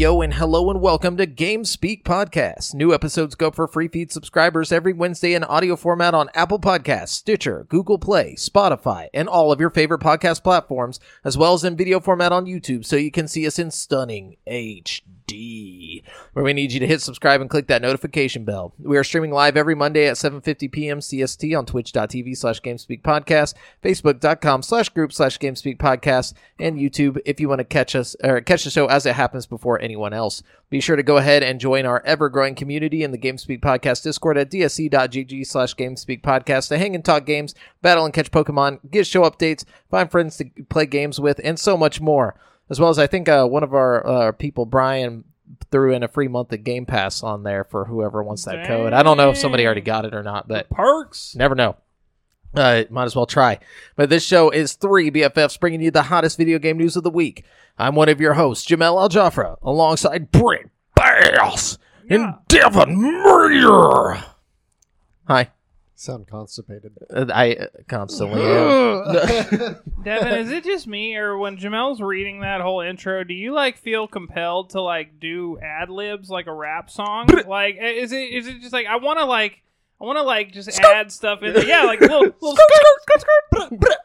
Yo, and hello and welcome to Game Speak Podcast. New episodes go for free feed subscribers every Wednesday in audio format on Apple Podcasts, Stitcher, Google Play, Spotify, and all of your favorite podcast platforms, as well as in video format on YouTube so you can see us in stunning HD. Where we need you to hit subscribe and click that notification bell. We are streaming live every Monday at 7.50 p.m. CST on twitch.tv slash GameSpeak Podcast, Facebook.com slash group slash GameSpeak Podcast, and YouTube if you want to catch us or catch the show as it happens before anyone else. Be sure to go ahead and join our ever-growing community in the GameSpeak Podcast Discord at dsc.gg slash GameSpeak Podcast to hang and talk games, battle and catch Pokemon, get show updates, find friends to play games with, and so much more. As well as I think uh, one of our uh, people, Brian, threw in a free month of Game Pass on there for whoever wants that code. I don't know if somebody already got it or not, but Perks. Never know. Uh, might as well try. But this show is three BFFs bringing you the hottest video game news of the week. I'm one of your hosts, Jamal Al Jafra, alongside Brent Bass and Devin Murray. Hi. Sound constipated. Uh, I uh, constantly am. Devin, is it just me, or when Jamal's reading that whole intro, do you like feel compelled to like do ad libs like a rap song? like, is it is it just like I want to like I want to like just add stuff in? there. Yeah, like little, little skirt, skirt, skirt.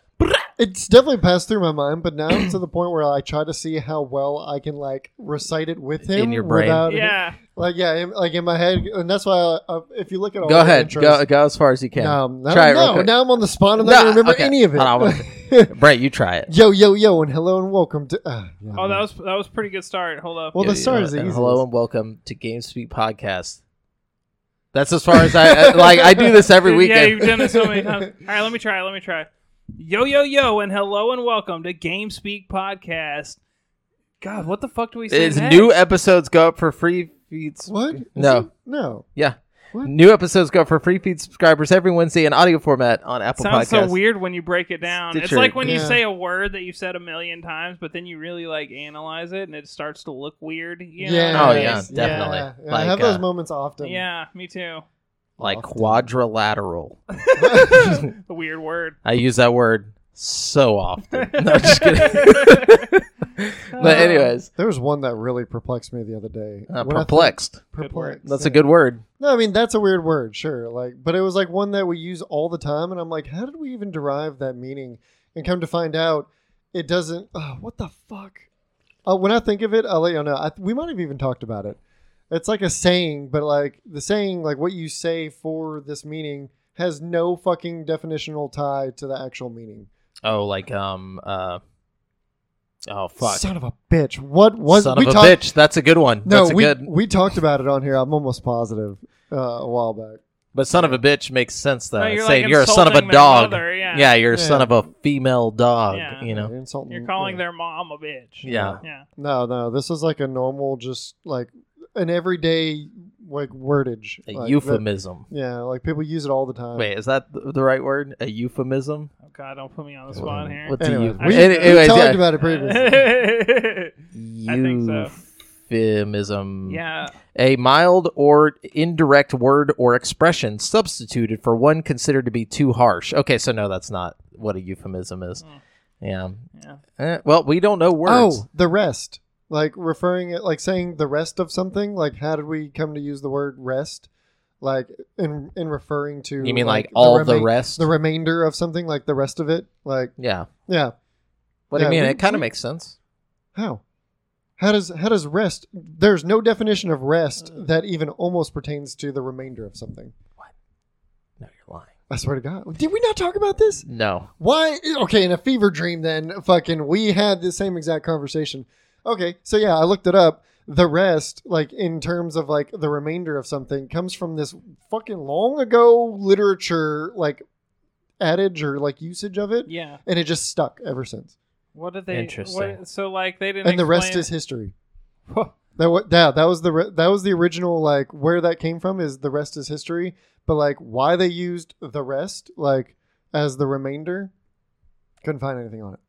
It's definitely passed through my mind, but now it's to the point where I try to see how well I can like recite it with him In your brain. without Yeah, like yeah, in, like in my head, and that's why I, uh, if you look at all Go ahead. intros- Go, go as far as you can. no, no, Try it real no, quick. now I'm on the spot. I'm not Nah, gonna remember okay. any of it. Hold on, Brent, you try it. yo, yo, yo, and hello and welcome to. Uh, yeah, Oh, that was that was a pretty good start. Hold up. Well, Yeah, the start yeah. is the And. Hello and welcome to GameSpeak Podcast. That's as far as I I- like. I do this every Yeah, weekend. Yeah, you've done it so many times. All right, let me try. Let me try. Yo, yo, yo, and hello and welcome to Game Speak Podcast. God, what the fuck do we say? It's next? new episodes go up for free feeds. What? No. it? no. Yeah. What? New episodes go up for free feed subscribers every Wednesday in audio format on Apple Sounds Podcasts. so weird when you break it down. it's like when you say a word that you've said a million times, but then you really like analyze it and it starts to look weird. You know? Yeah. Oh, yeah, yes, definitely. Yeah, yeah, I have those uh, moments often. Yeah, me too. Like Often. quadrilateral. a weird word. I use that word so often. No, just kidding. but anyways, There was one that really perplexed me the other day. uh, When I think- perplexed. Good word. perplexed. That's a good word. No, I mean that's a weird word, sure. Like, but it was like one that we use all the time, and I'm like, how did we even derive that meaning? And come to find out, it doesn't. Oh, what the fuck? Uh, when I think of it, I'll let you know. I, we might have even talked about it. It's like a saying, but like the saying, like what you say for this meaning has no fucking definitional tie to the actual meaning. Oh, like um uh oh fuck. Son of a bitch! What was Son we of a talked- bitch. That's a good one. No, That's a we good. we talked about it on here. I'm almost positive uh, a while back. But son of a bitch makes sense though. No, you're, saying like, you're a son of a dog. mother, yeah. you're a son of a female dog. Yeah. You know. You're insulting- You're calling yeah. their mom a bitch. Yeah. Yeah. No, no, this is like a normal, just like an everyday like wordage. A like that- euphemism. yeah, like people use it all the time. Wait, is that the right word? A euphemism? Oh God, don't put me on the spot here. What's Anyway, a eu- we, Any- we talked yeah. about it previously. I think so. Euphemism. yeah. A mild or indirect word or expression substituted for one considered to be too harsh. Okay, so no, that's not what a euphemism is. Mm. Yeah. Yeah. Eh, well, we don't know words. oh, the rest, like referring it, like saying the rest of something. Like, how did we come to use the word rest? Like in in referring to you mean like, all the remain- rest? the remainder of something, like the rest of it. Like, yeah. yeah, What do Yeah, you mean? we- it kind of makes sense. how? How does how does rest? There's no definition of rest Uh. that even almost pertains to the remainder of something. What? No, you're lying. I swear to God, did we not talk about this? No. Why? Okay, in a fever dream, then fucking we had the same exact conversation. Okay, so yeah, I looked it up. The rest, like in terms of like the remainder of something, comes from this fucking long ago literature, like adage or like usage of it, Yeah. and it just stuck ever since. What did they? Interesting. What, so like they didn't. And the rest explain- is history. That what that that was the re- that was the original like where that came from is the rest is history, but like why they used the rest like as the remainder, couldn't find anything on it.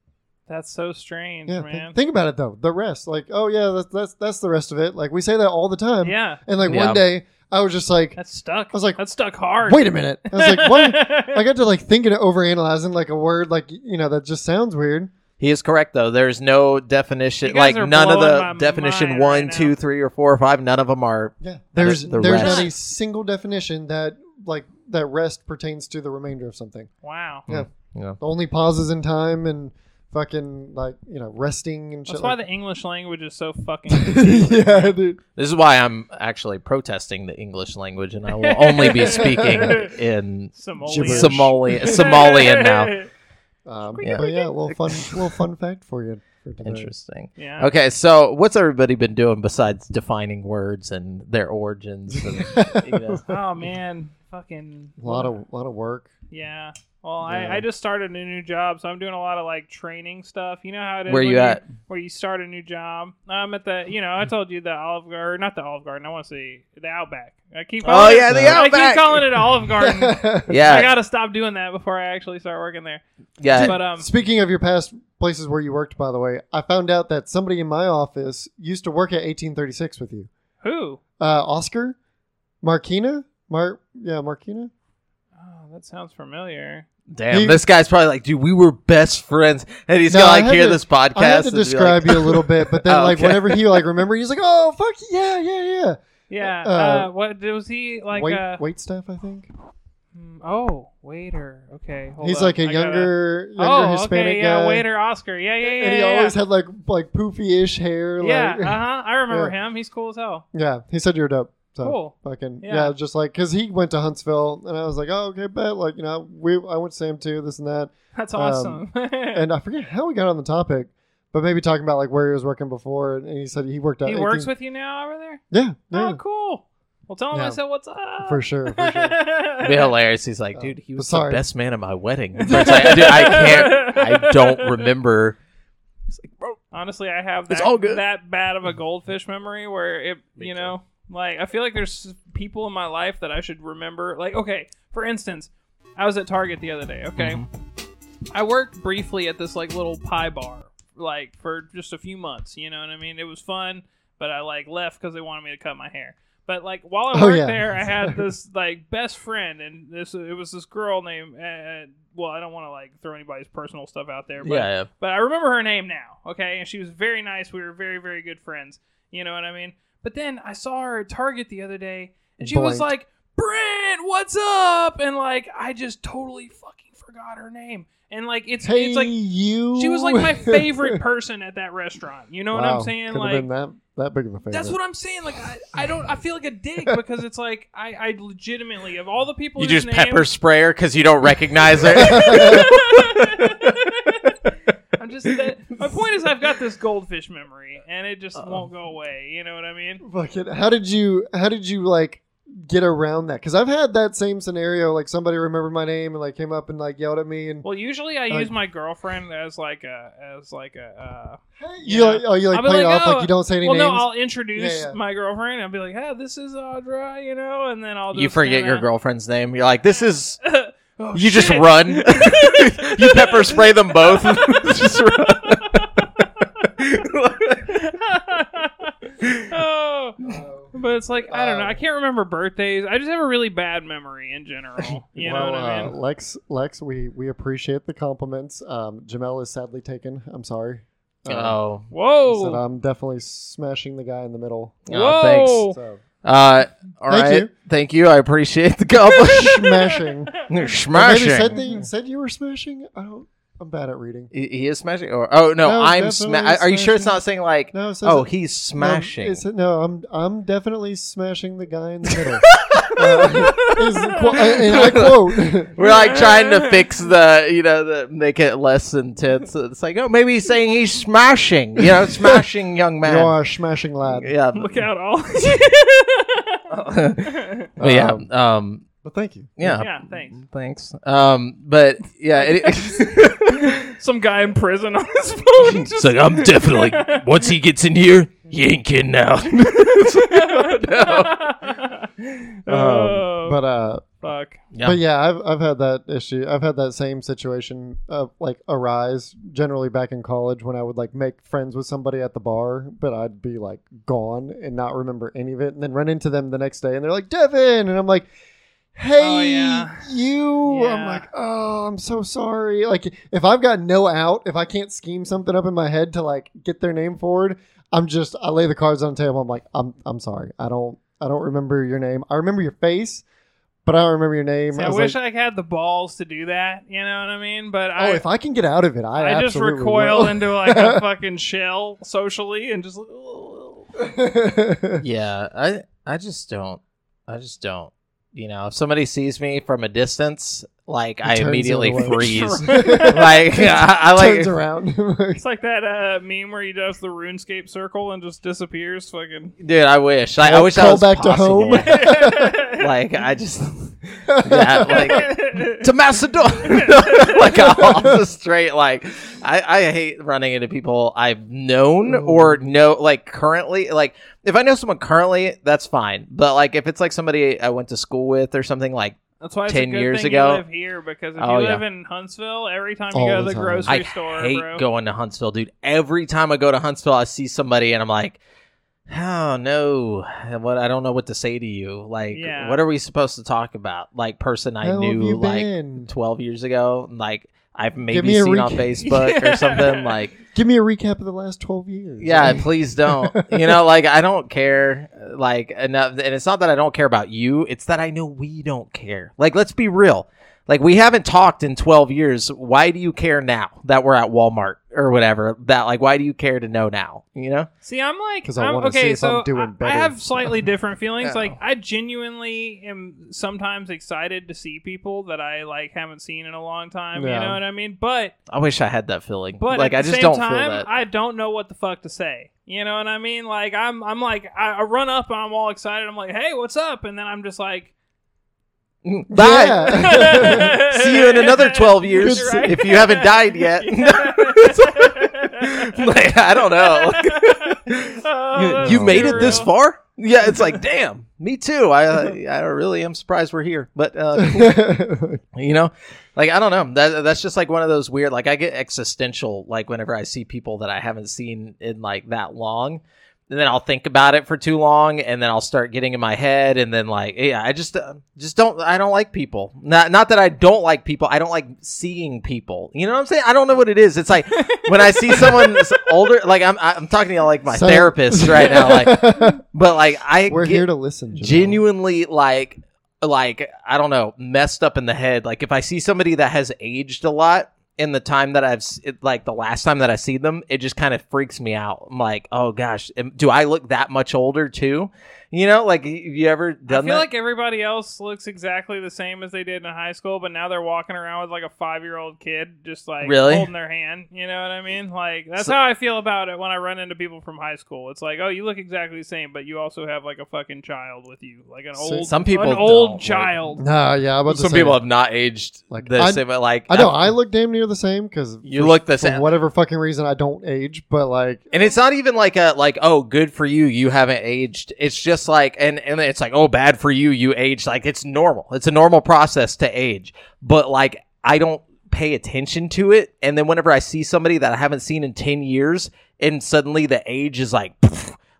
That's so strange, Yeah, th- man. think about it though. The rest, like, oh yeah, that's that's that's the rest of it. Like we say that all the time. yeah. And like Yeah. one day, I was just like, That's stuck. I was like, that's stuck hard. wait a minute. I was like, what? I got to like thinking it over analyzing like a word like you know that just sounds weird. He is correct though. There's no definition. Like none of the definition mind one, right two, three, or four or five. None of them are. Yeah, there's the there's rest. not a single definition that like that rest pertains to the remainder of something. Wow. Yeah. yeah. know. Only pauses in time and fucking like you know resting and shit. That's why like- the English language is so fucking. yeah, dude. This is why I'm actually protesting the English language, and I will only be speaking in Somalian. Somali Somalian now. Um, Yeah. But yeah, little fun, little fun fact for you. For. Interesting. Yeah. Okay, so what's everybody been doing besides defining words and their origins? And, you know? Oh man, fucking. A lot of, lot of work. Yeah. Well, Yeah. I, I just started a new job, so I'm doing a lot of like training stuff. You know how it is. Where when you at? Where you start a new job. I'm at the, you know, I told you the Olive Garden, not the Olive Garden. I want to say the Outback. I keep. Oh calling yeah, it, the I I keep calling it Olive Garden. Yeah, I gotta stop doing that before I actually start working there. yeah. But um, Speaking of your past places where you worked, by the way, I found out that somebody in my office used to work at 1836 with you. who? Uh, Oscar, Marquina, Mar, yeah, Marquina. That sounds familiar. Damn, He- this guy's probably like, dude, we were best friends, and he's No, gonna I like hear to- this podcast. I had to describe like, you a little bit, but then Oh, like okay. whenever he like remember, he's like, "Oh fuck yeah, yeah, yeah." Yeah. Uh, Uh, what was he like? wait, uh, wait staff, I think. hmm, oh, waiter. Okay. hold he's up. like a I gotta- younger, younger Oh, Hispanic okay, yeah, guy, waiter Oscar. Yeah, yeah, yeah. and he yeah, always yeah. had like like poofy-ish hair. Yeah, like, uh huh. I remember Yeah. him. He's cool as hell. yeah. He said you're dope. So Cool. fucking Yeah. yeah, just like because he went to Huntsville, and I was like, oh okay, bet like you know we I went to Sam too, this and that, That's Um, awesome. and I forget how we got on the topic, but maybe talking about like where he was working before, and he said he worked at he 18 works with you now over there. yeah yeah Oh, cool. Well, tell him I said what's up. for sure for sure. It'd be hilarious. He's like, dude, he Uh, was sorry. the best man at my wedding. Like, dude, I can't. I don't remember. It's like, bro, Honestly, I have It's that, all good. that bad of a goldfish memory where it, Me you too. Like I feel like there's people in my life that I should remember. Like, okay, for instance, I was at Target the other day. Okay, Mm-hmm. I worked briefly at this like little pie bar, like for just a few months. You know what I mean? It was fun, but I like left because they wanted me to cut my hair. But like while I Oh, worked yeah. there, I had this like best friend, and this it was this girl named. Uh, well, I don't want to like throw anybody's personal stuff out there, but yeah, yeah. but I remember her name now, okay? And she was very nice. We were very, very good friends. You know what I mean? But then I saw her at Target the other day, and she was Blanked. like, Brent, what's up? And like, I just totally fucking forgot her name. And like, it's Hey, it's like you. she was like my favorite person at that restaurant. You know what I'm saying? Could Like, been that that big of a favorite. that's what I'm saying. Like, I, I don't, I feel like a dick because it's like I, I legitimately of all the people You whose just names- pepper spray her because you don't recognize her. I'm just that, my point is I've got this goldfish memory and it just Uh-oh. won't go away. You know what I mean? Fucking, how did you? How did you like get around that? Because I've had that same scenario. Like somebody remembered my name and like came up and like yelled at me and Well, usually I Uh, use my girlfriend as like a as like a. you yeah. like oh you like play it like, off oh, like you don't say Uh, any well, no. I'll introduce Yeah, yeah. my girlfriend. I'll be like, "Hey, this is Audra," you know, and then I'll just you forget kinda- your girlfriend's name. You're like, this is. Oh, You just run. you pepper spray them both. just run. oh, but it's like I don't know. I can't remember birthdays. I just have a really bad memory in general. You know well, what I uh, mean? Lex, Lex, we we appreciate the compliments. Um, Jamal is sadly taken. I'm sorry. Uh, oh. said Whoa! I'm definitely smashing the guy in the middle. Oh, Whoa! thanks. So Uh, all Thank right. you. Thank you. I appreciate the compliment. smashing. Or Maybe smashing. said they said you were smashing. I don't. I'm bad at reading. he, he is smashing. Or oh no, No, I'm. definitely Sma- are you sure it's not saying like? No, it says Oh, it- he's smashing. it's- no, I'm I'm definitely smashing the guy in the middle. uh, is the and I quote. We're like trying to fix the, you know, the make it less intense. It's like, oh, maybe he's saying he's smashing, you know, smashing young man. You man. are a smashing lad. Yeah, Look out, all. but yeah, Um, um, But thank you. yeah, yeah, thanks. thanks. Um, but yeah, it, Some guy in prison on his phone. it's like I'm definitely once he gets in here, he ain't getting out. oh, Um, but uh, fuck. Yeah. but yeah, I've I've had that issue. I've had that same situation uh, like arise generally back in college when I would like make friends with somebody at the bar, but I'd be like gone and not remember any of it, and then run into them the next day, and they're like Devin, and I'm like. Hey Oh, yeah. you i'm like oh i'm so sorry like if i've got no out if i can't scheme something up in my head to like get their name forward i'm just i lay the cards on the table i'm like i'm i'm sorry i don't i don't remember your name i remember your face but i don't remember your name See, I, was wish like, I had the balls to do that. You know what I mean? But oh I, if i can get out of it i, I, just recoil will. into like a fucking shell socially and just. Yeah, I I just don't. I just don't. You know, if somebody sees me from a distance, like I immediately freeze. like I, I like turns around It's like that uh, meme where he does the RuneScape circle and just disappears. Fucking. Dude, I wish. I, I wish that call was back to home. like I just yeah, like to Macedonia, like off the straight. Like I, I hate running into people I've known Ooh. or know, like currently. Like if I know someone currently, that's fine. But like if it's like somebody I went to school with or something, like That's why it's 10 a good years thing ago- you live here because if Oh, you yeah. live in Huntsville, every time you All go to the the time. grocery I store, hate bro. going to Huntsville, dude. Every time I go to Huntsville, I see somebody and I'm like. Oh no! What I don't know what to say to you. Like, Yeah. what are we supposed to talk about? Like, person I How knew like been? 12 years ago like i've maybe seen on facebook or something like Give me a recap of the last 12 years. yeah please don't. You know like i don't care like enough and it's not that i don't care about you it's that i know we don't care. Like let's be real like we haven't talked in 12 years why do you care now that we're at walmart or whatever that like why do you care to know now you know See, I'm like, 'Cause I I'm, wanna okay, see if so I'm doing I- I, have slightly different feelings. Yeah. Like, I genuinely am sometimes excited to see people that I like haven't seen in a long time. You know what I mean? But, i wish i had that feeling but like at i the just same don't time, feel that I don't know what the fuck to say. You know what I mean? Like, I'm, I'm like, I, I run up, and I'm all excited. I'm like, hey, what's up? And then I'm just like, bye Yeah. see you in another 12 years right. if you haven't died yet like, i don't know Oh, you made too it this far? Yeah, it's like, damn, me too. I I really am surprised we're here, but uh, you know, like I don't know. That that's just like one of those weird. Like I get existential like whenever I see people that I haven't seen in like that long. And then I'll think about it for too long, and then I'll start getting in my head, and then like, yeah, I just, uh, just don't, I don't like people. Not, not that I don't like people. I don't like seeing people. You know what I'm saying? I don't know what it is. It's like when I see someone older, like I'm, I'm talking to you like my So- therapist right now, like, but like I We're here to listen. Jamal. genuinely like like I don't know messed up in the head. Like if I see somebody that has aged a lot in the time that I've it, like the last time that I see them, it just kind of freaks me out. I'm like, oh gosh, am- do I look that much older too? You know, like have you ever I done feel that? like everybody else looks exactly the same as they did in high school, but now they're walking around with like a five year old kid just like Really? holding their hand. You know what I mean? Like that's So- how I feel about it when I run into people from high school. It's like, oh, you look exactly the same, but you also have like a fucking child with you, like an So- old Some people an old don't, like- child. Nah, yeah. I'm about Some say, people have not aged Like, the I- same. but, Like I know I've- I look damn near the same because You look the for same. whatever fucking reason I don't age, but like And it's not even like a like oh good for you you haven't aged. It's just like and and it's like oh bad for you you age. Like it's normal. It's a normal process to age. But like I don't pay attention to it. And then whenever I see somebody that I haven't seen in ten years, and suddenly the age is like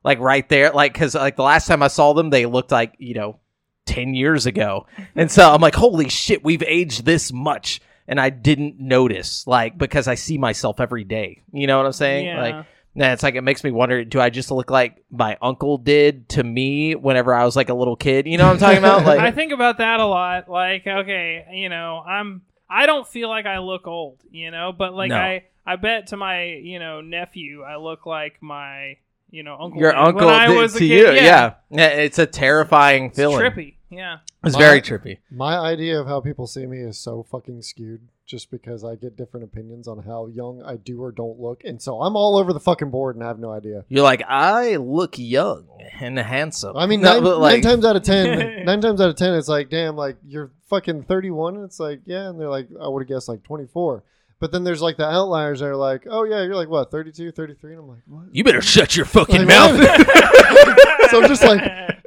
like right there, like because like the last time I saw them, they looked like you know ten years ago. And so I'm like holy shit, we've aged this much. And I didn't notice, like, because I see myself every day. You know what I'm saying? Yeah. Like, Nah, it's like it makes me wonder: Do I just look like my uncle did to me whenever I was like a little kid? You know what I'm talking about? Like, I think about that a lot. Like, okay, you know, I'm I don't feel like I look old, you know, but like No. I I bet to my you know nephew I look like my you know uncle. your uncle when I did was a to kid. you, Yeah, yeah. yeah, it's a terrifying It's feeling. trippy. Yeah. It's My- very trippy. my idea of how people see me is so fucking skewed just because I get different opinions on how young I do or don't look. And so I'm all over the fucking board and I have no idea. You're like, I look young and handsome. I mean, No, nine, like, nine times out of ten, nine times out of ten, it's like, damn, like you're fucking 31. And it's like, yeah, and they're like, I would have guessed like 24. But then there's like the outliers that are like, oh yeah, you're like what, 32, 33, and I'm like, what? you better shut your fucking Like, mouth. so I'm just like,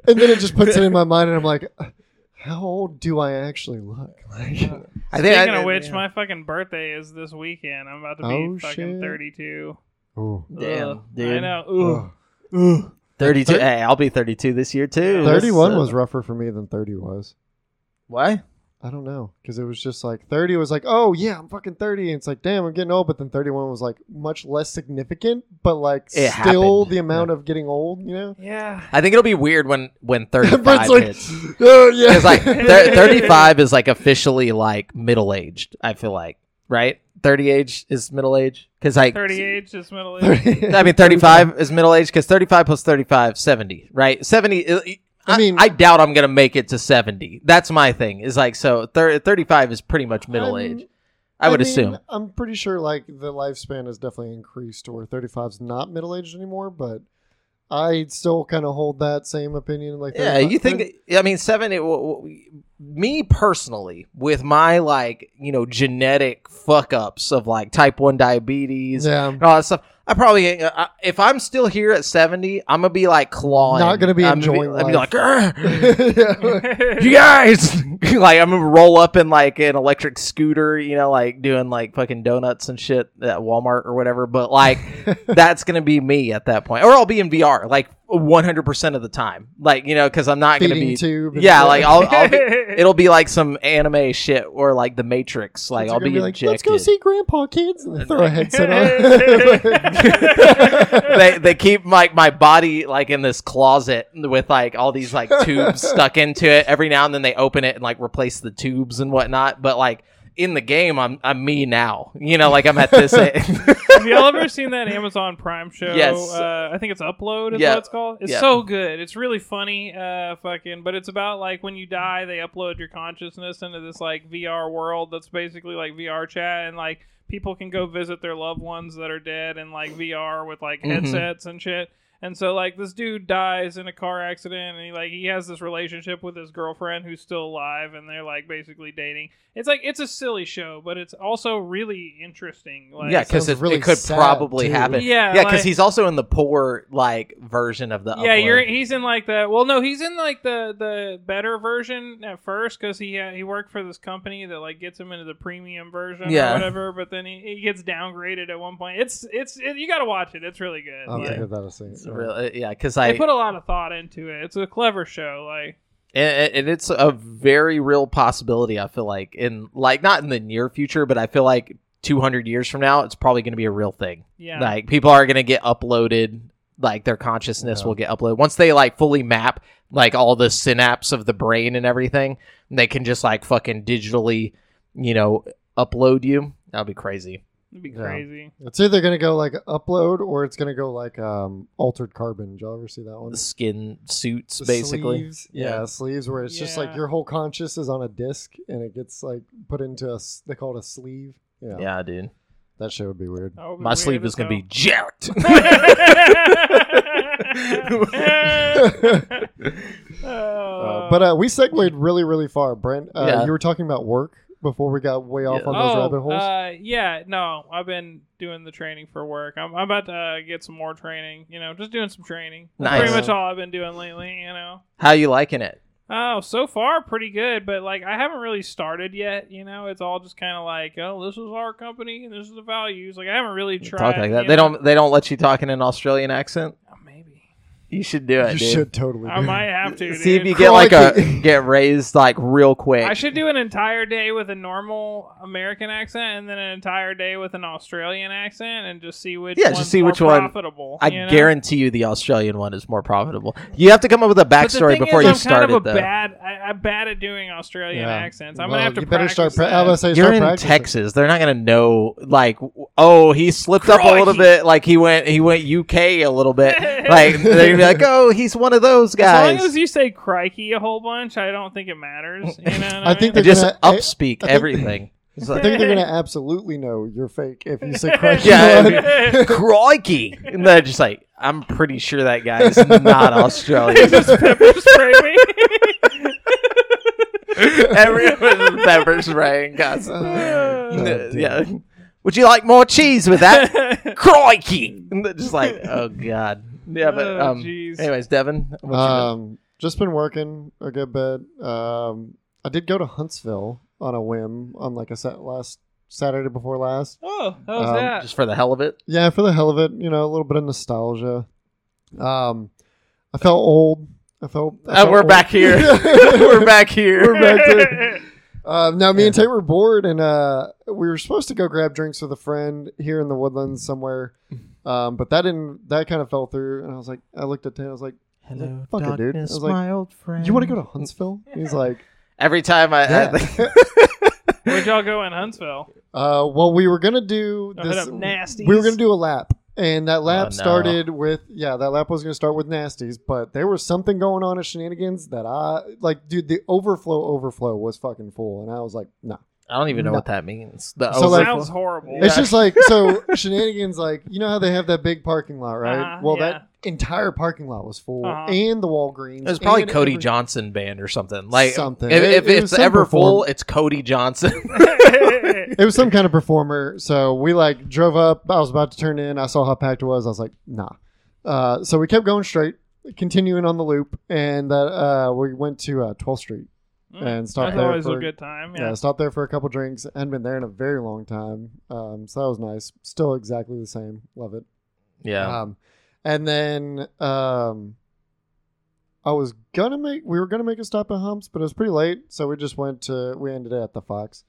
and then it just puts it in my mind, and I'm like, how old do I actually look? Like, I think. Speaking I, of which, yeah. my fucking birthday is this weekend. I'm about to be Oh, fucking shit. 32. ooh, Damn, Ugh, dude. I know. Ooh. Ugh. 32. Hey, I'll be 32 this year too. 31 uh, was rougher for me than 30 was. Why? I don't know because it was just like 30 was like, oh yeah, I'm fucking 30. And it's like, damn, I'm getting old. But then 31 was like much less significant, but like It still happened. the amount of getting old, you know? Yeah. I think it'll be weird when when thirty Brent's five like, hits. oh yeah. Because like thir- thirty five is like officially like middle aged. I feel like right. Thirty age is middle age because like 38 is middle age. I mean, 35 is middle age because 35 plus 35, 70, right? 70. I, I mean- I doubt I'm going to make it to 70. That's my thing. Is like, so thir- 35 is pretty much middle I'm- age. I would mean, assume. I'm pretty sure like the lifespan has definitely increased to where 35 is not middle aged anymore, but I still kind of hold that same opinion. Like, Yeah, you think, I mean, 70, w- w- me personally, with my like, you know, genetic fuck ups of like type 1 diabetes Yeah, and all that stuff. I probably, uh, I- if I'm still here at 70, I'm to be like clawing. Not gonna be I'm enjoying I'd be life. like, "Grr." yeah. you guys like i'm gonna roll up in like an electric scooter you know like doing like fucking donuts and shit at walmart or whatever but like that's gonna be me at that point or i'll be in vr like 100% of the time like you know because i'm not gonna be tube. yeah like I'll, I'll be, it'll be like some anime shit or like the matrix like Kids are i'll gonna be, like, injected let's go see grandpa kids and they throw a headset on. they they keep like my body like in this closet with like all these like tubes stuck into it. Every now and then they open it and like replace the tubes and whatnot. But like in the game, I'm I'm me now. You know, like I'm at this. age. Have y'all ever seen that Amazon Prime show? Yes. Uh, I think it's Upload is Yeah. what it's called. It's Yeah. so good. It's really funny. Uh, fucking, but it's about like when you die, they upload your consciousness into this like VR world that's basically like VR chat, and like people can go visit their loved ones that are dead in like VR with like Mhm. headsets and shit. And so like this dude dies in a car accident and he like he has this relationship with his girlfriend who's still alive and they're like basically dating. It's like it's a silly show, but it's also really interesting. Like yeah, because it, really it could probably too. happen. Yeah, yeah, because like- he's also in the poor like version of the. yeah, upload. you're he's in like the well, no, he's in like the the better version at first because he uh, he worked for this company that like gets him into the premium version Yeah. or whatever. But then he, he gets downgraded at one point. It's it's it, you got to watch it. It's really good. I'll have Like, to give that a sing. It's really, yeah, because I they put a lot of thought into it. It's a clever show. Like and, and it's a very real possibility. I feel like in like not in the near future, but I feel like 200 years from now, it's probably going to be a real thing. yeah, Like people are going to get uploaded. Like their consciousness Yeah. will get uploaded once they like fully map like all the synapse of the brain and everything. They can just like fucking digitally, you know, upload you. That'd be crazy. It'd be Yeah. crazy. It's either gonna go like upload or it's gonna go like um altered carbon. Did y'all ever see that one? The skin suits, The basically. sleeves. Yeah. sleeves where it's just like your whole conscious is on a disc and it gets like put into a. they call it a sleeve. Yeah, Yeah, dude. that shit would be weird. Would be My weird sleeve is gonna be jacked. Uh, but uh, we segued really really far, Brent. Uh, Yeah. You were talking about work before we got way off Yeah. on those oh, rabbit holes. Uh, yeah, no, I've been doing the training for work. I'm, I'm about to uh, get some more training. You know, just doing some training. That's pretty much all I've been doing lately. You know. How you liking it? Oh, so far pretty good, but like I haven't really started yet. You know, it's all just kind of like, oh, this is our company and this is the values. Like I haven't really tried. Talk like that. They know? don't. They don't let you talk in an Australian accent. Oh, maybe You should do it, you dude. should totally. I do. might have to. See if dude. you get like a get raised like real quick. I should do an entire day with a normal American accent and then an entire day with an Australian accent and just see which Yeah, one's just see more which one- profitable. I you know? guarantee you the Australian one is more profitable. You have to come up with a backstory before is, you I'm started. kind of a though. bad. I, I'm bad at doing Australian Yeah. accents. I'm Well, gonna have to. you better start. Pra- I that. was say You're start in practicing. Texas. They're not gonna know. Like, oh, he slipped up a little bit. Like he went, he went UK a little bit. like they're gonna be like, oh, he's one of those guys. As long as you say "crikey" a whole bunch, I don't think it matters. You know what I, I think They mean? they're just gonna- upspeak I think- everything. It's I think they're gonna absolutely know you're fake if you say crikey. Yeah, crikey, and they're just like, I'm pretty sure that guy is not Australian. just pepper spray me. Everyone's pepper spraying, guys. Oh, god yeah. Would you like more cheese with that? crikey! And they're just like, oh god. Yeah, but Oh, um. jeez. anyways, Devin, what you been- Um, just been working a good bit. Um, I did go to Huntsville on a whim on like a set last Saturday before last. oh, how's um, that? just for the hell of it. Yeah, for the hell of it, you know, a little bit of nostalgia. Um, I felt old. I felt. I Uh, felt we're old. back here. we're back here. We're back there. Um, now me and Tate were bored, and uh, we were supposed to go grab drinks with a friend here in the woodlands somewhere, um, but that didn't. That kind of fell through, and I was like, I looked at him, I was like, Hello, Fuck it, dude. I was like, my old friend. "You want to go to Huntsville?" He's like, Every time I, "Yeah." Where'd y'all go in Huntsville? uh, well, we were gonna do Go hit this. up Nasties. We were gonna do a lap, and that lap Oh, no. started with yeah, that lap was gonna start with nasties, but there was something going on at shenanigans that I like, dude. The overflow overflow was fucking full, and I was like, nah. I don't even know No. what that means. The So, like- Sounds horrible. It's just like so shenanigans. Like you know how they have that big parking lot, right? Uh-huh, well, yeah. that entire parking lot was full, Uh-huh. and the Walgreens. It was probably and Cody every- Johnson band or something. Like Something. If, It- if it it's some ever full, perform- it's Cody Johnson. It was some kind of performer. So we like drove up. I was about to turn in. I saw how packed it was. I was like, nah. Uh, so we kept going straight, continuing on the loop, and that uh, we went to uh, 12th Street Mm, and stopped That's there always for a good time. yeah. Yeah. stopped there for a couple drinks. Hadn't been there in a very long time, um, so that was nice. Still exactly the same. Love it. yeah. Um, and then um, I was gonna make we were gonna make a stop at Humps, but it was pretty late, so we just went to we ended it at the Fox.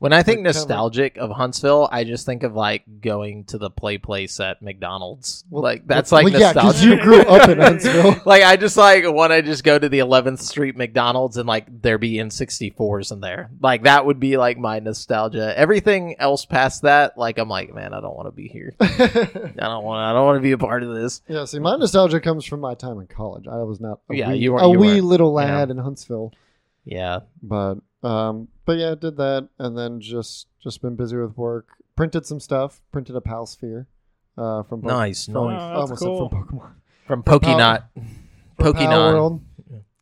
When I think nostalgic of Huntsville, I just think of like going to the play place at McDonald's. Well, like that's well, like yeah, 'cause nostalgia. you grew up in Huntsville. like I just like want to just go to the 11th Street McDonald's and like there be N64s in there. Like that would be like my nostalgia. Everything else past that, like I'm like, man, I don't want to be here. I don't want. I don't want to be a part of this. yeah, see, my nostalgia comes from my time in college. I was not a Yeah, wee, you weren't- a you wee weren't, little you know. lad in Huntsville. Yeah. But um, but yeah, did that, and then just just been busy with work. Printed some stuff. Printed a Pal Sphere. Uh, from Pokemon. Nice, From, Oh, nice. that's almost cool. from Pokemon. From Pokenot. for Palworld.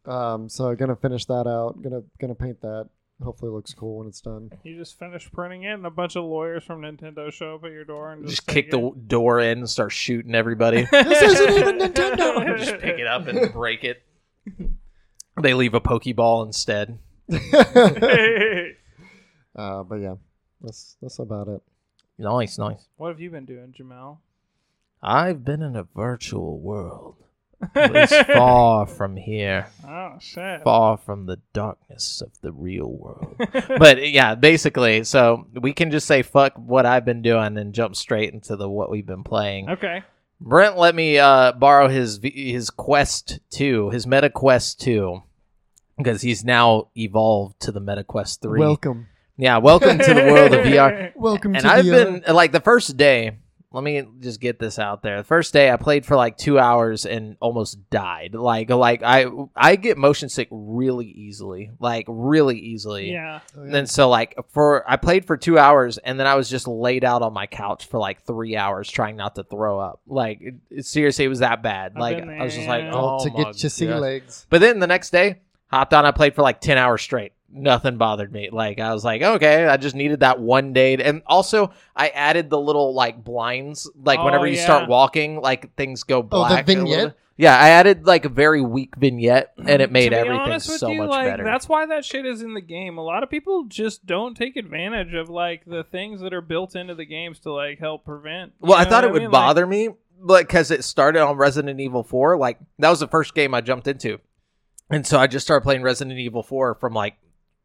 Um, so gonna finish that out. Gonna gonna paint that. Hopefully, it looks cool when it's done. You just finished printing it, and a bunch of lawyers from Nintendo show up at your door and just, Just kick the door in and start shooting everybody. This isn't even Nintendo. just pick it up and break it. They leave a Pokeball instead. uh, but yeah, that's that's about it. Nice, nice. what have you been doing, Jamal? I've been in a virtual world. It's far from here, Oh shit! far from the darkness of the real world. But yeah, basically, so we can just say fuck what I've been doing and jump straight into the what we've been playing. okay. Brent let me uh, borrow his his Quest 2, his Meta Quest 2, because he's now evolved to the Meta Quest 3. Welcome, yeah, welcome to the world of VR. welcome And to I've the. been like the first day. Let me just get this out there. The first day I played for like two hours and almost died. Like like I I get motion sick really easily, like really easily. Yeah. uh, And then so like for I played for two hours and then I was just laid out on my couch for like three hours trying not to throw up. Like it, it- seriously, it was that bad. I've like I was just like, oh to my get your sea legs. But then the next day, hopped on. I played for like ten hours straight. Nothing bothered me. Like I was like, okay, I just needed that one day. to- and also, I added the little like blinds. Like Oh, whenever you yeah. start walking, like things go Oh, the black. a vignette? Yeah, I added like a very weak vignette, and it made everything so you, much like, better. That's why that shit is in the game. A lot of people just don't take advantage of like the things that are built into the games to like help prevent. Well, I thought what it would mean? Like, bother me, but because it started on Resident Evil 4, like that was the first game I jumped into, and so I just started playing Resident Evil 4 from like,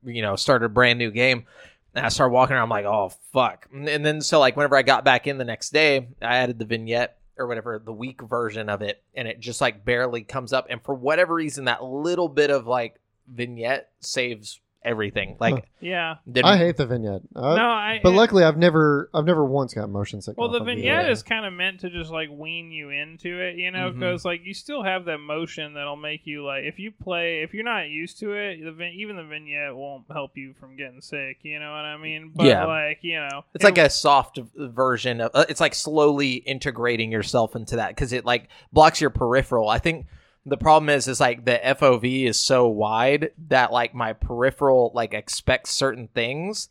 you know, started a brand new game, and I started walking around, I'm like, oh fuck, and then so like whenever I got back in the next day, I added the vignette or whatever the weak version of it, and it just like barely comes up, and for whatever reason, that little bit of like vignette saves everything. Like, Yeah. I hate the vignette. Uh, no, I. but it- luckily, I've never, I've never once got motion sick. Well, the vignette is kind of meant to just like wean you into it, you know, because like you still have that motion that'll make you like if you play if you're not used to it, the vin- even the vignette won't help you from getting sick. You know what I mean? But Yeah. like you know, It's like a soft version of. Uh, it's like slowly integrating yourself into that because it like blocks your peripheral. I think the problem is is like the FOV is so wide that like my peripheral like expects certain things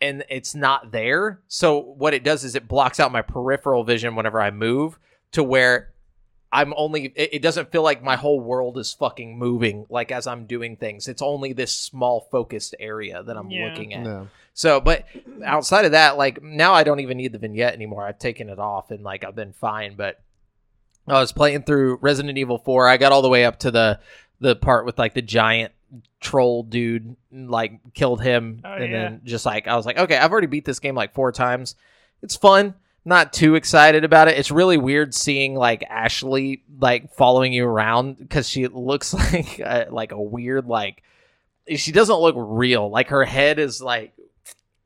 and it's not there. So what it does is it blocks out my peripheral vision whenever I move to where I'm only it, it doesn't feel like my whole world is fucking moving like as I'm doing things. It's only this small focused area that I'm Yeah. looking at. No. So, but outside of that, like now I don't even need the vignette anymore. I've taken it off and like I've been fine. But I was playing through Resident Evil 4. I got all the way up to the the part with like the giant troll dude like killed him. Oh, and yeah. then just like I was like okay I've already beat this game like four times. It's fun. Not too excited about it. It's really weird seeing like Ashley like following you around because she looks like a, like a weird like she doesn't look real. Like her head is like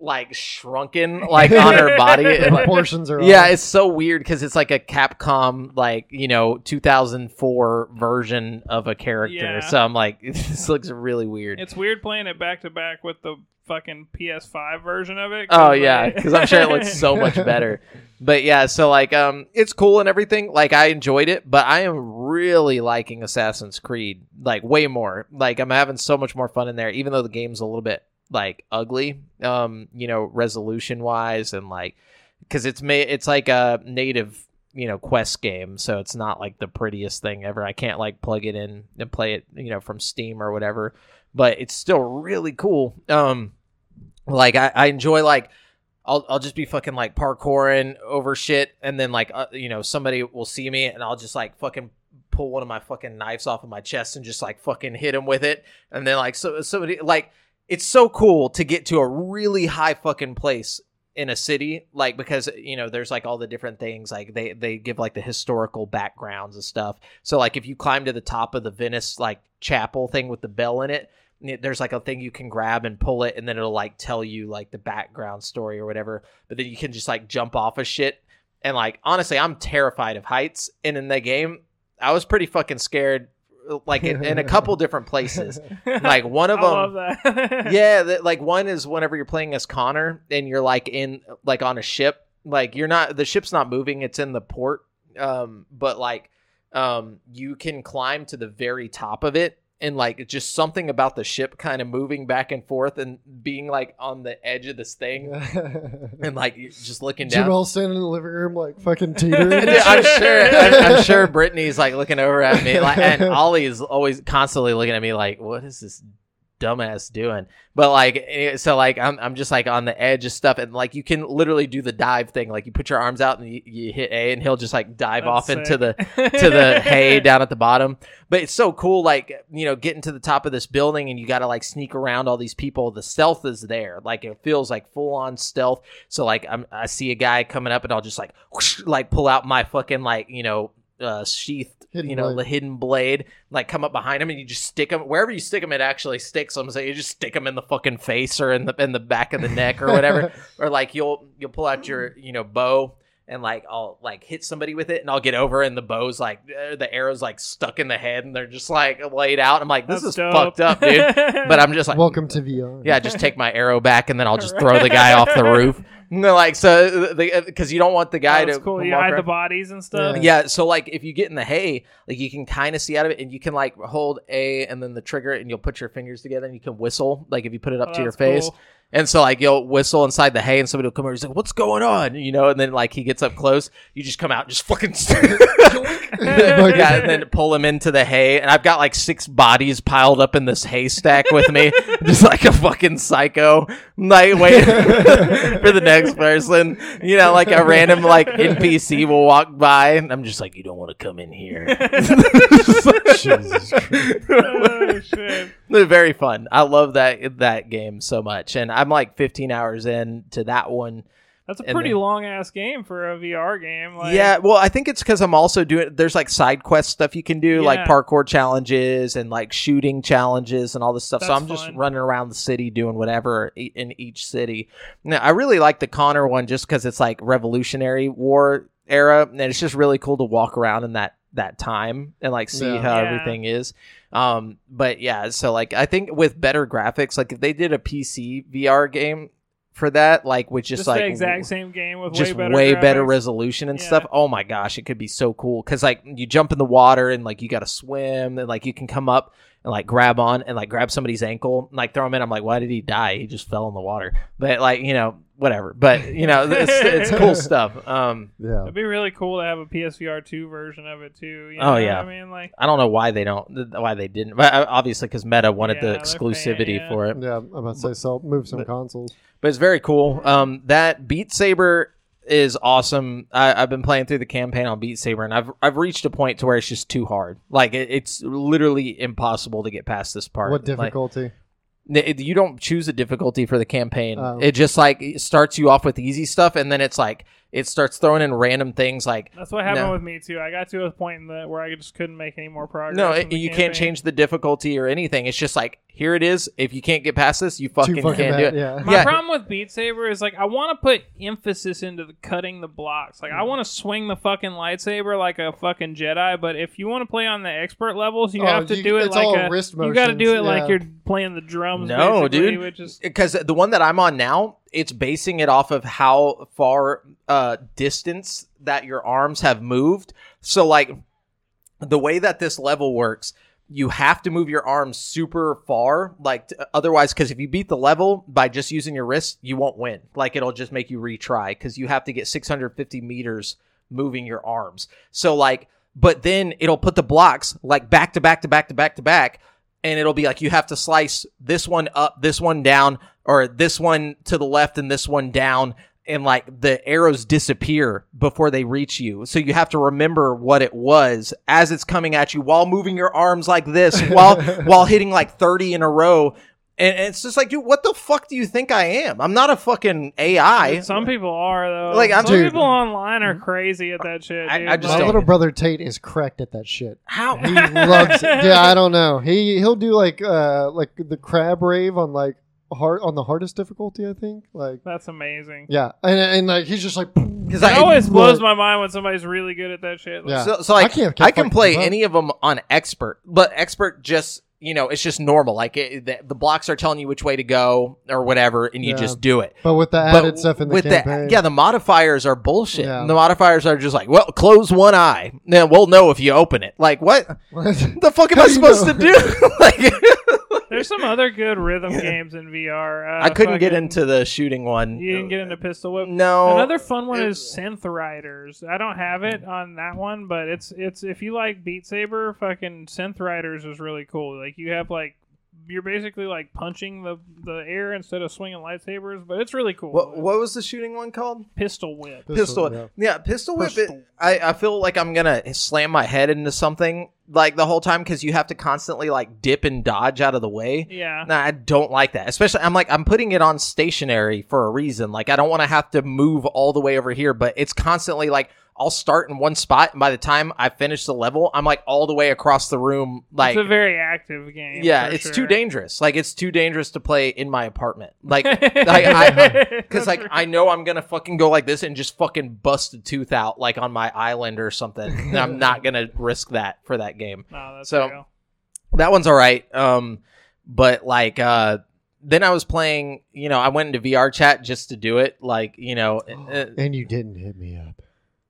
like shrunken like on her body and, like, Proportions are yeah, off. it's so weird because it's like a Capcom, like you know, 2004 version of a character. Yeah. So I'm like, this looks really weird. It's weird playing it back to back with the fucking PS5 version of it. oh yeah, like- because I'm sure it looks so much better. But yeah, so like, um, it's cool and everything. Like I enjoyed it, but I am really liking Assassin's Creed like way more. Like I'm having so much more fun in there, even though the game's a little bit like ugly, um, you know, resolution wise and like because it's made it's like a native you know quest game so it's not like the prettiest thing ever. I can't like plug it in and play it you know from steam or whatever but it's still really cool. Um like i, I enjoy like I'll, I'll just be fucking like parkouring over shit and then like uh, you know somebody will see me and i'll just like fucking pull one of my fucking knives off of my chest and just like fucking hit him with it. And then like so somebody like it's so cool to get to a really high fucking place in a city like because you know there's like all the different things like they they give like the historical backgrounds and stuff. So like if you climb to the top of the venice like chapel thing with the bell in it there's like a thing you can grab and pull it and then it'll like tell you like the background story or whatever. But then you can just like jump off of shit. And like honestly i'm terrified of heights. And in the game i was pretty fucking scared like in, in a couple different places like one of I them love that. yeah, that, like one is whenever you're playing as Connor and you're like in like on a ship, like you're not the ship's not moving, it's in the port. Um, but like um you can climb to the very top of it and like just something about the ship kind of moving back and forth and being like on the edge of this thing and like just looking down. Jamal standing in the living room like fucking teetering. I'm sure. I'm, I'm sure Brittany's like looking over at me, like, and Ollie is always constantly looking at me, like, "What is this dumbass doing?" But like, eh, so like, I'm I'm just like on the edge of stuff, and like, you can literally do the dive thing. Like, you put your arms out and you, you hit A, and he'll just like dive off That's into the to the hay down at the bottom. But it's so cool, like you know, getting to the top of this building and you got to like sneak around all these people. The stealth is there, like it feels like full on stealth. So like I'm, I see a guy coming up and I'll just like whoosh, like pull out my fucking like you know uh, sheathed Hidden you know blade. the hidden blade, like come up behind him and you just stick him wherever you stick him. It actually sticks them. So you just stick him in the fucking face or in the in the back of the neck or whatever or like you'll you'll pull out your you know bow and like I'll like hit somebody with it and I'll get over and the bow's like uh, the arrow's like stuck in the head and they're just like laid out. I'm like this That's is dope. fucked up, dude. But I'm just like Welcome to VR. yeah, just take my arrow back and then I'll just throw the guy off the roof. No, like so uh, because uh, you don't want the guy That's to cool. You hide around- the bodies and stuff. yeah, so like if you get in the hay, like you can kind of see out of it, and you can like hold A and then the trigger, and you'll put your fingers together, and you can whistle, like if you put it up Oh, to your face. cool. And so like you'll whistle inside the hay, and somebody will come over. He's like, "What's going on?" You know, and then like he gets up close, you just come out, and just fucking, yeah, and then pull him into the hay. And I've got like six bodies piled up in this haystack with me, just like a fucking psycho, like waiting for the next person. You know, like a random like NPC will walk by, and I'm just like, "You don't want to come in here." Jesus Christ. oh shit. They're very fun. I love that that game so much, and I'm like 15 hours in to that one. That's a pretty then- long ass game for a VR game. Like, yeah, well, I think it's because I'm also doing. There's like side quest stuff you can do, like parkour challenges and like shooting challenges and all this stuff. so I'm just running around the city doing whatever in each city. Now, I really like the Connor one just because it's like Revolutionary War era, and it's just really cool to walk around in that that time and like see Yeah. how Yeah. everything is. Um, but yeah, so like I think with better graphics, like if they did a PC VR game for that, like with just, just, like the exact same game with just way better, better resolution and Yeah. stuff. Oh my gosh, it could be so cool because like you jump in the water and like you got to swim and like you can come up and like grab on and like grab somebody's ankle and like throw him in. I'm like, why did he die? He just fell in the water. But like you know whatever. But you know it's, it's cool stuff. Um, Yeah. It'd be really cool to have a PSVR two version of it too. You Oh, know yeah. what I mean, like I don't know why they don't why they didn't. But uh, obviously because Meta wanted Yeah, the exclusivity paying, yeah. for it. Yeah, I'm about to say, so move some But- consoles. But it's very cool. Um, that Beat Saber is awesome. I, I've been playing through the campaign on Beat Saber, and I've I've reached a point to where it's just too hard. Like it, it's literally impossible to get past this part. What difficulty? N- you don't choose a difficulty for the campaign. Oh. It just like it starts you off with easy stuff, and then it's like it starts throwing in random things like That's what happened No. with me too. I got to a point in the where I just couldn't make any more progress. no, it, the you can't change the difficulty or anything. It's just like here it is. If you can't get past this, you fucking, fucking can't do it. Yeah. My Yeah. problem with Beat Saber is like I want to put emphasis into the cutting the blocks. Like I mm. want to swing the fucking lightsaber like a fucking Jedi, but if you want to play on the expert levels, you Oh, have to you- do it it's like all a wrist you got to do it motions, like you're playing the drums. No, dude. Which is because the one that I'm on now, it's basing it off of how far uh, distance that your arms have moved. So, like the way that this level works, you have to move your arms super far. Like t- otherwise, because if you beat the level by just using your wrist, you won't win. Like it'll just make you retry because you have to get 650 meters moving your arms. So like, but then it'll put the blocks like back to back to back to back to back and it'll be like you have to slice this one up, this one down, or this one to the left and this one down, and like the arrows disappear before they reach you. So you have to remember what it was as it's coming at you while moving your arms like this, while while hitting like thirty in a row. And and it's just like, dude, what the fuck do you think I am? I'm not a fucking AI. some people are though. Like, I'm- some Dude. people online are crazy at that shit. I- dude. I just My Like, little brother Tate is correct at that shit. How? He loves it. Yeah, I don't know. He he'll do like uh like the crab rave on like hard on the hardest difficulty, I think. Like That's amazing. yeah, and and like he's just like Because It I always blows Look. my mind when somebody's really good at that shit. Like, Yeah. So, so like, I can't- I, can't can fucking play keep up. any of them on expert, but expert just you know it's just normal. Like it, the, the blocks are telling you which way to go or whatever, and you Yeah. just do it. But with the But added stuff in the with campaign, yeah, the modifiers are bullshit. Yeah. The modifiers are just like, well, close one eye, then we'll know if you open it. Like what? The fuck am I supposed know? to do? like, There's some other good rhythm games in VR. Uh, I couldn't get fucking- into the shooting one. You didn't get into Pistol Whip. No. Another fun one is Synth Riders. I don't have it on that one, but it's it's if you like Beat Saber, fucking Synth Riders is really cool. Like you have like you're basically like punching the the air instead of swinging lightsabers, but it's really cool. What, what was the shooting one called? Pistol Whip. Pistol, yeah. yeah. pistol whip. Pistol. It, I I feel like I'm gonna slam my head into something like the whole time because you have to constantly like dip and dodge out of the way. Yeah. Nah, I don't like that. Especially, I'm like, I'm putting it on stationary for a reason. Like, I don't want to have to move all the way over here, but it's constantly like, I'll start in one spot, and by the time I finish the level, I'm like all the way across the room. Like, it's a very active game. yeah, it's sure. too dangerous. Like, it's too dangerous to play in my apartment. Like, I, because like I know I'm gonna fucking go like this and just fucking bust a tooth out like on my island or something. And I'm not gonna risk that for that game no, that's So- real. that one's all right. Um, but like, uh, then I was playing. You know, I went into VR chat just to do it. Like, you know, uh, and you didn't hit me up.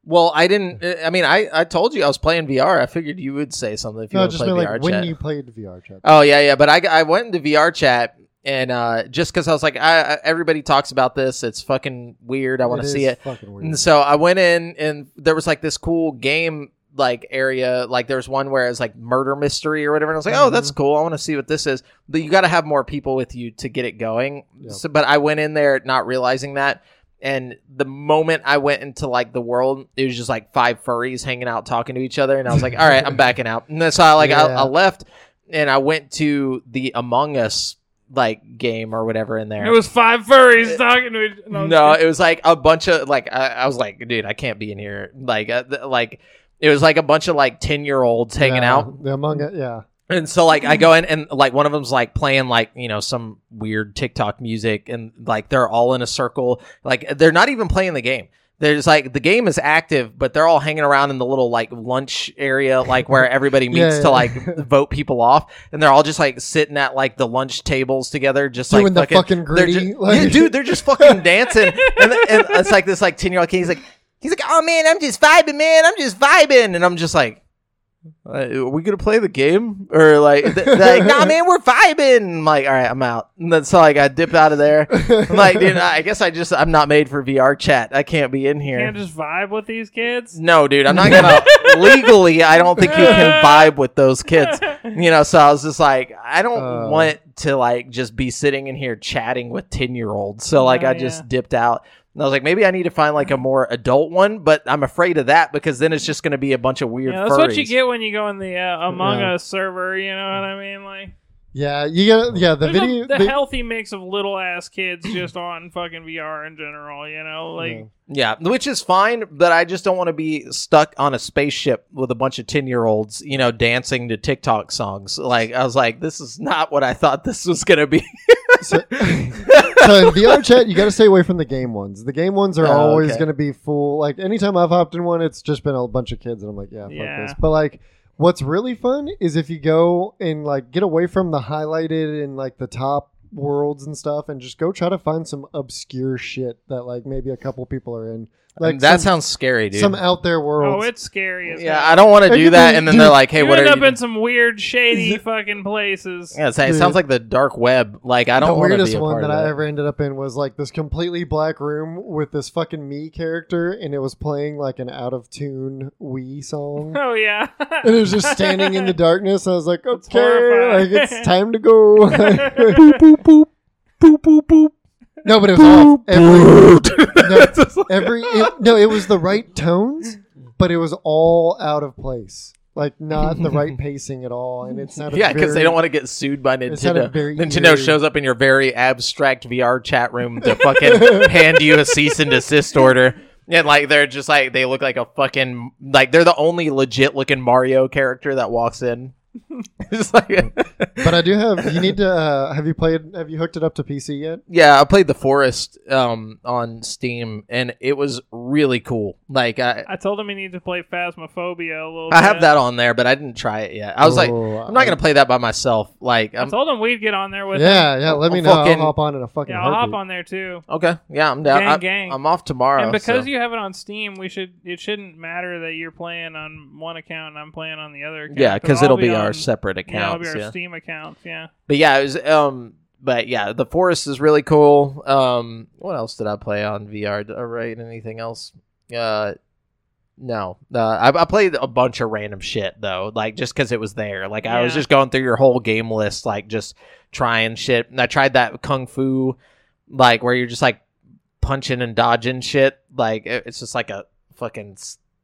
Well, I didn't. uh, I mean, I I told you I was playing VR. I figured you would say something if you No, just VR like chat. when you played VR chat. Oh yeah, yeah. But I I went into VR chat. And uh, just because I was like, I, I, everybody talks about this, it's fucking weird. I want to see it. Fucking weird. And so I went in, and there was like this cool game like area. Like there's one where it's like murder mystery or whatever. And I was like, oh, that's cool. I want to see what this is. But you got to have more people with you to get it going. Yep. So, but I went in there not realizing that. And the moment I went into like the world, it was just like five furries hanging out talking to each other, and I was like, "All right, I'm backing out." And then so I like I, Yeah. I left, and I went to the Among Us like game or whatever in there. It was five furries talking to each. No, No, it was like a bunch of like I, I was like, dude, I can't be in here. Like, uh, th- like it was like a bunch of like ten year olds hanging Yeah, out, The Among Us, yeah. And so like I mm-hmm. go in and like one of them's like playing like you know some weird TikTok music, and like they're all in a circle. Like they're not even playing the game. There's like the game is active, but they're all hanging around in the little like lunch area, like where everybody meets Yeah, to like vote people off, and they're all just like sitting at like the lunch tables together, just Doing like the fucking they're gritty, ju- like- yeah, dude, they're just fucking dancing, and, and it's like this like ten year old kid. He's like, he's like, oh man, I'm just vibing, man, I'm just vibing, and I'm just like. Uh, are we gonna play the game or like, th- like nah man we're vibing I'm like all right I'm out and then so like I dip out of there I'm like dude I guess I just I'm not made for VR chat I can't be in here can't just vibe with these kids. no, dude, I'm not gonna legally. I don't think you can vibe with those kids. You know, so I was just like, I don't Uh. want to like just be sitting in here chatting with ten year olds. So like, Oh, I just dipped out, And I was like, maybe I need to find like a more adult one, but I'm afraid of that because then it's just going to be a bunch of weird. Yeah, that's what you get when you go in the uh, Among Yeah. Us server. You know what I mean? Like Yeah, you get yeah the there's video. a, the the- healthy mix of little ass kids just on fucking VR in general. You know, like Yeah. Yeah, which is fine, but I just don't want to be stuck on a spaceship with a bunch of 10 year olds, you know, dancing to TikTok songs. Like, I was like, this is not what I thought this was going to be. So, so in VR chat, you got to stay away from the game ones. The game ones are Oh, always okay. going to be full. Like anytime I've hopped in one, it's just been a bunch of kids, and I'm like, yeah, fuck Yeah. this. But like, what's really fun is if you go and like get away from the highlighted and like the top worlds and stuff, and just go try to find some obscure shit that like maybe a couple people are in. Like that some, sounds scary, dude. some out there world. oh, it's scary. As yeah, hell. I don't want to do that. be- And then dude, they're like, hey, you what end are up you? in some weird, shady fucking places. Yeah, it's, it sounds like the dark web. Like, I don't want to weirdest be a one part that, of I that. ever ended up in was like this completely black room with this fucking Mii character, and it was playing like an out of tune Wii song. Oh yeah. and it was just standing in the darkness. I was like, okay, horrifying. like it's time to go. boop, boop, boop. Boop, boop, boop. No, but it was off. Every, like- every it, no, it was the right tones, but it was all out of place. Like not the right pacing at all, and it's not. yeah, because they don't want to get sued by Nintendo. Nintendo eerie. shows up in your very abstract VR chat room to fucking hand you a cease and desist order. And like they're just like they look like a fucking like they're the only legit looking Mario character that walks in. It's like But I do have. You need to. Uh, have you played? Have you hooked it up to PC yet? yeah, I played the Forest um on Steam and it was really cool. Like I I told him he needed to play Phasmophobia a little. I have that on there, but I didn't try it yet. I was like, Oh, I'm not gonna play that by myself. Like, I I'm told him we'd get on there with him. Yeah, yeah. Let me I'll know. fucking- I'll hop on in a fucking. Yeah, I'll hop on there too. okay. Yeah, I'm down. Gang, I, gang. I'm off tomorrow. and because so- you have it on Steam, we should it shouldn't matter that you're playing on one account and I'm playing on the other account. yeah, because it'll be, our on- separate Yeah, accounts. be our Yeah, Steam accounts. Yeah. but yeah, it was um, but yeah, the forest is really cool. Um, what else did I play on VR? Did I write anything else? Uh, no, uh, I, I played a bunch of random shit though, like just because it was there. Like I was just going through your whole game list, like just trying shit. And I tried that kung fu, like where you're just like punching and dodging shit. Like it- it's just like a fucking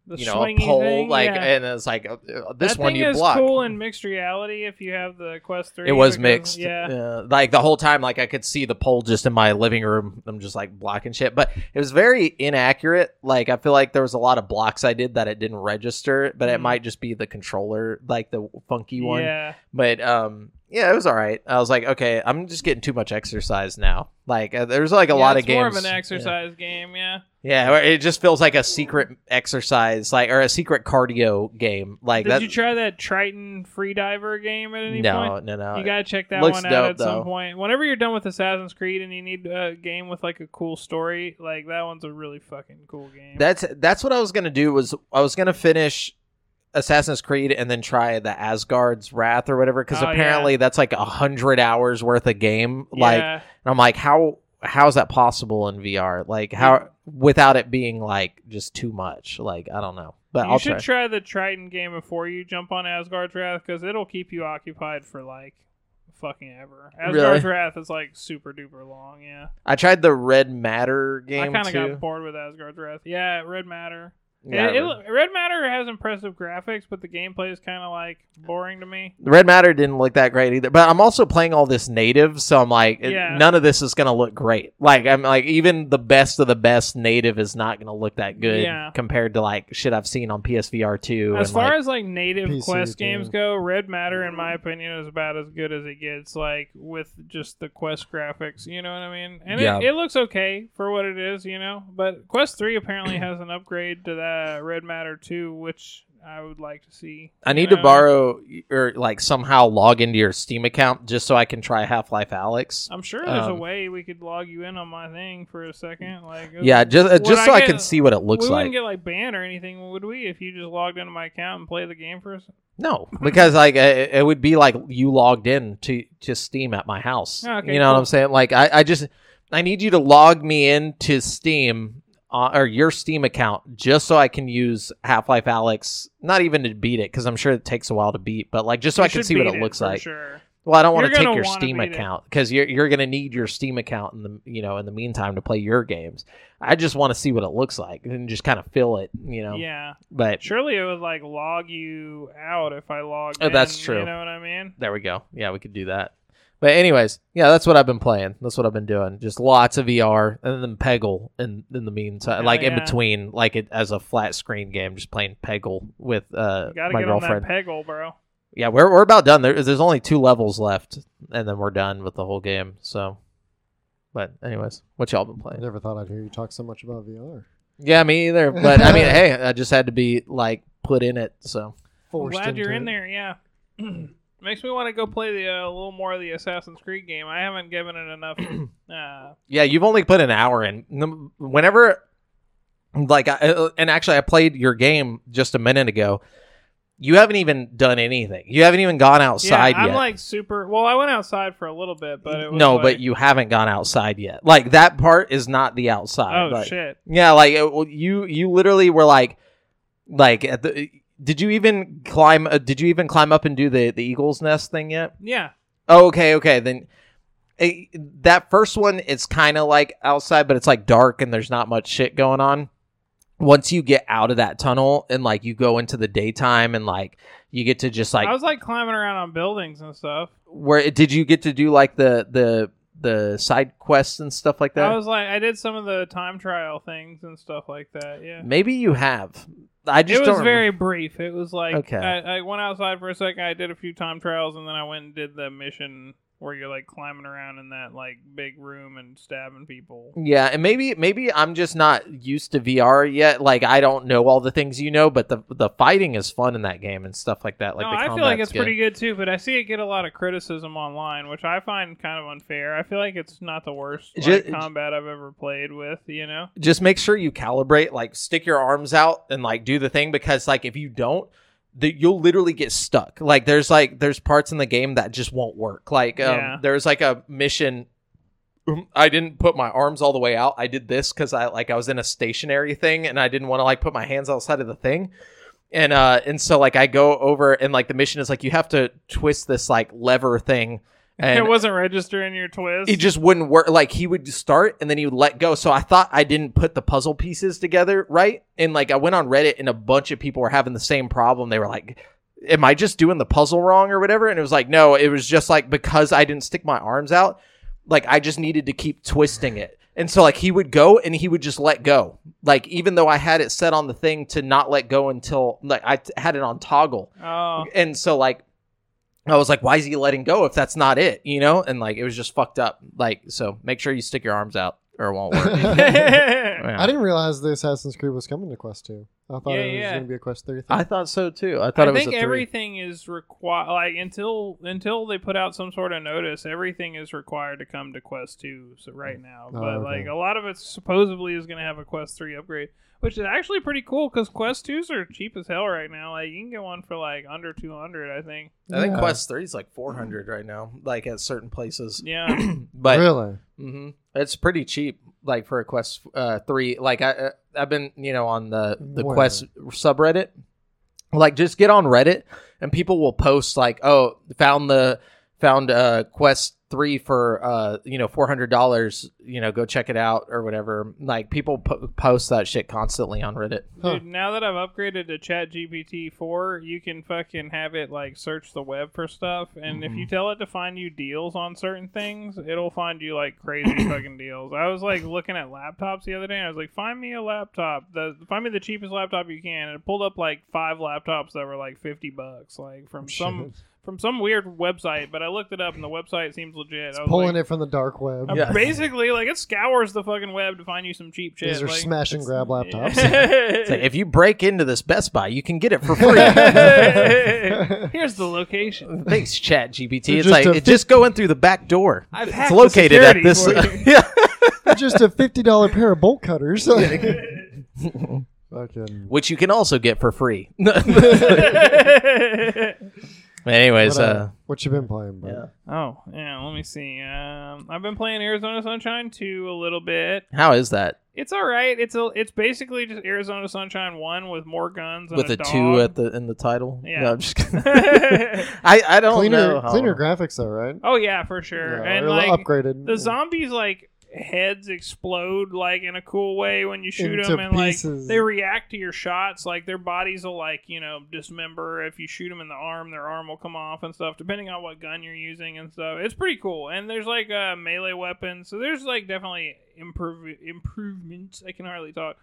The you know a pole, thing, like yeah. and it's like uh, uh, this that one thing you is block. cool in mixed reality if you have the Quest Three. It was because- mixed. Yeah. Like the whole time, like I could see the pole just in my living room. I'm just like blocking shit, but it was very inaccurate. Like I feel like there was a lot of blocks I did that it didn't register, but it Mm. might just be the controller, like the funky one. Yeah. But um, yeah, it was all right. I was like, okay, I'm just getting too much exercise now. Like uh, there's like a Yeah, lot of games. more of an yeah. exercise game. Yeah. Yeah, it just feels like a secret exercise, like or a secret cardio game. Like Did that. you try that Triton Freediver game at any no, point? No, no, no. You gotta check that looks one out dope, at though. some point. Whenever you're done with Assassin's Creed and you need a game with like a cool story, like that one's a really fucking cool game. That's that's what I was gonna do. Was I was gonna finish Assassin's Creed and then try the Asgard's Wrath or whatever because Oh, apparently that's like a hundred hours worth of game. Like, yeah. and I'm like, how how is that possible in VR? Like, how without it being like just too much? Like, I don't know, but you I'll should try. try. the Triton game before you jump on Asgard's Wrath because it'll keep you occupied for like fucking ever. Asgard's Wrath is like super duper long. Yeah, I tried the Red Matter game. I kind of got bored with Asgard's Wrath. Yeah, Red Matter. Yeah, It- it- Red Matter has impressive graphics, but the gameplay is kind of like boring to me. Red Matter didn't look that great either. But I'm also playing all this native, so I'm like, it- Yeah. none of this is gonna look great. Like I'm like, even the best of the best native is not gonna look that good Yeah. compared to like shit I've seen on PSVR two. As and, far like, as like native PC, quest yeah. games go, Red Matter, in my opinion, is about as good as it gets. Like with just the quest graphics, you know what I mean? And Yeah. it, it looks okay for what it is, you know. But Quest Three apparently has an upgrade to that Red Matter Two, which I would like to see. I need to borrow or like somehow log into your Steam account just so I can try Half-Life Alyx. I'm sure there's a um, way we could log you in on my thing for a second. Like Yeah, just uh, Would just I so I get- can see what it looks we like. wouldn't get like banned or anything, would we? If you just logged into my account and play the game for us? No, because like it, it would be like you logged in to to Steam at my house. Oh, okay, you know what cool. I'm saying? Like I, I just I need you to log me into Steam uh, or your Steam account just so I can use Half-Life Alyx. Not even to beat it because I'm sure it takes a while to beat, but like just so You I can see what beat it looks like. Sure. Well, I don't want to take your Steam account because you're you're going to need your Steam account in the you know in the meantime to play your games. I just want to see what it looks like and just kind of fill it, you know. Yeah. But Surely it would like log you out if I logged Oh, in. that's true. You know what I mean? there we go. Yeah, we could do that. But anyways, yeah, that's what I've been playing. That's what I've been doing. Just lots of VR and then Peggle in in the meantime, Hell like in between, like it as a flat screen game, just playing Peggle with uh gotta my get girlfriend. on that peggle, bro. yeah, we're we're about done. There, there's only two levels left, and then we're done with the whole game. So, but anyways, what y'all been playing? I playing? never thought I'd hear you talk so much about VR. Yeah, me either. But I mean, hey, I just had to be like put in it. So I'm Forced glad you're into in there. Yeah. Makes me want to go play the uh, a little more of the Assassin's Creed game. I haven't given it enough. uh, yeah, you've only put an hour in. Whenever, like, I, uh, and actually, I played your game just a minute ago. You haven't even done anything. You haven't even gone outside yeah, I'm yet. like super. Well, I went outside for a little bit, but it was no, like, but you haven't gone outside yet. Like that part is not the outside. Oh Like, shit! Yeah, like it, you you literally were like like at the did you even climb uh, did you even climb up and do the the eagle's nest thing yet? Yeah, Oh, okay, okay. Then eh, that first one it's kind of like outside but it's like dark and there's not much shit going on. Once you get out of that tunnel and like you go into the daytime and like you get to just like I was like climbing around on buildings and stuff. where did you get to do like the the the side quests and stuff like that? I was like, I did some of the time trial things and stuff like that. Yeah. Maybe you have. I just it was very brief. It was like Okay. I, I went outside for a second. I did a few time trials, and then I went and did the mission where you're like climbing around in that like big room and stabbing people. Yeah, and maybe maybe I'm just not used to VR yet. Like I don't know all the things you know, but the the fighting is fun in that game and stuff like that. Like no, I feel like it's good. pretty good too, but I see it get a lot of criticism online, which I find kind of unfair. I feel like it's not the worst like, combat I've ever played with. You know? Just make sure you calibrate, like stick your arms out and like do the thing because like if you don't, the, you'll literally get stuck. Like there's like there's parts in the game that just won't work. Like um, Yeah. there's like a mission. um, I didn't put my arms all the way out. I did this because I like I was in a stationary thing and I didn't want to like put my hands outside of the thing. And uh and so like I go over and like the mission is like you have to twist this like lever thing and it wasn't registering your twist. it just wouldn't work. Like he would start and then he would let go. So I thought I didn't put the puzzle pieces together right. And like I went on Reddit and a bunch of people were having the same problem. They were like, "Am I just doing the puzzle wrong or whatever?" And it was like, no, it was just like because I didn't stick my arms out, like I just needed to keep twisting it. And so like he would go and he would just let go. Like even though I had it set on the thing to not let go until like I t- had it on toggle oh, and so like I was like, why is he letting go if that's not it? You know? And like it was just fucked up. Like, so make sure you stick your arms out or it won't work. Yeah. I didn't realize the Assassin's Creed was coming to Quest 2. I thought Yeah, it was yeah. going to be a Quest 3 thing. I thought so too. I thought I it was think everything is required. Like until until they put out some sort of notice, everything is required to come to Quest Two so right mm. now. Oh, But okay. like a lot of it supposedly is going to have a Quest Three upgrade, which is actually pretty cool because Quest Twos are cheap as hell right now. Like you can get one for like under two hundred, I think. I think Yeah. Quest 3 is like 400 right now, like at certain places. Yeah, But really? mhm, it's pretty cheap, like for a Quest uh, 3. Like, I, uh, I've been, you know, on the, the Where? Quest subreddit. Like, just get on Reddit and people will post, like, oh, found the, found uh, Quest 3 for, uh, you know, $400, you know, go check it out or whatever. Like, people po- post that shit constantly on Reddit. Huh. dude. Now that I've upgraded to Chat GPT four, you can fucking have it like search the web for stuff, and if you Mm-hmm. tell it to find you deals on certain things, it'll find you like crazy fucking deals. I was like looking at laptops the other day. And I was like, find me a laptop. The find me the cheapest laptop you can. And it pulled up like five laptops that were like fifty bucks, like from some Shit. From some weird website. But I looked it up, and the website seems legit. I was Pulling like, it from the dark web. uh, Yeah. Basically, like it scours the fucking web to find you some cheap shit. These are like, smash and grab laptops. It's like, if you break into this Best Buy, you can get it for free. Here's the location. Thanks, Chat GPT. It's Just like a it's just going through the back door. I've it's the located at security this. for you. yeah. Just a $50 pair of bolt cutters. Fucking. which you can also get for free. Anyways, What, uh, uh, what you been playing, bro? yeah. oh yeah, let me see. Um, I've been playing Arizona Sunshine 2 a little bit. How is that? It's all right. It's a. It's basically just Arizona Sunshine One with more guns and with a a dog. two at the in the title. Yeah. No, I'm just kidding. I I don't cleaner, know. cleaner graphics though, right? oh yeah, for sure. Yeah, and like upgraded. the Yeah. zombies, like heads explode like in a cool way when you shoot Into them, and like they react to your shots. Like their bodies will like you know dismember if you shoot them in the arm. Their arm will come off and stuff, depending on what gun you're using and stuff. It's pretty cool. And there's like a melee weapon, so there's like definitely improve improvements. I can hardly talk.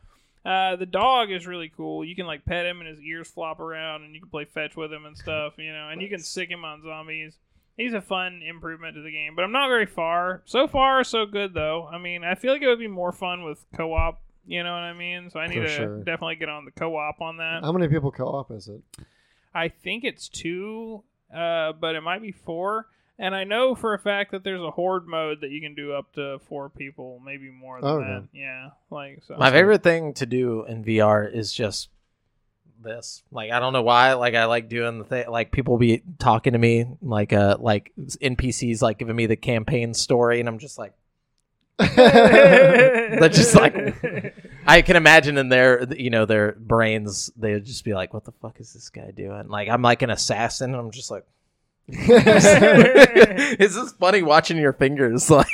Uh, the dog is really cool. You can like pet him and his ears flop around, and you can play fetch with him and stuff. You know, and you can sick him on zombies. He's a fun improvement to the game, but I'm not very far. So far, so good though. I mean, I feel like it would be more fun with co-op. You know what I mean? So I need For to sure. definitely get on the co-op on that. How many people co-op is it? I think it's two, uh, but it might be four. And I know for a fact that there's a horde mode that you can do up to four people, maybe more than Okay. that. Yeah, like so. My favorite thing to do in VR is just this. Like I don't know why. Like I like doing the thing. Like people be talking to me, like uh, like NPCs, like giving me the campaign story, and I'm just like, That's just like- I can imagine in their, you know, their brains, they would just be like, "What the fuck is this guy doing?" Like I'm like an assassin, and I'm just like, it's just funny watching your fingers like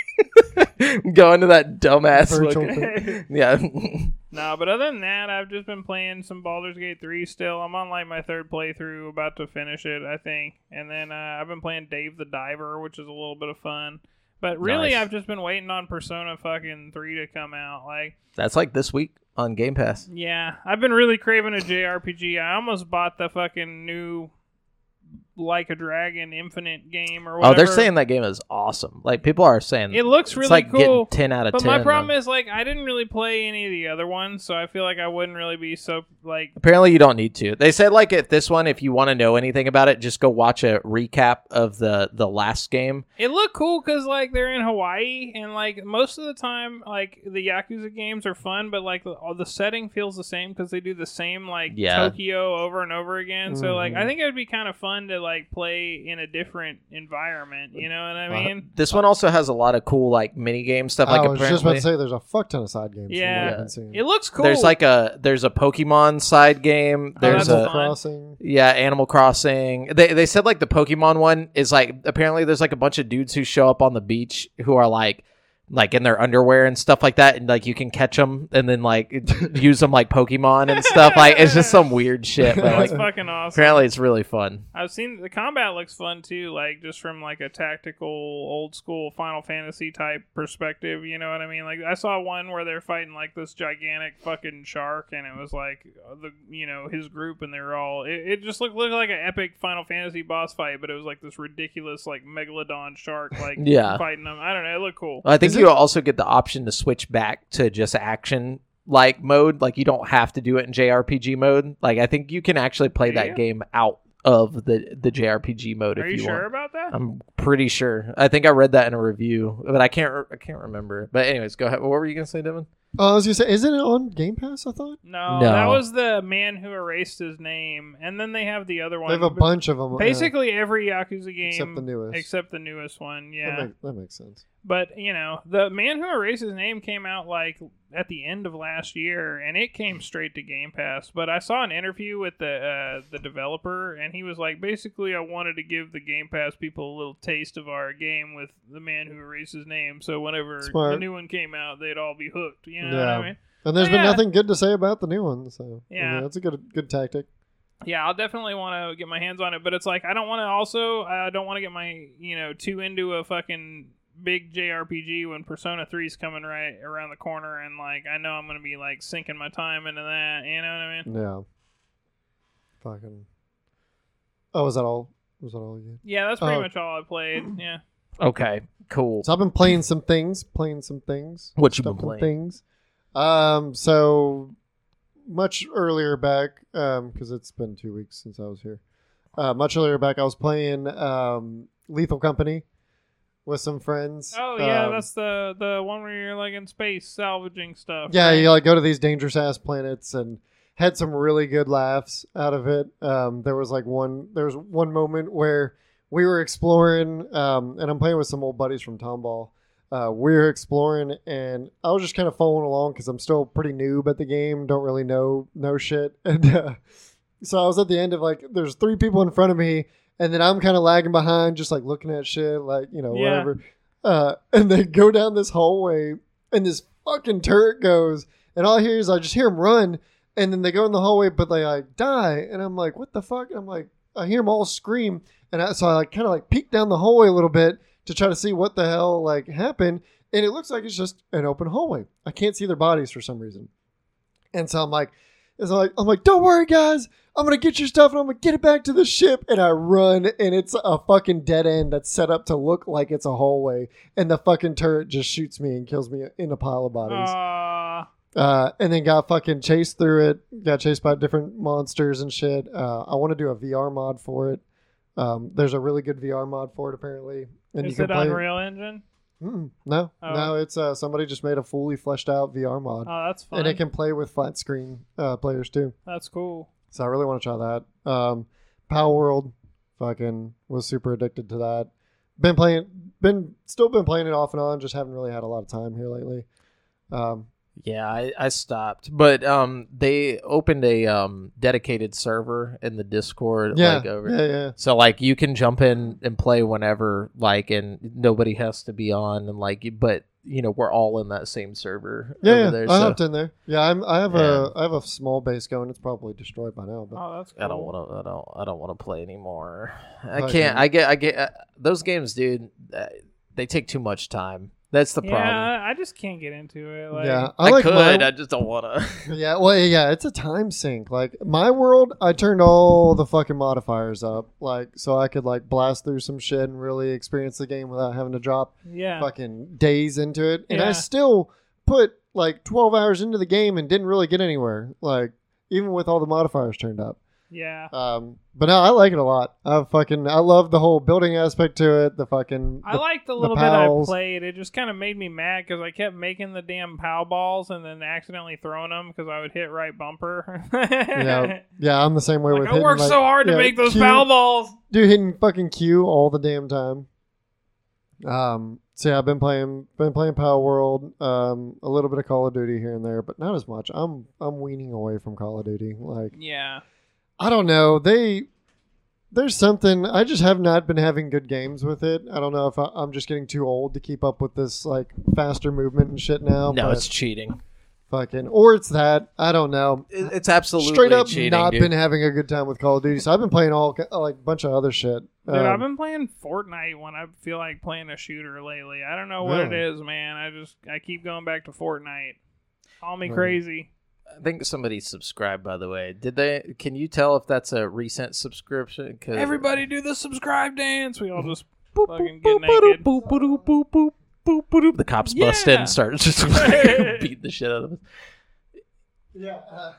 go into that dumbass yeah. No, but other than that, I've just been playing some Baldur's Gate 3 still. I'm on like my third playthrough, about to finish it, I think. And then uh, I've been playing Dave the Diver, which is a little bit of fun. But really, Nice. I've just been waiting on Persona fucking 3 to come out. Like, That's like this week on Game Pass. yeah, I've been really craving a JRPG. I almost bought the fucking new Like a Dragon Infinite game or whatever. Oh, they're saying that game is awesome. Like people are saying it looks really it's like cool. ten out of But ten. my problem on- is like I didn't really play any of the other ones, so I feel like I wouldn't really be so like apparently you don't need to. They said like at this one, if you want to know anything about it, just go watch a recap of the the last game. It looked cool because like they're in Hawaii and like most of the time like the Yakuza games are fun, but like the, all the setting feels the same because they do the same like Yeah. Tokyo over and over again. So like I Mhm. think it would be kind of fun to like play in a different environment. You know what I Uh, mean? this one also has a lot of cool like mini game stuff. Like I was just about to say there's a fuck ton of side games. from what Yeah. I've been. It looks cool. there's like a there's a Pokemon side game. Oh, There's that's a Animal. Crossing. Yeah, Animal Crossing. They they said like the Pokemon one is like apparently there's like a bunch of dudes who show up on the beach who are like like in their underwear and stuff like that, and like you can catch them and then like use them like Pokemon and stuff. Like it's just some weird shit. But That's fucking awesome. apparently it's really fun. I've seen the combat looks fun too, like just from like a tactical old school Final Fantasy type perspective. You know what I mean? Like I saw one where they're fighting like this gigantic fucking shark, and it was like the you know his group, and they were all. It, it just looked looked like an epic Final Fantasy boss fight, but it was like this ridiculous like megalodon shark like Yeah. fighting them. I don't know. It looked cool. I think Is you also get the option to switch back to just action like mode. Like you don't have to do it in JRPG mode. Like I think you can actually play Do that game out of the the JRPG mode Are if you you, sure want. about that? I'm pretty sure. I think I read that in a review, but I can't. re- I can't remember. But anyways, go ahead. What were you gonna say, Devin? Oh, I was gonna say, isn't it on Game Pass? I thought no, No. that was the man who erased his name, and then they have the other one. they have a bunch of them. Basically, every Yakuza game except the newest. except the newest one. Yeah, that, make- that makes sense. But you know, the man who erased his name came out like at the end of last year, and it came straight to Game Pass. But I saw an interview with the uh, the developer, and he was like, basically, I wanted to give the Game Pass people a little taste of our game with the man who erased his name, so whenever the Smart. new one came out, they'd all be hooked. You know what Yeah. I mean? And there's Oh, been yeah. nothing good to say about the new one, so I Yeah. that's a good good tactic. Yeah, I'll definitely want to get my hands on it, but it's like I don't want to also I don't want to get my you know too into a fucking big JRPG when Persona 3 is coming right around the corner, and like I know I'm gonna be like sinking my time into that. You know what I mean? Yeah. Fucking. Oh, was that all? Was that all you? Yeah, that's pretty Oh. much all I played. Yeah. Okay, cool. So I've been playing some things, playing some things. What you been playing? Things. Um. So much earlier back, um, because it's been two weeks since I was here. Uh, much earlier back, I was playing um Lethal Company with some friends. Oh yeah, Um, that's the the one where you're like in space salvaging stuff. Yeah, right? you like go to these dangerous ass planets and had some really good laughs out of it. Um, there was like one there was one moment where we were exploring, um, and I'm playing with some old buddies from Tomball. uh, we're exploring, and I was just kind of following along because I'm still pretty noob at the game, don't really know know shit, and uh, so I was at the end of like, there's three people in front of me, and then I'm kind of lagging behind, just like looking at shit, like you know Yeah. whatever, uh, and they go down this hallway, and this fucking turret goes, and all I hear is I just hear them run, and then they go in the hallway, but they like die, and I'm like, what the fuck? And I'm like, I hear them all scream, and I, so I like kind of like peek down the hallway a little bit to try to see what the hell like happened, and it looks like it's just an open hallway. I can't see their bodies for some reason, and so I'm like, it's like I'm like, don't worry, guys. I'm gonna get your stuff and I'm gonna get it back to the ship. And I run, and it's a fucking dead end that's set up to look like it's a hallway. And the fucking turret just shoots me and kills me in a pile of bodies. Uh, Uh, and then got fucking chased through it. Got chased by different monsters and shit. Uh, I want to do a VR mod for it. Um, there's a really good VR mod for it apparently. And is you it play. Unreal Engine? Mm-mm, no, Oh. no, it's uh, somebody just made a fully fleshed out VR mod, Oh, that's fun. and it can play with flat screen uh, players too. That's cool. So I really want to try that. Um, Palworld, fucking was super addicted to that. Been playing, been still been playing it off and on. Just haven't really had a lot of time here lately. Um, Yeah, I, I stopped, but um, they opened a um dedicated server in the Discord. yeah, like, over. yeah, yeah. So like you can jump in and play whenever, like, and nobody has to be on, and like, but you know we're all in that same server Yeah, over yeah, there. I so hopped in there. Yeah, I'm. I have Yeah. a. I have a small base going. It's probably destroyed by now. But Oh, that's cool. I don't want to. I don't. I don't want to play anymore. I Fucking- can't. I get. I get uh, those games, dude. Uh, they take too much time. That's the problem. Yeah, problem. I just can't get into it. Like, yeah, I, I, like could. my- I just don't want to. yeah, well, yeah, it's a time sink. Like my world, I turned all the fucking modifiers up, like so I could like blast through some shit and really experience the game without having to drop yeah. fucking days into it. And I still put like 12 hours into the game and didn't really get anywhere. Like even with all the modifiers turned up. Yeah. Um, but no, I like it a lot. I fucking I love the whole building aspect to it. The fucking I the- liked the little bit I played. It just kind of made me mad because I kept making the damn pow balls and then accidentally throwing them because I would hit right bumper. yeah, yeah. I'm the same way like, with I hitting, worked like- so hard to make those Q- pow balls. dude hitting fucking Q all the damn time. Um, so yeah, I've been playing been playing Palworld, um, a little bit of Call of Duty here and there, but not as much. I'm I'm weaning away from Call of Duty. Like Yeah. I don't know, they there's something I just have not been having good games with it. I don't know if I, I'm just getting too old to keep up with this like faster movement and shit now. no, it's cheating. fucking or it's that I don't know. It's absolutely Straight up, cheating. not dude. been having a good time with Call of Duty. So I've been playing all like a bunch of other shit. Dude, Um, I've been playing Fortnite when I feel like playing a shooter lately. I don't know what Really? it is, man. I just I keep going back to Fortnite. Call me Right. crazy. I think somebody subscribed. By the way, did they? Can you tell if that's a recent subscription? 'Cause- Everybody do the subscribe dance. We all just Boop, fucking boop, get boop, naked. boop, boop, boop, boop, boop, boop, boop. The cops bust in and start just beat the shit out of us. Yeah. Uh,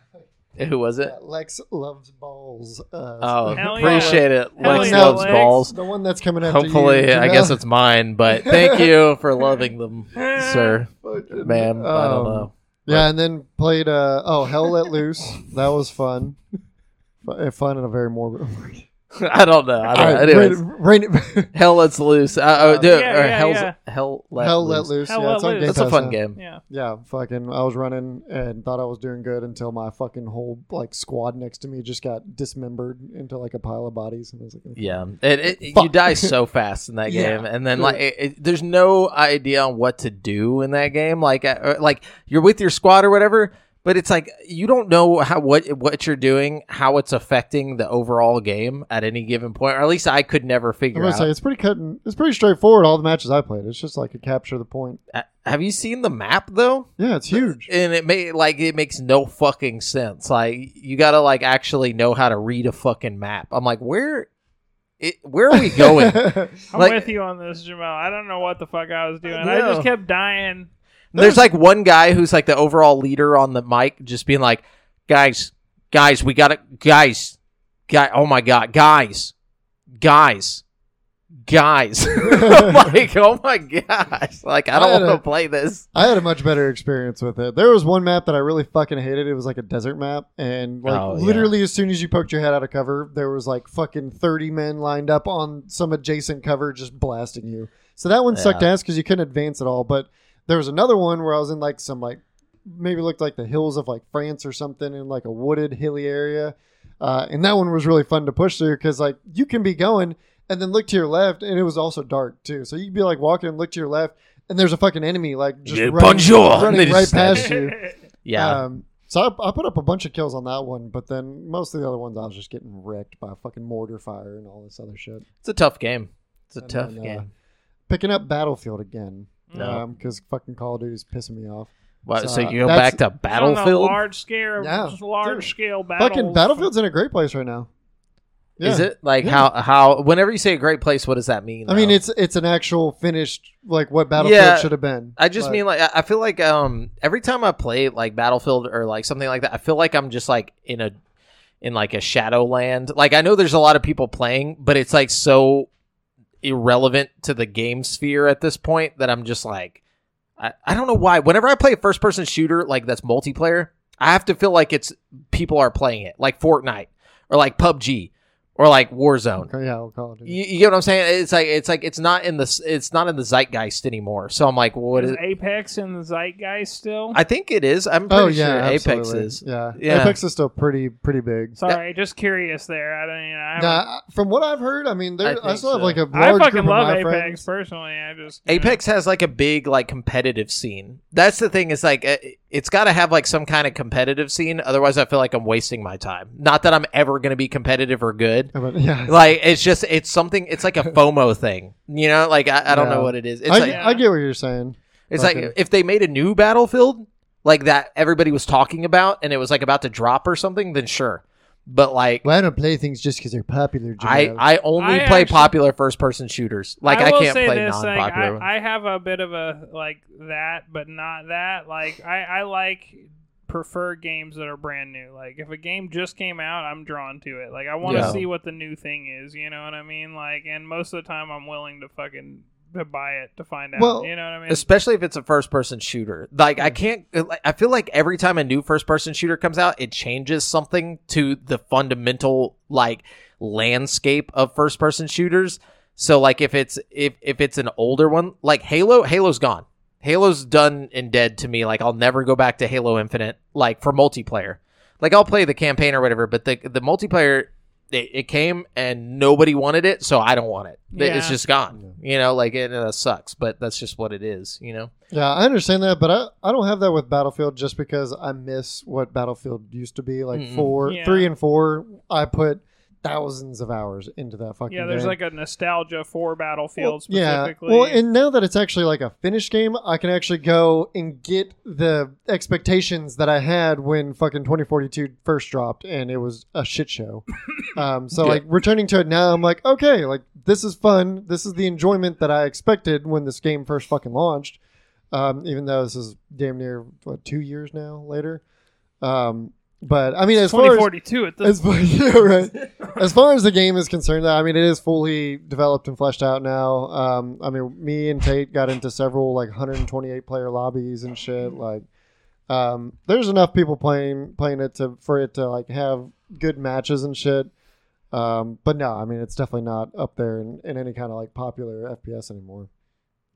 Who was it? Lex loves balls. Uh, Oh, Hell yeah. appreciate it. Hell Lex yeah, loves Lex. balls. the one that's coming after Hopefully, you. I guess it's mine, but thank you for loving them, sir, Fucking- ma'am. I don't um, know. Yeah, and then played. Uh, oh, Hell Let Loose. That was fun. Fun in a very morbid. I don't know. I don't know. Anyways, rain- rain- hell lets loose. Uh, oh, Uh, dude, Yeah, or yeah, hell's, yeah. hell let Hell loose. Let Loose. Hell yeah, Let it's on Loose. Game That's a fun now. game. Yeah. Yeah, fucking. I was running and thought I was doing good until my fucking whole like squad next to me just got dismembered into like a pile of bodies, and I was like, okay. Yeah, it, it, you die so fast in that Yeah. game, and then like it, it, there's no idea on what to do in that game. Like, uh, like you're with your squad or whatever, but it's like you don't know how what what you're doing, how it's affecting the overall game at any given point. Or at least I could never figure gonna out. say it's pretty cut. and- It's pretty straightforward. All the matches I played, it's just like a capture the point. Uh, Have you seen the map though? Yeah, it's huge. And it may like it makes no fucking sense. Like you gotta like actually know how to read a fucking map. I'm like, where, it, where are we going? I'm Like- with you on this, Jamal. I don't know what the fuck I was doing. I I just kept dying. There's like one guy who's like the overall leader on the mic, just being like, "Guys, guys, we gotta, guys, guy, oh my god, guys, guys, guys. Like, oh my gosh. Like, I I don't want a- to play this. I had a much better experience with it. There was one map that I really fucking hated. It was like a desert map, and like Oh, yeah. literally as soon as you poked your head out of cover, there was like fucking thirty men lined up on some adjacent cover just blasting you. So that one sucked ass because you couldn't advance at all. But there was another one where I was in like some like maybe looked like the hills of like France or something in like a wooded hilly area, uh, and that one was really fun to push through because like you can be going and then look to your left, and it was also dark too. So you could be like walking and look to your left, and there's a fucking enemy like just Yeah, running, bonjour, running right past you. Yeah. Um, so I, I put up a bunch of kills on that one, but then most of the other ones I was just getting wrecked by fucking mortar fire and all this other shit. it's a tough game. It's a And tough then, uh, game. Picking up Battlefield again No. because fucking Call of Duty's pissing me off. What, so, so you go that's- back to Battlefield? large scale, Yeah. large Dude. scale battle. Fucking Battlefield's in a great place right now. Is it like Yeah. how how? Whenever you say a great place, what does that mean? I mean, though? it's it's an actual finished like what Battlefield Yeah, should have been. I just But- mean like I I feel like um every time I play like Battlefield or like something like that, I feel like I'm just like in a in like a Shadowland. Like I know there's a lot of people playing, but it's like so irrelevant to the game sphere at this point that I'm just like I, I don't know why. Whenever I play a first person shooter like that's multiplayer, I have to feel like it's people are playing it, like Fortnite or like PUBG or like Warzone. Yeah, I'll call it. You, you get what I'm saying? It's like it's like it's not in the it's not in the zeitgeist anymore. So I'm like, what is? Is Apex in the zeitgeist still? I think it is. I'm pretty Oh yeah, sure Apex is. Yeah. Yeah. Apex is still pretty pretty big. Sorry, just curious there. I don't. You know, I, Nah, from what I've heard, I mean, there, I I, think still have like a I large fucking group love of my Apex friends. personally. I just you know. Apex has like a big like competitive scene. That's the thing. Is like uh, it's got to have like some kind of competitive scene. Otherwise, I feel like I'm wasting my time. Not that I'm ever going to be competitive or good. Yeah, but, yeah. Like it's just it's something. It's like a FOMO thing. You know, like I, I don't Yeah. know what it is. It's I, like I get what you're saying. It's Okay. like if they made a new Battlefield like that everybody was talking about and it was like about to drop or something, then sure. But like Well, I don't play things just because they're popular. I, Jamal. I only I play actually- popular first person shooters. Like I, will can't play this, non like, popular. I, I have a bit of a like that, but not that. Like I, I like prefer games that are brand new. Like if a game just came out, I'm drawn to it. Like I want to Yeah. see what the new thing is. You know what I mean? Like, and most of the time, I'm willing to fucking to buy it to find out. Well, you know what I mean? Especially if it's a first person shooter. Like I hmm. can't I feel like every time a new first person shooter comes out, it changes something to the fundamental like landscape of first person shooters. So like if it's if if it's an older one, like Halo, Halo's gone. Halo's done and dead to me. Like I'll never go back to Halo Infinite like for multiplayer. Like I'll play the campaign or whatever, but the the multiplayer it, it came and nobody wanted it, so I don't want it. It's just gone. You know, like it, it uh, sucks, but that's just what it is. You know. yeah, I understand that, but I, I don't have that with Battlefield just because I miss what Battlefield used to be. Like Mm-mm. four, Yeah. three, and four, I put thousands of hours into that fucking yeah, there's game. like a nostalgia for Battlefield Well, yeah. Well, and now that it's actually like a finished game, I can actually go and get the expectations that I had when fucking 2042 first dropped, and it was a shit show. um, so Yeah. like returning to it now, I'm like, okay, like this is fun. This is the enjoyment that I expected when this game first fucking launched. Um, even though this is damn near what two years now later. Um, but I mean, as far as 2042 at this as far, yeah, right. As far as the game is concerned, I mean, it is fully developed and fleshed out now. Um, I mean, me and Tate got into several like 128 player lobbies and shit. Like, um, there's enough people playing playing it to for it to like have good matches and shit. Um, but no, I mean, it's definitely not up there in, in any kind of like popular FPS anymore.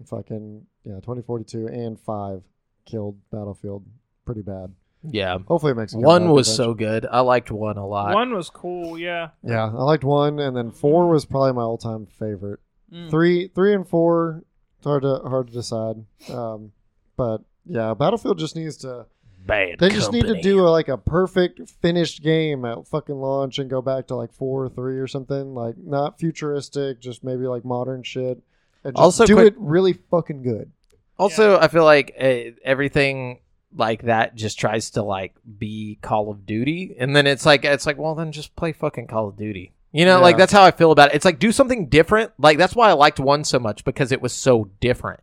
Fucking yeah, 2042 and five killed Battlefield pretty bad. Yeah. Hopefully, it makes it One was eventually. so good. I liked one a lot. one was cool. Yeah. Yeah, I liked one, and then four was probably my all-time favorite. Mm. Three, three, and four, it's hard to hard to decide. Um, but yeah, Battlefield just needs to. Bad. They just need to do a, like a perfect finished game at fucking launch and go back to like four or three or something. Like not futuristic, just maybe like modern shit. And just Also do quick- it really fucking good. Also, I feel like uh, everything like that just tries to like be Call of Duty, and then it's like it's like well, then just play fucking Call of Duty. You know, like that's how I feel about it. It's like do something different. Like that's why I liked one so much because it was so different.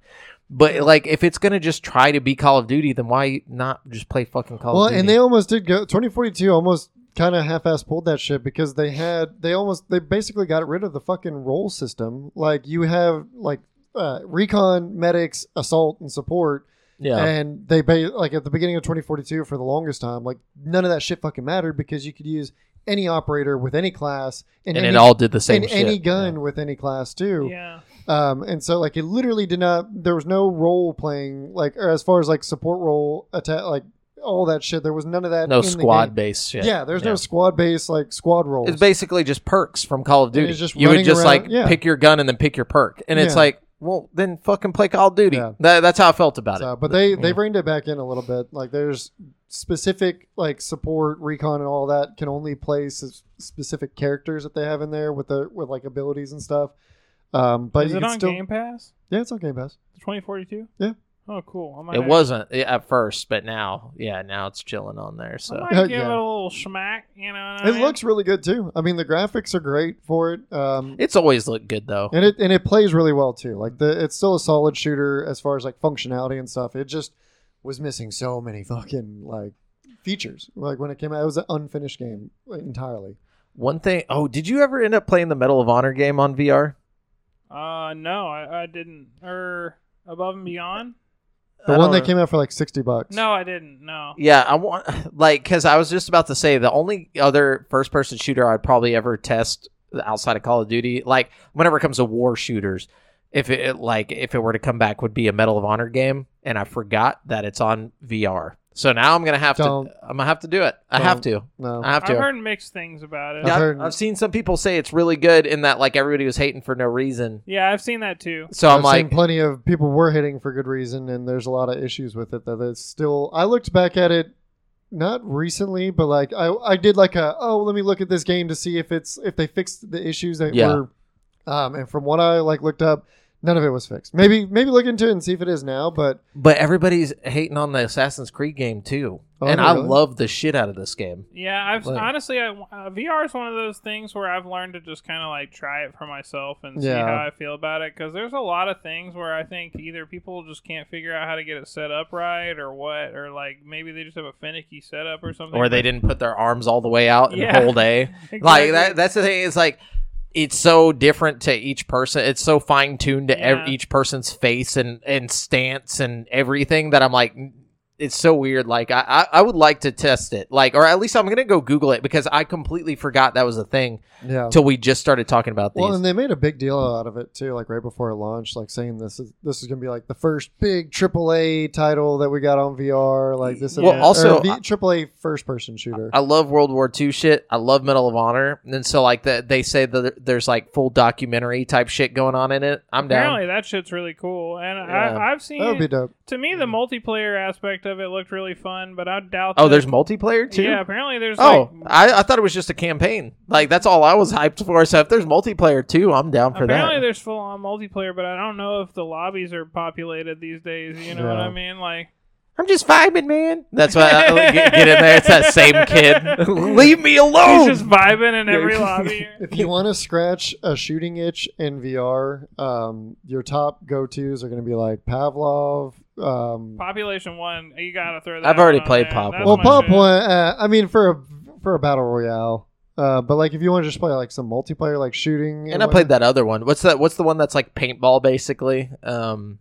But like if it's gonna just try to be Call of Duty, then why not just play fucking Call well, of Duty? Well, and they almost did go. Twenty forty two almost kind of half-ass pulled that shit because they had they almost they basically got rid of the fucking role system. Like you have like uh, recon, medics, assault, and support, Yeah. and they ba- like at the beginning of 2042 for the longest time, like none of that shit fucking mattered because you could use any operator with any class and, and any, it all did the same and shit. any gun with any class too. Yeah. Um, and so like it literally did not. There was no role playing like or as far as like support role attack like all that shit. There was none of that. No in squad game. based shit. Yeah, there's no squad based like squad roles. It's basically just perks from Call of Duty. it's just you would just around- like yeah. pick your gun and then pick your perk, and it's like, well, then fucking play Call of Duty. Yeah. That, that's how I felt about So, it. but they Yeah. they reined it back in a little bit. Like there's specific like support, recon, and all that can only play specific characters that they have in there with the with like abilities and stuff. Um, but Is it on still Game Pass? yeah, it's on Game Pass. 2042? Yeah. Oh, cool. I might It wasn't at first, but now, yeah, now it's chilling on there. I So might Yeah. give it a little smack. You know. What I It mean? looks really good too. I mean, the graphics are great for it. Um, it's always looked good though. and it and it plays really well too. Like the it's still a solid shooter as far as like functionality and stuff. It just was missing so many fucking like features. Like when it came out, it was an unfinished game entirely. One thing. Oh, did you ever end up playing the Medal of Honor game on VR? Uh, no, I, I didn't. Or Above and Beyond? The one that know. came out for like sixty bucks. No, I didn't. No. Yeah, I want like because I was just about to say the only other first-person shooter I'd probably ever test outside of Call of Duty, like whenever it comes to war shooters, if it like if it were to come back, would be a Medal of Honor game, and I forgot that it's on VR. So now I'm gonna have Don't. to. I'm gonna have to do it. I have to. no. I have to. I've heard mixed things about it. I've Yeah, I've, heard- I've seen some people say it's really good in that like everybody was hating for no reason. Yeah, I've seen that too. So I'm I've like, seen plenty of people were hitting for good reason, and there's a lot of issues with it. That it's still. I looked back at it, not recently, but like I, I did like a oh let me look at this game to see if it's if they fixed the issues that Yeah. were, um, and from what I like looked up, none of it was fixed. Maybe maybe look into it and see if it is now, but but everybody's hating on the Assassin's Creed game too, Oh, and are I really? love the shit out of this game. Yeah, I've Like- honestly, I, uh, VR is one of those things where I've learned to just kind of like try it for myself and see Yeah. how I feel about it. Because there's a lot of things where I think either people just can't figure out how to get it set up right, or what, or like maybe they just have a finicky setup or something. or they didn't put their arms all the way out and Yeah. hold A. Exactly. Like that. That's the thing. it's like it's so different to each person. It's so fine tuned to ev- each person's face and and stance and everything that I'm like. It's so weird. Like I, I, I would like to test it. Like, or at least I'm gonna go Google it because I completely forgot that was a thing yeah. till we just started talking about these. Well, and they made a big deal out of it too, like right before it launched, like saying this is this is gonna be like the first big AAA title that we got on VR, like this. Well, or also, V- I- AAA first person shooter. I love World War II shit. I love Medal of Honor. And so like that they say that there's like full documentary type shit going on in it. I'm down. Apparently, that shit's really cool, and Yeah. I, I've seen. that would be dope. to me, the mm. multiplayer aspect of it looked really fun, but I doubt. Oh, that- there's multiplayer too. Yeah, apparently there's. Oh, like, I, I thought it was just a campaign. Like that's all I was hyped for. So if there's multiplayer too, I'm down for Apparently, that. Apparently there's full on multiplayer, but I don't know if the lobbies are populated these days. You know what I mean? Like, I'm just vibing, man. That's why I get, get in there. It's that same kid. Leave me he's alone. just vibing in every lobby. If you want to scratch a shooting itch in VR, um, your top go tos are going to be like Pavlov. Um, Population one, you gotta throw that. I've already one played. Pop That's well, Pop. One. Uh, I mean, for a for a battle royale. Uh, but like, if you want to just play like some multiplayer, like shooting, and I played that other one. What's that? What's the one that's like paintball, basically? Um,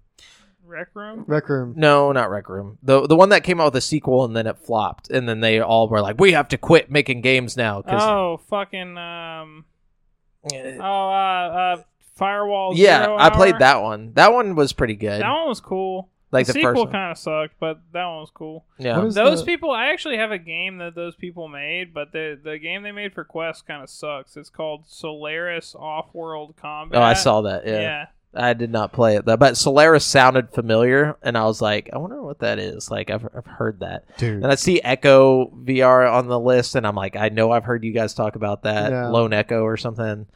Rec room. Rec Room. no, not Rec Room. The the one that came out with a sequel and then it flopped, and then they all were like, "We have to quit making games now." Cause, Oh, fucking. Um. Oh, uh, uh, Firewall. yeah, Zero I played that one. That one was pretty good. That one was cool. Like the, the, first sequel one. kind of sucked, but that one was cool. Yeah. Those the- people, I actually have a game that those people made, but the the game they made for Quest kind of sucks. It's called Solaris Off-World Combat. Oh, I saw that. Yeah. Yeah. I did not play it though, but Solaris sounded familiar, and I was like, I wonder what that is. Like, I've, I've heard that, Dude. and I see Echo VR on the list, and I'm like, I know I've heard you guys talk about that Yeah. Lone Echo or something.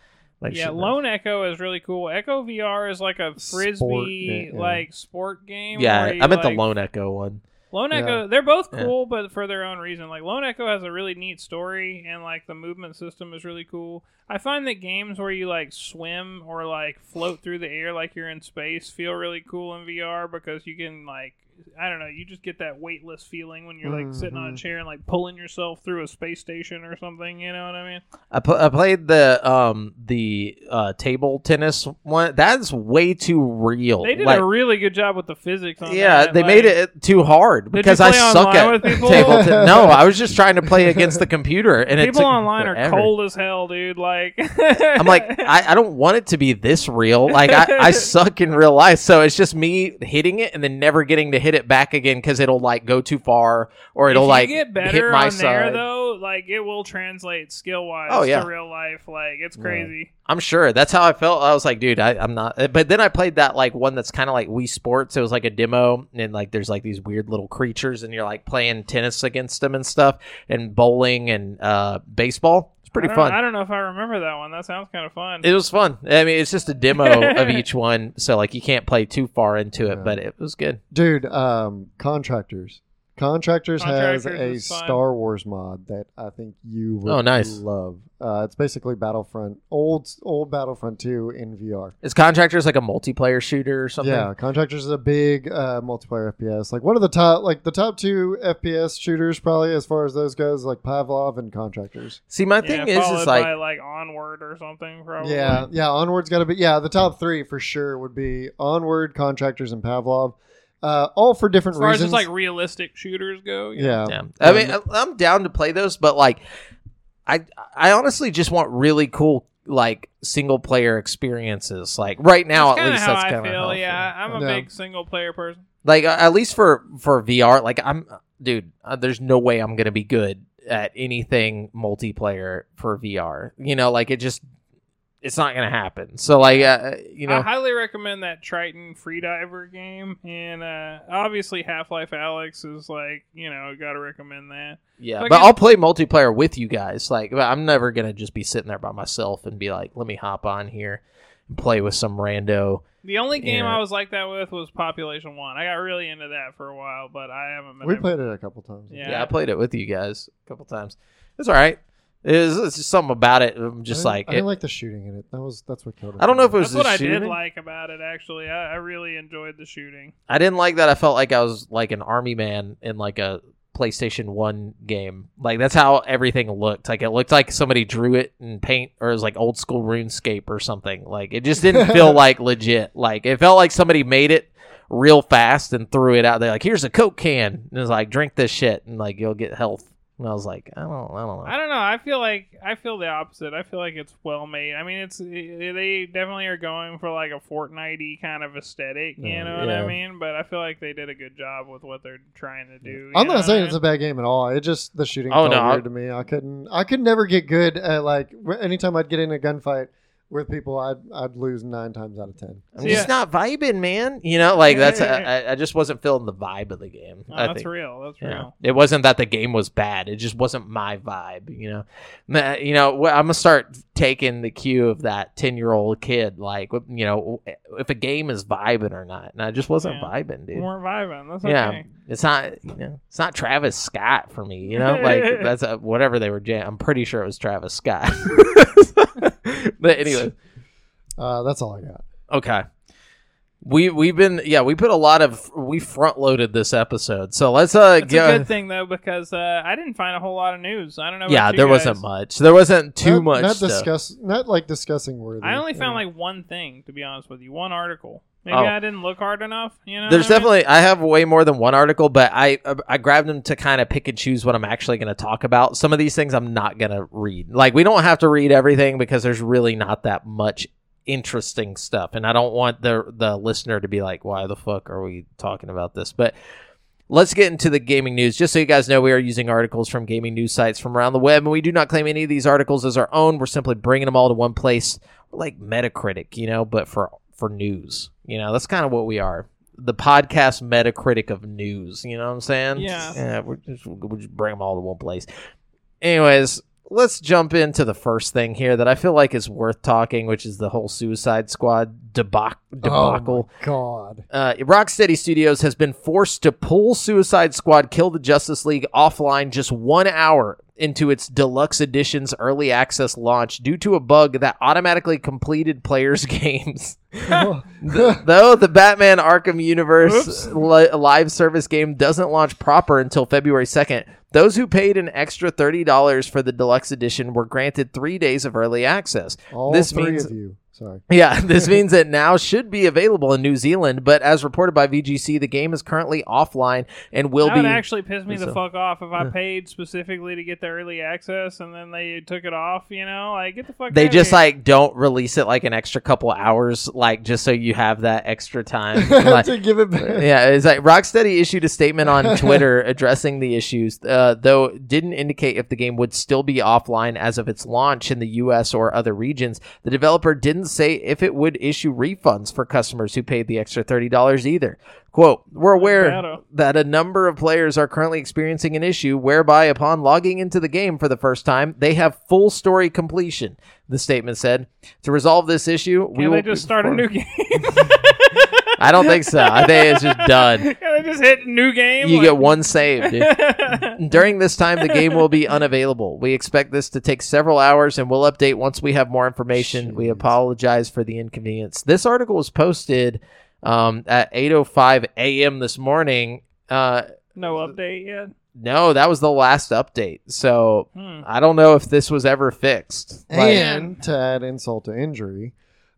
Like, yeah, shit, Lone Echo is really cool. Echo VR is like a frisbee Sport, yeah, yeah. like sport game. Yeah, I meant like, the Lone Echo one. Lone Yeah. Echo, they're both Yeah. cool, but for their own reason. Like Lone Echo has a really neat story, and like the movement system is really cool. I find that games where you like swim or like float through the air like you're in space feel really cool in VR because you can like I don't know. You just get that weightless feeling when you're like sitting on a Mhm. chair and like pulling yourself through a space station or something. You know what I mean? I, pl- I played the um the uh table tennis one. That's way too real. They did Like, a really good job with the physics on yeah, that. they like- made it too hard because I play suck at with table tennis. No, I was just trying to play against the computer, and it People took online forever. are cold as hell, dude. Like, I'm like, I, I don't want it to be this real. Like, I, I suck in real life. So it's just me hitting it and then never getting to hit it back again because it'll like go too far or it'll if like get hit my on side. there though, like it will translate skill wise Oh, yeah. to real life. Like it's Yeah. crazy. I'm sure that's how I felt. I was like, dude, I, I'm not. But then I played that like one that's kind of like Wii Sports. It was like a demo, and like there's like these weird little creatures, and you're like playing tennis against them and stuff, and bowling and uh, baseball. It's pretty I fun. I don't know if I remember that one. That sounds kind of fun. It was fun. I mean, it's just a demo of each one, so like you can't play too far into it, Yeah. but it was good. Dude, um, contractors. Contractors, has a. Star Wars mod that I think you would Oh, nice. love. Uh, it's basically Battlefront, old old Battlefront 2 in VR. Is Contractors like a multiplayer shooter or something? Yeah, Contractors is a big uh, multiplayer FPS. Like one of the top, like the top two FPS shooters, probably as far as those goes, like Pavlov and Contractors. See, my yeah, thing is, is like by like onward or something. Probably. Yeah, yeah. Onward's got to be. Yeah, the top three for sure would be Onward, Contractors, and Pavlov. Uh, all for different As far as reasons. just like realistic shooters go. yeah, Yeah. I mean, I'm down to play those, but like, I I honestly just want really cool like single player experiences. Like right now, that's at least how that's kind of. Yeah, I'm a Yeah. big single player person. Like uh, at least for for VR, like I'm, dude. Uh, there's no way I'm gonna be good at anything multiplayer for VR. You know, like it just. It's not gonna happen. So, like, uh, you know, I highly recommend that Triton Freediver game, and uh, obviously Half-Life Alyx is like you know got to recommend that. Yeah, So I but guess- I'll play multiplayer with you guys. Like, I'm never gonna just be sitting there by myself and be like, "Let me hop on here and play with some rando." The only game Yeah. I was like that with was Population One. I got really into that for a while, but I haven't been. we able- played it a couple times. Yeah. Yeah, I played it with you guys a couple times. It's all right. It was, it's just something about it. I'm just didn't- like, I it, didn't like the shooting in it. That was that's what killed it. I don't know if it was That's what the I shooting. did like about it. Actually, I, I really enjoyed the shooting. I didn't like that. I felt like I was like an army man in like a PlayStation One game. Like that's how everything looked. Like it looked like somebody drew it in paint, or it was like old school RuneScape or something. Like it just didn't feel like legit. Like it felt like somebody made it real fast and threw it out there. Like here's a Coke can, and it's like drink this shit, and like you'll get health. And I was like, I don't, I don't know. I don't know. I feel like I feel the opposite. I feel like it's well made. I mean, it's they definitely are going for like a Fortnite kind of aesthetic. You Yeah. know what Yeah. I mean? But I feel like they did a good job with what they're trying to do. I'm not saying what I it's a bad game at all. It just the shooting Oh, felt no, I- weird to me. I couldn't. I could never get good at like anytime I'd get in a gunfight with people, I'd I'd lose nine times out of ten. I'm See, just yeah. not vibing, man. You know, like that's I, I just wasn't feeling the vibe of the game. Oh, I that's think. real. That's Yeah. real. It wasn't that the game was bad. It just wasn't my vibe, you know. You know, I'm gonna start taking the cue of that ten year old kid. Like, you know, if a game is vibing or not, and I just wasn't Yeah. vibing, dude. We weren't vibing. That's Yeah, it's not. You know, it's not Travis Scott for me. You know, like that's a, whatever they were. Jam- I'm pretty sure it was Travis Scott. but anyway, Uh, that's all I got. Okay. We we've been yeah we put a lot of we front loaded this episode so let's uh It's go a good thing though because uh, I didn't find a whole lot of news. I don't know. About yeah you there guys. wasn't much there wasn't too not, much Not stuff. discuss. Not like discussing worthy. I only found Yeah. like one thing to be honest with you. One article. Maybe Oh. I didn't look hard enough. You know. There's what I mean? definitely I have way more than one article, but I uh, I grabbed them to kind of pick and choose what I'm actually going to talk about. Some of these things I'm not going to read. Like we don't have to read everything because there's really not that much interesting stuff, and I don't want the the listener to be like, "Why the fuck are we talking about this?" But Let's get into the gaming news. Just so you guys know, we are using articles from gaming news sites from around the web, and we do not claim any of these articles as our own. We're simply bringing them all to one place. We're like Metacritic, you know, but for for news. You know, that's kind of what we are. The podcast Metacritic of news. You know what I'm saying? Yeah. Yeah. We're just, we just bring them all to one place. Anyways, let's jump into the first thing here that I feel like is worth talking, which is the whole Suicide Squad debac- debacle. Oh god. Uh, Rocksteady Studios has been forced to pull Suicide Squad Kill the Justice League offline just one hour into its deluxe edition's early access launch due to a bug that automatically completed players' games. Though the Batman Arkham Universe li- live service game doesn't launch proper until February 2nd, those who paid an extra $30 for the deluxe edition were granted three days of early access. All This three means- of you. Sorry. Yeah, this means it now should be available in New Zealand, but as reported by VGC, the game is currently offline and will that be. would actually piss me the fuck off if I paid specifically to get the early access and then they took it off. You know, like get the fuck. they outta just here. like don't release it like an extra couple hours, like just so you have that extra time. Like- to give it back. yeah, it's like Rocksteady issued a statement on Twitter addressing the issues, uh, though didn't indicate if the game would still be offline as of its launch in the U.S. or other regions. The developer didn't say if it would issue refunds for customers who paid the extra thirty dollars either. "Quote: We're aware that a number of players are currently experiencing an issue whereby, upon logging into the game for the first time, they have full story completion." The statement said, "To resolve this issue, we will they just start a new game? I don't think so. I think it's just done." Can they just hit new game? You Like- get one save, dude. During this time, the game will be unavailable. We expect this to take several hours, and we'll update once we have more information. We apologize for the inconvenience. This article was posted um, at 8:05 a.m. this morning. Uh, no update yet. no, that was the last update. So Hmm. I don't know if this was ever fixed. Like, and to add insult to injury,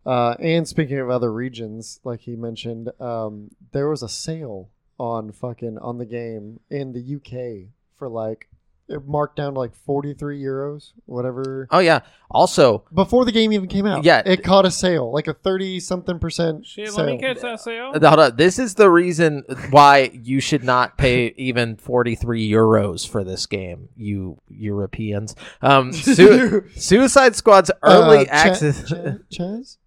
uh, and speaking of other regions, like he mentioned, um, there was a sale on fucking on the game in the UK for like it marked down to like forty three euros, whatever. oh yeah. Also, Before the game even came out, Yeah. it caught a sale, like a thirty something percent Shit, sale. let me catch that sale. hold on. This is the reason why you should not pay even 43 euros for this game, you Europeans. Um, Su- Suicide Squad's early Uh, Cha- access. Cha- Chaz, Cha-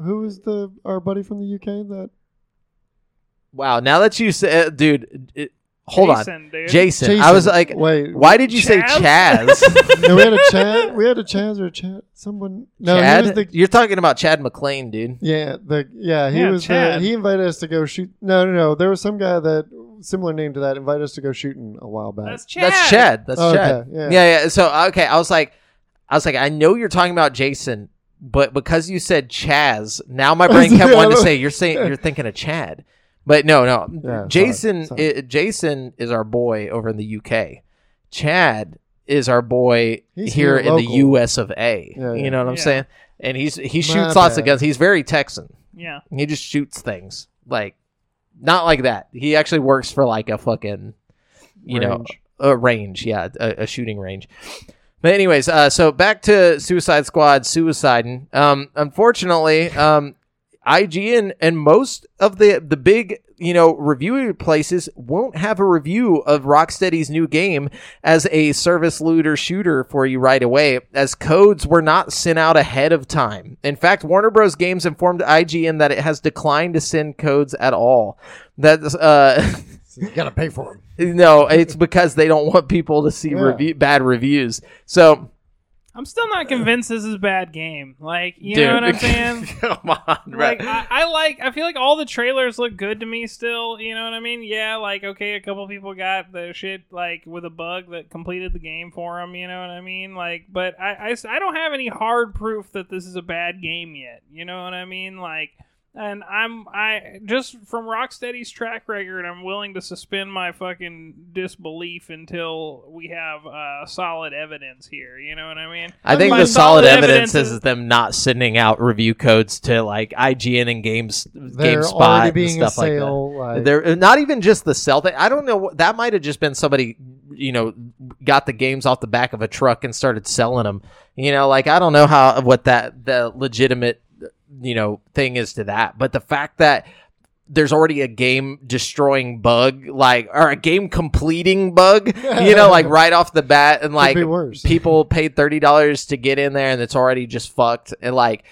who was the our buddy from the UK that wow. Now that you say, uh, dude, it, hold on, Jason, dude. Jason. I was like, wait, why did you say Chaz? Chaz? no, we had a Chad. We had a Chaz or a Chad. Someone. No, he Chad? was the. You're talking about Chad McLean, dude. Yeah, the yeah he Yeah, was. The, he invited us to go shoot. No, no, no. There was some guy that similar name to that invited us to go shooting a while back. That's Chad. That's Chad. That's Oh, Chad. okay, yeah. yeah, yeah. So okay, I was like, I was like, I know you're talking about Jason, but because you said Chaz, now my brain kept wanting to say you're saying you're thinking of Chad, but no, no. Yeah, Jason, sorry. i- Jason is our boy over in the UK. Chad is our boy He's here, here in the. U.S. of A. Yeah, yeah. You know what I'm saying? And he's he My shoots lots of guns. He's very Texan. Yeah. He just shoots things like not like that. He actually works for like a fucking you know a range, yeah, a, a shooting range. But anyways, uh, so back to Suicide Squad suiciding. Um, unfortunately, um, IGN and most of the the big you know review places won't have a review of Rocksteady's new game as a service looter shooter for you right away, as codes were not sent out ahead of time. In fact, Warner Bros. Games informed IGN that it has declined to send codes at all. That's uh. you gotta pay for them. No, it's because they don't want people to see Yeah. review bad reviews. So, I'm still not convinced this is a bad game. Like, you dude, know what I'm saying? come on, like bro. I, I like I feel like all the trailers look good to me still, you know what I mean? Yeah, like okay, a couple people got the shit like with a bug that completed the game for them, you know what I mean? Like but I I don't have any hard proof that this is a bad game yet. You know what I mean? Like and I'm I just from Rocksteady's track record, I'm willing to suspend my fucking disbelief until we have uh, solid evidence here. You know what I mean? I think My the solid evidence is- is them not sending out review codes to like IGN and Games GameSpot and being a stuff like that. sale. Like, They're not even just the sell thing. I don't know. That might have just been somebody, you know, got the games off the back of a truck and started selling them. You know, like I don't know how what that the legitimate, you know, thing is to that. But the fact that there's already a game destroying bug, like or a game completing bug, you know, like right off the bat, and like people paid thirty dollars to get in there, and it's already just fucked, and like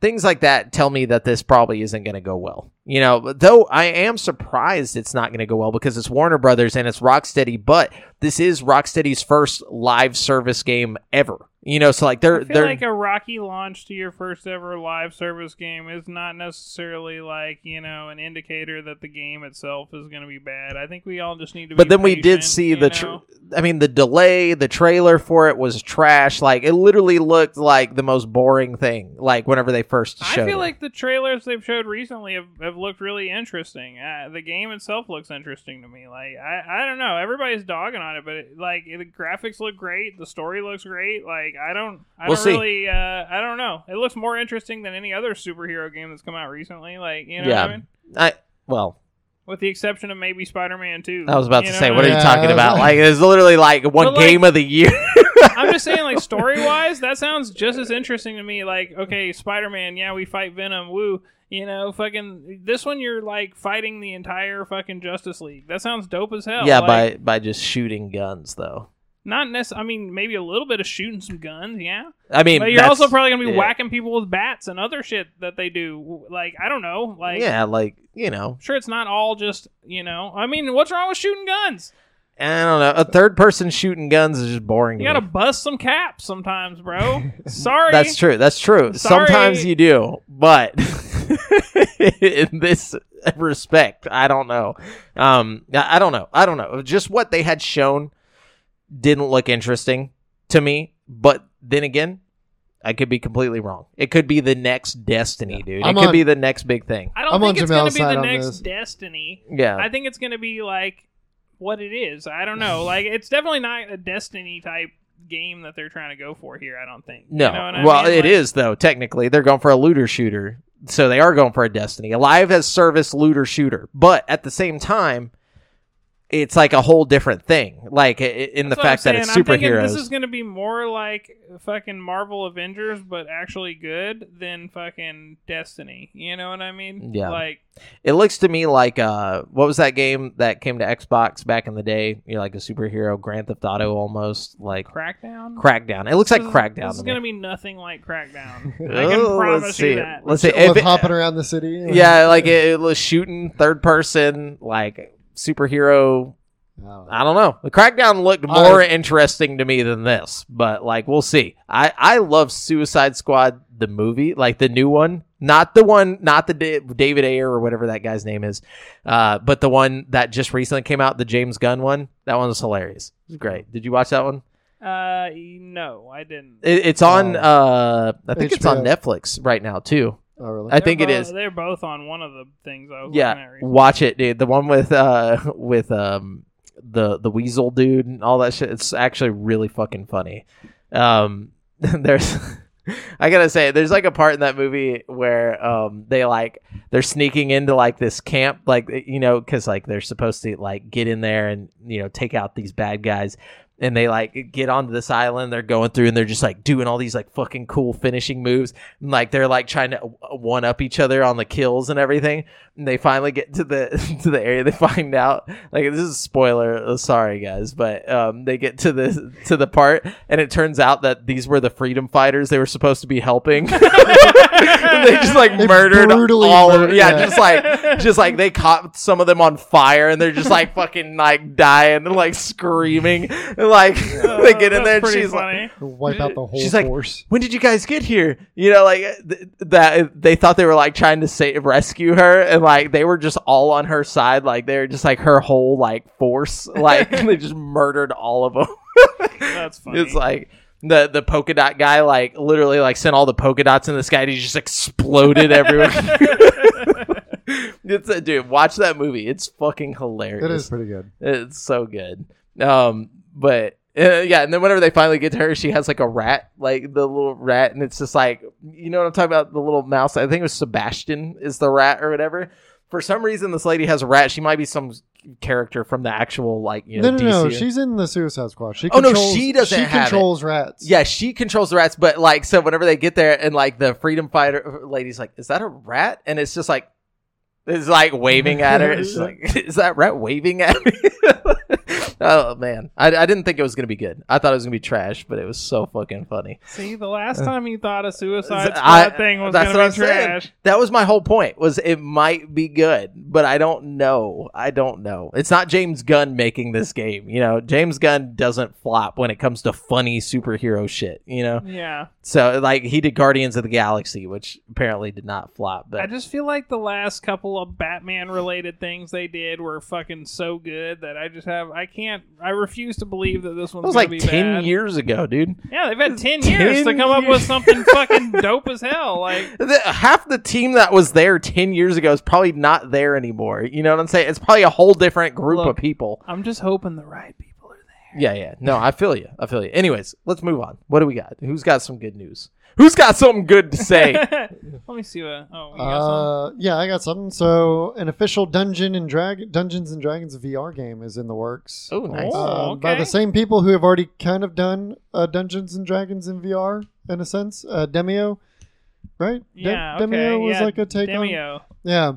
things like that tell me that this probably isn't going to go well. You know, though I am surprised it's not going to go well because it's Warner Brothers and it's Rocksteady, but this is Rocksteady's first live service game ever. You know, so like they're I feel they're like a rocky launch to your first ever live service game is not necessarily like you know an indicator that the game itself is going to be bad. I think we all just need to. but then we did see the tr- know? I mean the delay, the trailer for it was trash. Like it literally looked like the most boring thing like whenever they first showed I feel it. like the trailers they've showed recently have, have looked really interesting. Uh, the game itself looks interesting to me. Like I, I don't know, everybody's dogging on it, but it, like the graphics look great, the story looks great. Like I don't, I We'll don't see. really, uh, I don't know. It looks more interesting than any other superhero game that's come out recently. Like you know Yeah. what I mean? I well, With the exception of maybe Spider-Man Two. I was about to say, what what are you? Yeah, talking about? like- Like it's literally like one like- game of the year. I'm just saying, like story wise, that sounds just as interesting to me. Like, okay, Spider Man, yeah, we fight Venom, woo. You know, fucking this one, you're like fighting the entire fucking Justice League. That sounds dope as hell. yeah, like, by by just shooting guns though. not necessarily. I mean, maybe a little bit of shooting some guns, yeah. I mean, But you're also probably gonna be yeah. whacking people with bats and other shit that they do. Like, I don't know. Like, yeah, like you know, sure, it's not all just you know. I mean, what's wrong with shooting guns? I don't know. A third person shooting guns is just boring. You to gotta me. bust some caps sometimes, bro. Sorry. That's true. That's true. Sorry. Sometimes you do, but in this respect, I don't know. Um, I I don't know. I don't know. Just what they had shown didn't look interesting to me. But then again, I could be completely wrong. It could be the next Destiny, dude. I'm it could on- be the next big thing. I don't I'm think on it's going to be the next this. Destiny. Yeah. I think it's going to be like what it is. I don't know. Like it's definitely not a Destiny type game that they're trying to go for here. I don't think. No. You know well, mean? it Like, is though. Technically, they're going for a looter shooter, so they are going for a Destiny, a live as service looter shooter. But at the same time, it's like a whole different thing. Like in the that's what fact that it's saying. I'm superheroes. This is going to be more like fucking Marvel Avengers, but actually good than fucking Destiny. You know what I mean? Yeah. Like It looks to me like uh, what was that game that came to Xbox back in the day? You're like a superhero, Grand Theft Auto, almost like Crackdown. Crackdown. It looks like This is- Crackdown. This is going to be nothing like Crackdown. I can Oh, promise let's you that. Let's see. With If it- hopping around the city. yeah, like it, it was shooting third person, like superhero Oh. I don't know. The Crackdown looked more interesting to me than this, but like we'll see. I I love Suicide Squad the movie, like the new one, not the one, not the Da- David Ayer or whatever that guy's name is, uh, but the one that just recently came out, the James Gunn one. That one was hilarious. It was great. Did you watch that one? Uh, no, I didn't. It, it's on. Oh. Uh, I think it's on Netflix right now too. Oh, really? I think They're it bo- is. They're both on one of the things I was looking at Yeah, watch it, dude. The one with uh with um the the weasel dude and all that shit. It's actually really fucking funny. Um, there's. I gotta say, there's like a part in that movie where um they like they're sneaking into like this camp, like you know, because like they're supposed to like get in there and you know take out these bad guys, and they like get onto this island. They're going through and they're just like doing all these like fucking cool finishing moves, and, like they're like trying to one up each other on the kills and everything. And they finally get to the to the area. They find out like this is a spoiler. uh, Sorry guys, but um, they get to the to the part, and it turns out that these were the freedom fighters they were supposed to be helping. they just like They murdered brutally all of murdered- yeah, yeah. just like just like they caught some of them on fire, and they're just like fucking like dying and like screaming, like they get in Uh, there, and that's she's pretty like. Wipe out the whole She's like, force. when did you guys get here? You know, like th- that they thought they were like trying to save rescue her, and like they were just all on her side. Like they were just like her whole like force. Like they just murdered all of them. That's funny. It's like the the polka dot guy like literally like sent all the polka dots in the sky. And he just exploded everywhere. it's a, dude. Watch that movie. It's fucking hilarious. It is pretty good. It's so good. Um, but uh, yeah, and then whenever they finally get to her, she has like a rat, like the little rat, and it's just like you know what I'm talking about, the little mouse. I think it was Sebastian is the rat or whatever. For some reason, this lady has a rat. She might be some character from the actual like you know No, no, no. She's in the Suicide Squad. She Oh, no, controls, she doesn't She have it. controls rats. yeah, she controls the rats, but like so whenever they get there and like the freedom fighter lady's like, "Is that a rat?" and it's just like It's like waving at her. It's like, is that rat waving at me? oh man, I, I didn't think it was gonna be good. I thought it was gonna be trash, but it was so fucking funny. See, the last uh, time you thought a Suicide Squad I- thing was gonna be I'm saying. trash. That was my whole point. Was it might be good, but I don't know. I don't know. It's not James Gunn making this game. You know, James Gunn doesn't flop when it comes to funny superhero shit. You know, Yeah, so like he did Guardians of the Galaxy, which apparently did not flop. But I just feel like the last couple of Batman related things they did were fucking so good that I just have I can't I refuse to believe that this That one's was like be ten bad. years ago, dude. Yeah, they've had ten 10 years to come up with something fucking dope as hell. Like The, half the team that was there ten years ago is probably not there anymore. You know what I'm saying? It's probably a whole different group Look. of people. I'm just hoping the right people Yeah, yeah. No, I feel you. I feel you. Anyways, let's move on. What do we got? Who's got some good news? Who's got something good to say? Let me see what. Oh, you got some? Uh, yeah, I got something. So, an official Dungeon and Drag Dungeons and Dragons VR game is in the works. oh, nice. Oh. Um, By the same people who have already kind of done uh, Dungeons and Dragons in VR, in a sense. Uh, Demeo, right? De- Yeah, Demeo okay. was yeah, like a take on. Demeo. Yeah,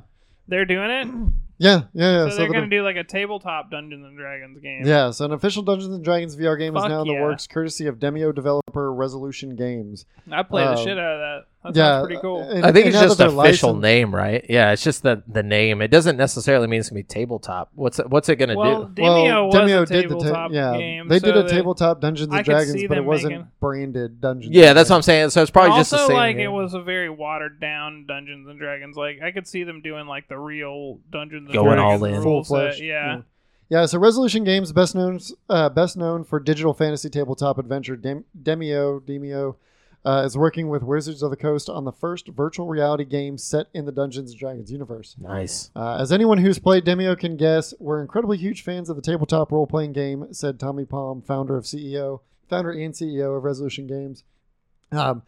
They're doing it. yeah, yeah. yeah. So, they're the- gonna do like a tabletop Dungeons and Dragons game. Yeah, so an official Dungeons and Dragons VR game Fuck is now in the works, courtesy of Demeo developer Resolution Games. I play the Uh, shit out of that. That yeah, pretty cool. and- I think it's just they're official licensed- name, right? Yeah, it's just the the name. It doesn't necessarily mean it's gonna be tabletop. What's it, what's it gonna well, do? Demeo well, was Demeo a did the tabletop ta- yeah, game. they did a tabletop Dungeons and Dragons, but it wasn't making- branded Dungeons. Yeah, that's what I'm saying. So it's probably also, just the same. like name. it was a very watered down Dungeons and Dragons. Like I could see them doing like the real Dungeons and Going Dragons all in. full set. fledged. Yeah. Yeah, so Resolution Games, best known uh, best known for digital fantasy tabletop adventure Dem- Demeo, Demeo uh, is working with Wizards of the Coast on the first virtual reality game set in the Dungeons and Dragons universe. nice. Uh, as anyone who's played Demeo can guess, we're incredibly huge fans of the tabletop role playing game," said Tommy Palm, founder of CEO, founder and CEO of Resolution Games. Um,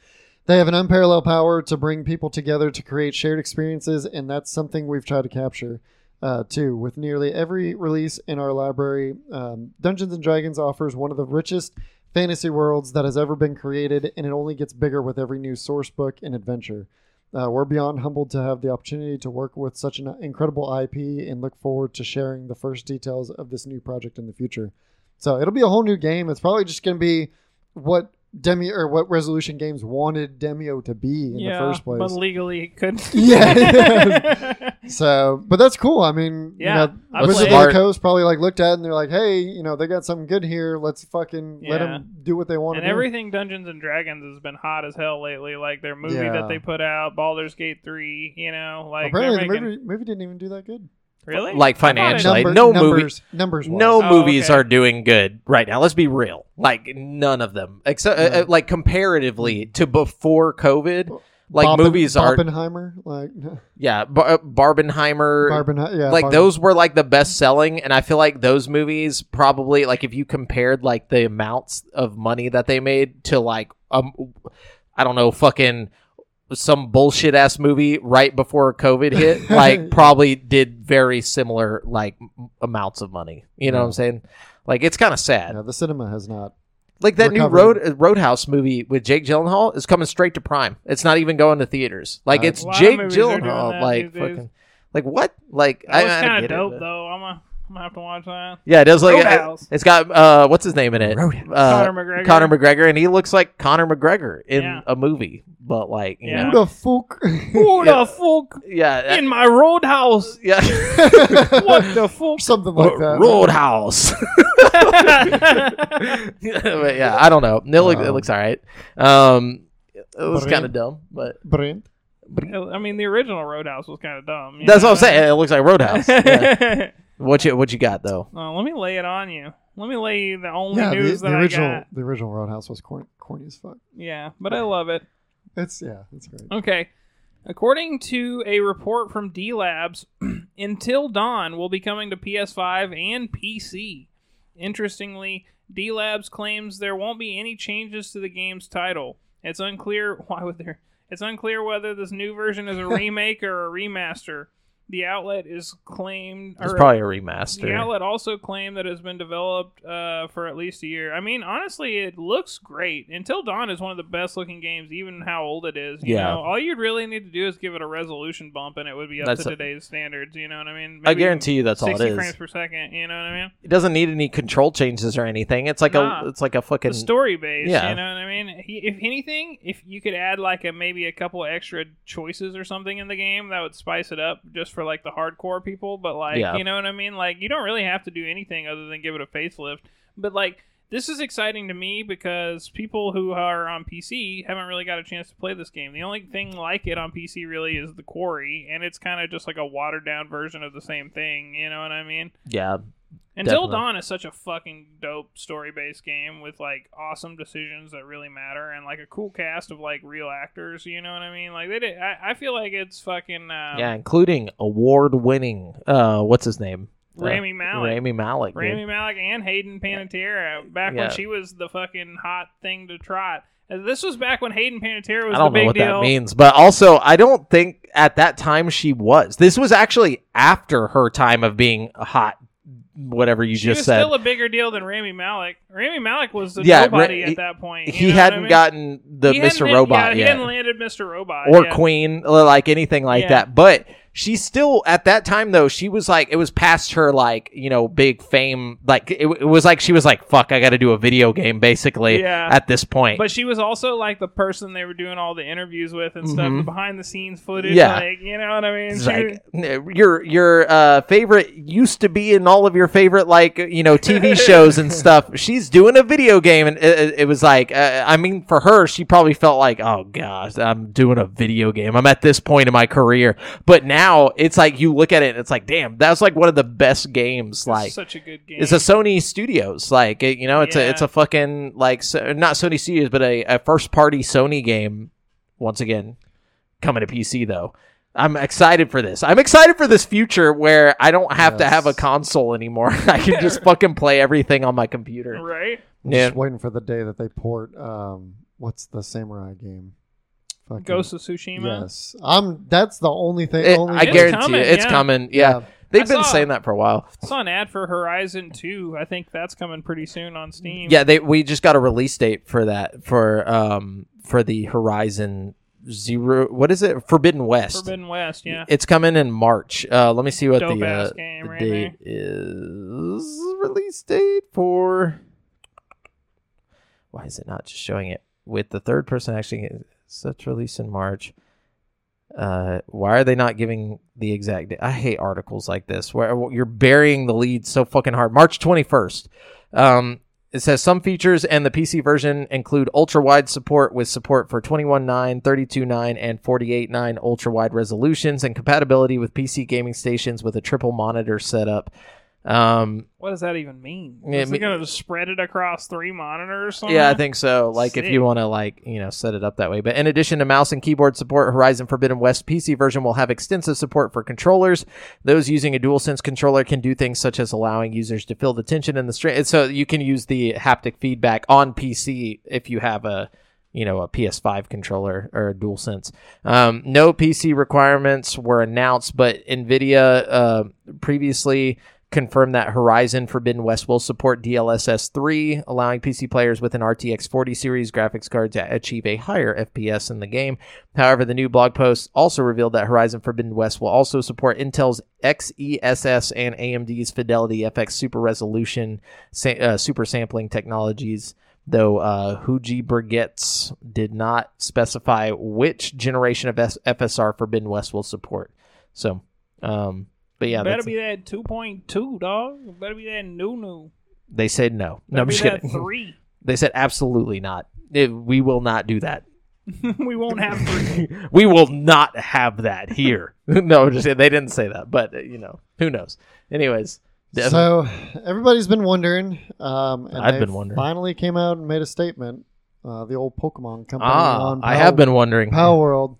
they have an unparalleled power to bring people together to create shared experiences, and that's something we've tried to capture uh, too. With nearly every release in our library, um, Dungeons and Dragons offers one of the richest fantasy worlds that has ever been created, and it only gets bigger with every new source book and adventure. Uh, we're beyond humbled to have the opportunity to work with such an incredible IP and look forward to sharing the first details of this new project in the future. So it'll be a whole new game. It's probably just going to be what Demi or what Resolution Games wanted Demeo to be in yeah, the first place. but legally it couldn't. Yeah. So, but that's cool. I mean, Yeah, you I know, Wizards of played- the Coast probably like looked at it and they're like, hey, you know, they got something good here. Let's fucking let them do what they want and to do. everything Dungeons and Dragons has been hot as hell lately. Like their movie Yeah. that they put out, Baldur's Gate three. You know, like Apparently, they're the making- movie, movie didn't even do that good. Really Like I thought it- financially. Number- no movie- numbers, numbers. No Oh, movies okay. are doing good right now. Let's be real. Like none of them, except uh, No. uh, like comparatively to before COVID. Like Boppen- movies are, Oppenheimer, like yeah, Bar- uh, Barbenheimer, yeah, like Barben- those were like the best selling and i feel like those movies probably like if you compared like the amounts of money that they made to like um i don't know fucking some bullshit ass movie right before covid hit like probably did very similar like m- amounts of money. You know what i'm saying? Like it's kind of sad. Yeah, the cinema has not. like that new road uh, roadhouse movie with jake gyllenhaal is coming straight to prime. It's not even going to theaters. Like Uh, it's A lot of jake movies are doing gyllenhaal like fucking like what? Like That I- I kind of get it, dope though. I'm gonna, I'm gonna have to watch that. yeah, it does like Roadhouse. it's got uh what's his name in it? Roadhouse. Uh, Conor McGregor. Conor McGregor, and he looks like Conor McGregor in Yeah. a movie, but like you Yeah. Who know, the fuck? Who Yeah. the fuck yeah, in my roadhouse? yeah, What the fuck? Something like that. Roadhouse. but yeah, I don't know. It, look, it Um, looks all right. Um, it was Brent. kind of dumb, but Brent. I mean, the original Roadhouse was kind of dumb. you that's what know? I'm saying. It looks like Roadhouse. Yeah. What you what you got though? Oh, let me lay it on you. Let me lay you the only Yeah, news the that original, I got. the original Roadhouse was corny, corny as fuck. Yeah, but I love it. It's yeah, it's great. Okay. According to a report from Dealabs, Until Dawn will be coming to PS5 and PC. Interestingly, Dealabs claims there won't be any changes to the game's title. It's unclear why would there. It's unclear whether this new version is a remake or a remaster. The outlet is claimed. It's or probably a remaster. the outlet also claimed that it's been developed uh, for at least a year. I mean, honestly, it looks great. Until Dawn is one of the best looking games, even how old it is. You Yeah. know, all you'd really need to do is give it a resolution bump, and it would be up That's to a- today's standards. You know what I mean? I guarantee you that's all it is. 60 frames per second. You know what I mean? It doesn't need any control changes or anything. It's like Nah. a it's like a fucking story base. yeah. You know what I mean? He, if anything, if you could add like a maybe a couple extra choices or something in the game, that would spice it up just for like the hardcore people. But like, Yeah. you know what I mean? Like, you don't really have to do anything other than give it a facelift. But like. This is exciting to me because people who are on PC haven't really got a chance to play this game. The only thing like it on PC really is the Quarry, and it's kind of just like a watered down version of the same thing. You know what I mean? yeah. Until Definitely. Dawn is such a fucking dope story based game with like awesome decisions that really matter and like a cool cast of like real actors. You know what I mean? Like they did. I, I feel like it's fucking um, yeah, including award winning uh what's his name? Rami Uh. Rami Malek. dude. Rami Malek and Hayden Panettiere back Yeah. when she was the fucking hot thing to trot. This was back when Hayden Panettiere was I don't the know big what deal. that means, but also I don't think at that time she was. This was actually after her time of being hot, whatever you She just was said. still a bigger deal than Rami Malek. Rami Malek was a Yeah, nobody Ra- at that point. he what I hadn't mean? gotten the He hadn't Mr. been- Robot yeah, He hadn't landed Mr. Robot or yet. Queen, or like anything like Yeah. that. But she's still at that time though. She was like, it was past her like you know big fame. Like it, it was like she was like, fuck, I got to do a video game basically. Yeah. At this point, But she was also like the person they were doing all the interviews with and stuff, Mhm. the behind the scenes footage. Yeah. Like, you know what I mean? She- like your your uh, favorite used to be in all of your favorite like you know TV shows and stuff. She's doing a video game, and it, it was like uh, I mean, for her, she probably felt like, oh gosh, I'm doing a video game. I'm at this point in my career, but now it's like you look at it, and it's like, damn, that's like one of the best games. it's Like such a good game. it's a Sony Studios, like it, you know, it's a Yeah. it's a fucking like so, not Sony Studios, but a, a first party Sony game. Once again, coming to PC though. I'm excited for this. I'm excited for this future where I don't have to have a Yes. console anymore. I can just fucking play everything on my computer. right? I'm Yeah. just waiting for the day that they port. Um, what's the samurai game? Fucking- Ghost of Tsushima. Yes, I'm. That's the only thing. It- only I It's guarantee coming, you, it's yeah. coming. Yeah, they've I been saw- saying that for a while. I saw an ad for Horizon 2. I think that's coming pretty soon on Steam. Yeah, they we just got a release date for that for um for the Horizon Zero. What is it? Forbidden West. Forbidden West, yeah. It's coming in March. Uh, let me see what the, Dope-ass uh, game the right date is. Release date for. Why is it not just showing it with the third person actually such release in March? Uh, why are they not giving the exact date? I hate articles like this where you're burying the lead so fucking hard. March 21st. Um, it says some features and the PC version include ultra wide support with support for 21.9, 32.9, and 48.9 ultra wide resolutions and compatibility with PC gaming stations with a triple monitor setup. Um, What does that even mean? Is me- it going to spread it across three monitors? Somewhere? yeah, I think so. Like if you want to like, you know, set it up that way. But in addition to mouse and keyboard support, Horizon Forbidden West PC version will have extensive support for controllers. Those using a DualSense controller can do things such as allowing users to feel the tension in the string. So you can use the haptic feedback on PC if you have a you know, a PS5 controller or a DualSense. Um, no PC requirements were announced, but NVIDIA uh, previously confirmed that Horizon Forbidden West will support DLSS 3, allowing PC players with an RTX 40 series graphics card to achieve a higher FPS in the game. However, the new blog post also revealed that Horizon Forbidden West will also support Intel's XESS and AMD's Fidelity FX Super Resolution sa- uh, super sampling technologies though uh, Huji Brigettes did not specify which generation of FSR Forbidden West will support. So, um, but yeah, better be that 2.2, dog. Better be that new new. they said no. No, Better I'm be just that kidding. three. They said absolutely not. It- we will not do that. we won't have three. we will not have that here. no, just they didn't say that, but uh, you know, who knows? Anyways, Dev- So everybody's been wondering. Um, and I've been wondering. Finally came out and made a statement. Uh, the old Pokemon company ah, on I have been wondering. Palworld.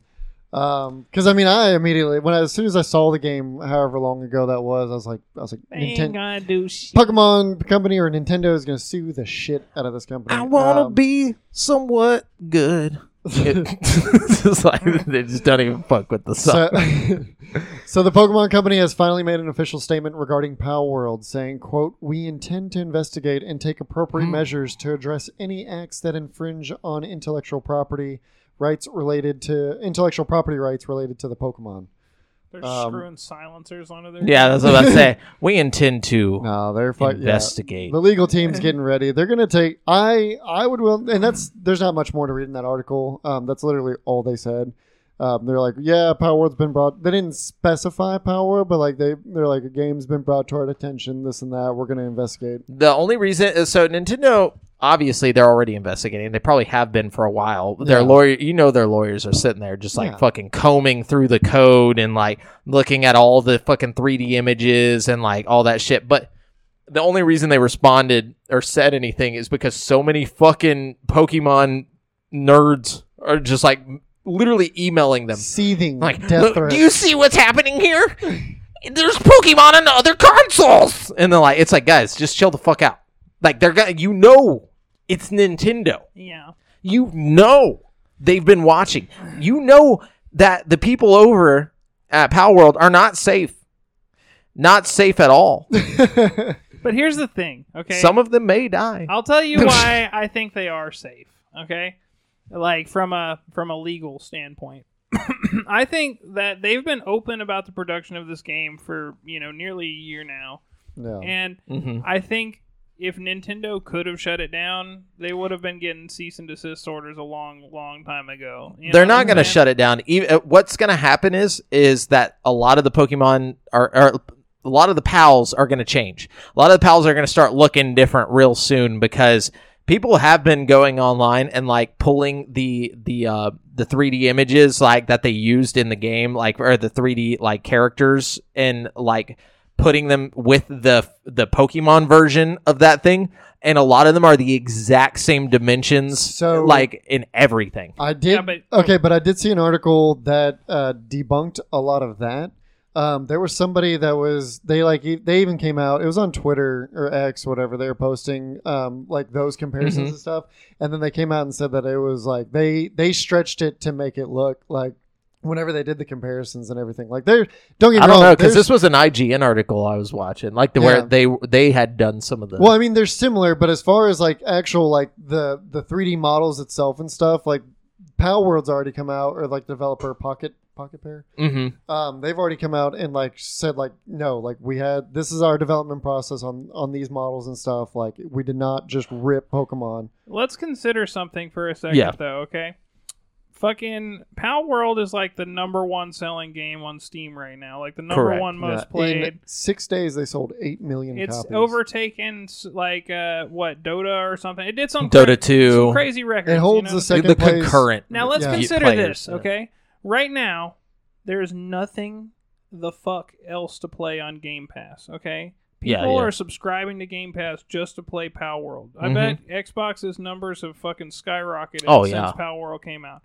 Because I mean, I immediately when I, as soon as I saw the game, however long ago that was, I was like, I was like, They Nintendo, gonna do shit. Pokemon company or Nintendo is going to sue the shit out of this company. I want to Um, be somewhat good. It's just like they just don't even fuck with the song. So, so the Pokemon Company has finally made an official statement regarding Palworld, saying, "quote We intend to investigate and take appropriate Hmm. measures to address any acts that infringe on intellectual property rights related to intellectual property rights related to the Pokemon." They're Um, screwing silencers onto their. yeah, that's what I was about to say. We intend to No, they're fu- yeah. investigate. The legal team's getting ready. They're gonna take. I I would will, and that's there's not much more to read in that article. Um, that's literally all they said. Um, they're like, yeah, Palworld's been brought. They didn't specify Palworld, but like they they're like a game's been brought to our attention. This and that. We're gonna investigate. The only reason is so Nintendo obviously they're already investigating. They probably have been for a while. Their Yeah. lawyer, you know, their lawyers are sitting there just like Yeah. fucking combing through the code and like looking at all the fucking 3D images and like all that shit. But the only reason they responded or said anything is because so many fucking Pokemon nerds are just like literally emailing them. Seething Like, death "Look, do you see what's happening here? There's Pokemon on other consoles, and they're like, it's like, guys, just chill the fuck out. Like they're gonna, you know, it's Nintendo. Yeah. You know, they've been watching. You know that the people over at Palworld are not safe, not safe at all. But here's the thing, okay? Some of them may die. I'll tell you why I think they are safe. Okay, like from a from a legal standpoint, I think that they've been open about the production of this game for you know nearly a year now, no. and hmm I think if Nintendo could have shut it down, they would have been getting cease and desist orders a long, long time ago. You They're not going to shut it down. Even, uh, what's going to happen is is that a lot of the Pokemon are, are a lot of the pals are going to change. A lot of the pals are going to start looking different real soon because people have been going online and like pulling the the uh the 3D images like that they used in the game like or the 3D like characters and like putting them with the the Pokemon version of that thing and a lot of them are the exact same dimensions So- like in everything. I did. Yeah, but- okay, but I did see an article that uh, debunked a lot of that. Um, there was somebody that was they like e- they even came out. It was on Twitter or X, whatever. They were posting um, like those comparisons Mhm. and stuff, and then they came out and said that it was like they they stretched it to make it look like whenever they did the comparisons and everything. Like they're don't get me I don't wrong. know because this was an IGN article I was watching, like the Yeah. where they they had done some of the. Well, I mean, they're similar, but as far as like actual like the the 3D models itself and stuff, like Palworld's already come out, or like developer Pocket Pocket Pair. Mhm. Um, they've already come out and like said like no, like we had this is our development process on on these models and stuff. Like we did not just rip Pokemon. Let's consider something for a second, Yeah. though. Okay. Fucking Palworld is like the number one selling game on Steam right now. Like the number Correct. one most Yeah, played. In six days, they sold eight million. It's copies. overtaken like uh what Dota or something. It did some Dota cra- 2. some crazy records. It holds you know? the second the place. concurrent. Now let's Yeah. consider players, this, yeah. okay? Right now, there is nothing the fuck else to play on Game Pass, okay? People yeah. are subscribing to Game Pass just to play Palworld. I Mhm. bet Xbox's numbers have fucking skyrocketed Oh, since yeah. Palworld came out.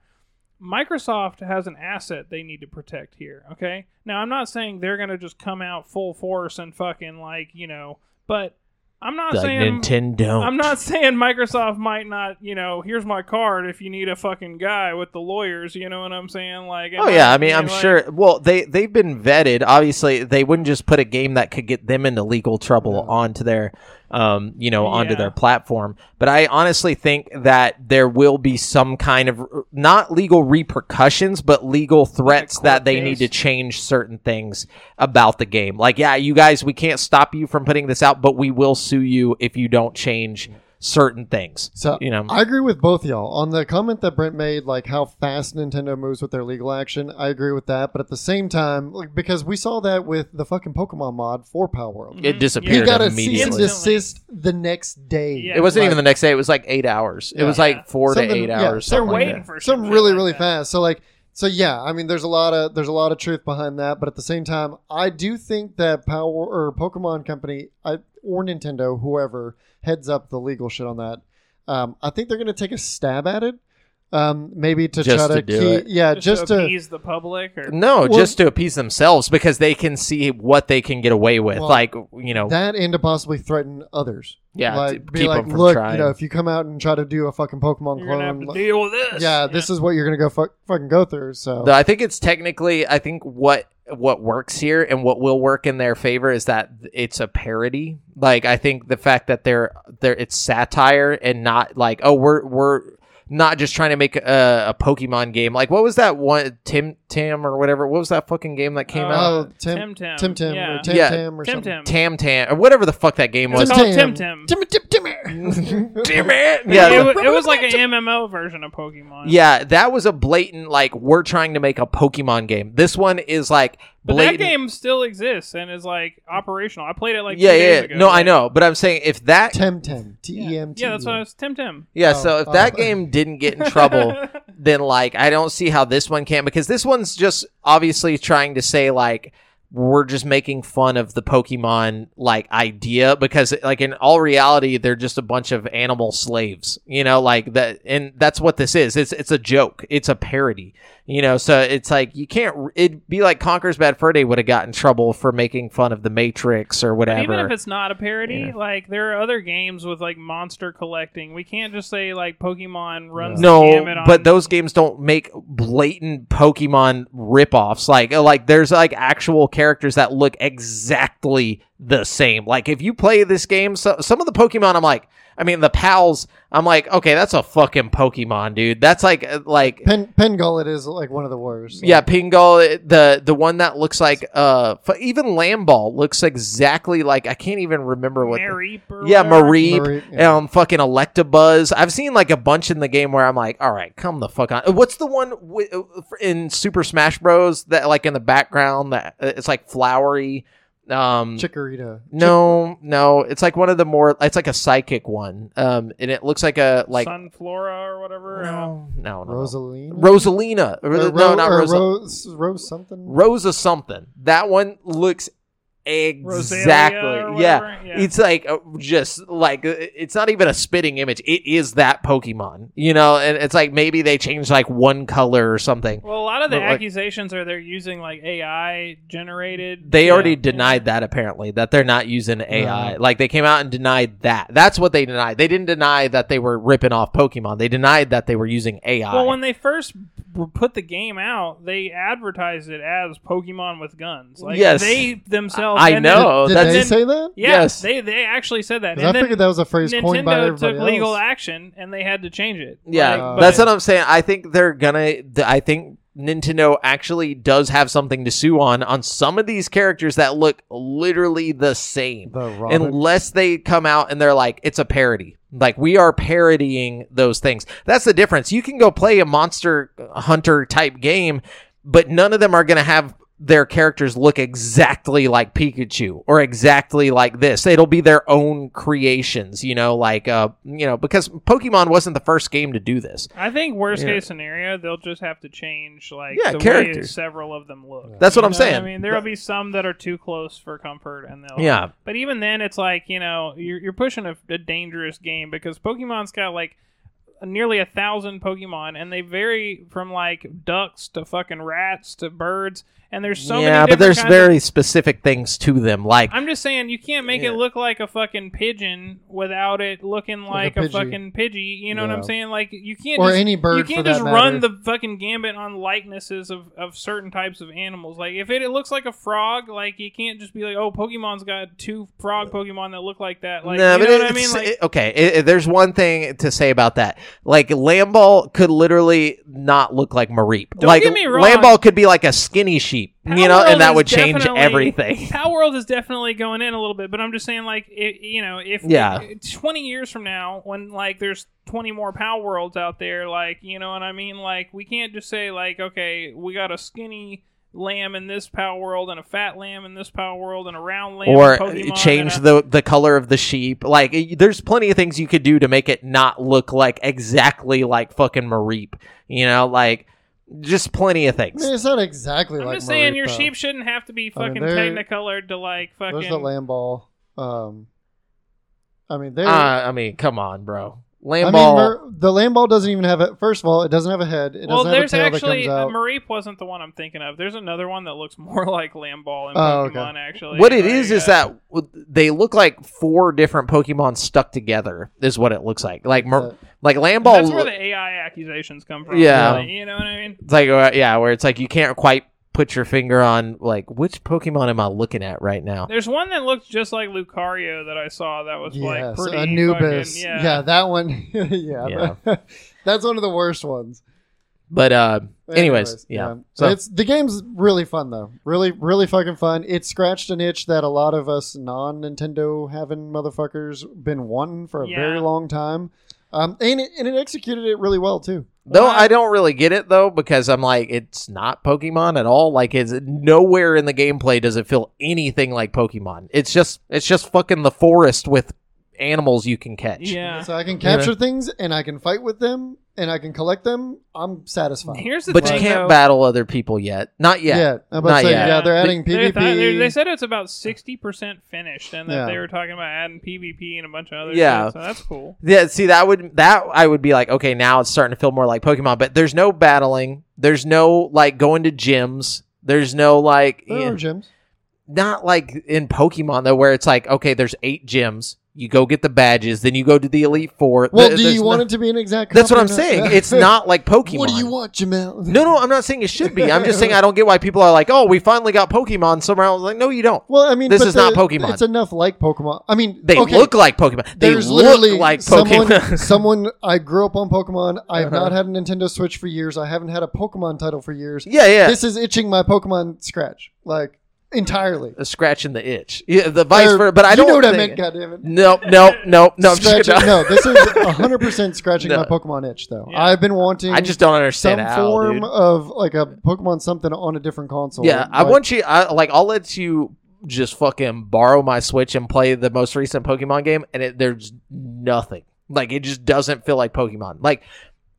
Microsoft has an asset they need to protect here, okay? Now, I'm not saying they're going to just come out full force and fucking like, you know, but I'm not like saying Nintendo. I'm not saying Microsoft might not, you know, here's my card if you need a fucking guy with the lawyers, you know what I'm saying? Like Oh yeah, I mean, I'm sure. Well, they they've been vetted. Obviously, they wouldn't just put a game that could get them into legal trouble No. onto their, um, you know, onto Yeah. their platform. But I honestly think that there will be some kind of not legal repercussions, but legal threats that they case. need to change certain things about the game. Like, yeah, you guys, we can't stop you from putting this out, but we will sue you if you don't change certain things. So You know, I agree with both y'all on the comment that Brent made, like how fast Nintendo moves with their legal action. I agree with that, but at the same time, like, because we saw that with the fucking Pokemon mod for Palworld, it Mhm. disappeared he got a cease and immediately. Instantly. desist the next day. Yeah. It wasn't Like, even the next day. It was like eight hours. It Yeah. was like four to eight yeah, hours. they're something like waiting for some shit really like really that. fast. So like so yeah, I mean there's a lot of there's a lot of truth behind that, but at the same time, I do think that Power or Pokemon Company I, or Nintendo, whoever heads up the legal shit on that, um, I think they're going to take a stab at it. Um, maybe to Just try to to, do keep, it. yeah, just, just to to appease the public, or No, Well- just to appease themselves because they can see what they can get away with. Well, like you know, that and to possibly threaten others. yeah, like to be keep like, them from look, trying. you know, if you come out and try to do a fucking Pokemon you're gonna have clone, to like- deal with this. yeah, this is what you're gonna go fuck, fucking go through. So Though I think it's technically, I think what what works here and what will work in their favor is that it's a parody. Like I think the fact that they're they're it's satire and not like oh we're we're not just trying to make a, a Pokemon game. Like what was that one Tim Tam or whatever? What was that fucking game that came Uh, out? Oh, Tim- Tim Tim Tim yeah. or Tim Yeah. Tam or Tim something. Tam Tam or whatever the fuck that game It was was. called Tim Tim. Tim Tim Tim. Damn it! Yeah, Yeah, it, wa- it was like an MMO version of Pokemon. yeah, that was a blatant like we're trying to make a Pokemon game. This one is like but blatant. that game still exists and is like operational. I played it like yeah, two yeah, days ago. No, I know, but I'm saying if that Tem Tem. T E M T. Yeah, that's what I was. Tim Tim. Yeah, Oh, so if oh. that game didn't get in trouble, then like I don't see how this one can because this one's just obviously trying to say like we're just making fun of the Pokemon like idea because like in all reality they're just a bunch of animal slaves, you know, like that and that's what this is. It's it's a joke. It's a parody. You know, so it's like you can't it'd be like Conker's Bad Fur Day would have got in trouble for making fun of the Matrix or But whatever. even if it's not a parody, Yeah. like there are other games with like monster collecting. We can't just say like Pokemon runs the No, on. but those games don't make blatant Pokemon ripoffs. Like, like there's like actual characters that look exactly the same. Like, if you play this game, so, some of the Pokemon, I'm like, I mean, the pals, I'm like, okay, that's a fucking Pokemon, dude. That's like, uh, like, Pen Pengullet is like one of the worst. Yeah, Pingal, the the one that looks like, uh, f- even Lamball looks exactly like I can't even remember what. the- Mareep or yeah, whatever. Mareep, Mareep, yeah. um, fucking Electabuzz. I've seen like a bunch in the game where I'm like, all right, come the fuck on. Uh, What's the one wi- uh, in Super Smash Bros. that like in the background that uh, it's like flowery? Um, Chikorita. no, no, it's like one of the more. It's like a psychic one. Um, and it looks like a like Sunflora or whatever. uh, no, no, no. Rosaline. Rosalina. Or no, Ro- not or Rosa. Rose. Rose something. Rosa something. That one looks Rosalia exactly. Yeah. yeah. It's like uh, just like uh, it's not even a spitting image. It is that Pokemon, you know. And it's like maybe they changed like one color or something. Well, a lot of the But, like- accusations are they're using like AI generated. They already Yeah. denied that apparently that they're not using AI. Like they came out and denied that. That's what they denied. They didn't deny that they were ripping off Pokemon. They denied that they were using AI. Well, when they first put the game out, they advertised it as Pokemon with guns. Like Yes. they themselves. I and then- know. Did that's they then- say that? yeah, Yes. they they actually said that. And I figured that was a phrase coined by Nintendo everybody took legal else. action and they had to change it. Yeah, Like, uh, that's what I'm saying. I think they're gonna. I think Nintendo actually does have something to sue on on some of these characters that look literally the same, The unless they come out and they're like, it's a parody. Like we are parodying those things. That's the difference. You can go play a Monster Hunter type game, but none of them are gonna have their characters look exactly like Pikachu or exactly like this. It'll be their own creations, you know, like uh, you know, because Pokemon wasn't the first game to do this. I think worst Yeah. case scenario, they'll just have to change like Yeah, the way characters. several of them look. That's what You I'm know saying. I mean, there'll be some that are too close for comfort, and they'll Yeah. But even then, it's like you know you're you're pushing a, a dangerous game because Pokemon's got like nearly a thousand Pokemon, and they vary from like ducks to fucking rats to birds, and there's so many. yeah, but there's kinds of- very specific things to them. Like I'm just saying you can't make Yeah. it look like a fucking pigeon without it looking like, Like a a, fucking pidgey. You know what I'm saying? Like you can't or just, any bird you can't that just matter. run the fucking gambit on likenesses of, of certain types of animals. Like if it, it looks like a frog, like you can't just be like, oh, Pokemon's got two frog Pokemon that look like that. Like no, you but know what I mean? Like it- okay, it- it- there's one thing to say about that. Like Lamball could literally not look like Mareep. Don't like get me wrong. Lamball could be like a skinny sheep, you know, Palworld and that would change everything. Palworld is definitely going in a little bit, but I'm just saying, like, it, you know, if Yeah. if- 20 years from now, when like there's 20 more Palworlds out there, like, you know what I mean? Like, we can't just say like, okay, we got a skinny lamb in this Palworld and a fat lamb in this Palworld and a round lamb. or change a- the the color of the sheep. Like there's plenty of things you could do to make it not look like exactly like fucking Mareep. You know, like just plenty of I things. mean, it's not exactly like I'm like. just saying, Mareep, your though. sheep shouldn't have to be I mean, fucking they're- technicolored to like fucking. There's the Lamball. Um, I mean, they. Uh, I mean, come on, bro. Land I ball. mean, Mer- the Lamball doesn't even have a. First of all, it doesn't have a head. It well, doesn't have a there's tail actually that comes out. Mareep wasn't the one I'm thinking of. There's another one that looks more like Lamball in Oh, okay. Pokemon. Actually, what it Like, is is uh, that they look like four different Pokemon stuck together. Is what it looks like. Like Mer- Uh, like Lamball. That's where the AI accusations come from. Yeah. Like, you know what I mean. It's like uh, yeah, where it's like you can't quite put your finger on like which Pokemon am I looking at right now? There's one that looks just like Lucario that I saw that was like yes, pretty Anubis. fucking- yeah. that one. yeah, Yeah. that's one of the worst ones. But uh, anyways, yeah. So it's the game's really fun though. Really, really fucking fun. It scratched an itch that a lot of us non Nintendo having motherfuckers been wanting for a Yeah. very long time. Um, and it, and it executed it really well too. Though I don't really get it though because I'm like it's not Pokemon at all. Like it's nowhere in the gameplay does it feel anything like Pokemon. It's just it's just fucking the forest with animals you can catch. Yeah. So I can capture things and I can fight with them and I can collect them. I'm satisfied. Here's the But you can't though. battle other people yet. Not yet. Yeah, I'm about Not to say, yet. yeah, they're They- adding They, PvP. thought- they- they said it's about sixty percent finished, and that Yeah. they were talking about adding PvP and a bunch of other Yeah. shit. So that's cool. Yeah, see that would that I would be like, okay, now it's starting to feel more like Pokemon, but there's no battling. There's no like going to gyms. There's no like there are know, gyms. not like in Pokemon though, where it's like, okay, there's eight gyms. You go get the badges, then you go to the Elite Four. Well, Th- do you no- want it to be an exact? That's what I'm saying. It's not like Pokemon. What do you want, Jamal? No, no, I'm not saying it should be. I'm just saying I don't get why people are like, oh, we finally got Pokemon somewhere else. Like, no, you don't. Well, I mean, This but is not Pokemon. It's enough like Pokemon. I mean, They okay, look like Pokemon. They There's look literally like someone. Pokemon. someone I grew up on Pokemon. I have Uh-huh. not had a Nintendo Switch for years. I haven't had a Pokemon title for years. yeah, yeah. This is itching my Pokemon scratch like entirely. A scratching the itch. Yeah, the vice versa. But I you don't know what I meant. Goddammit. No, no, no, no. I'm Scratching, no, this is 100 percent scratching No. my Pokemon itch though. Yeah. I've been wanting. I just don't some understand how, form dude. of like a Pokemon something on a different console. Yeah, I want you. I like. I'll let you just fucking borrow my Switch and play the most recent Pokemon game, and it, there's nothing. Like it just doesn't feel like Pokemon. Like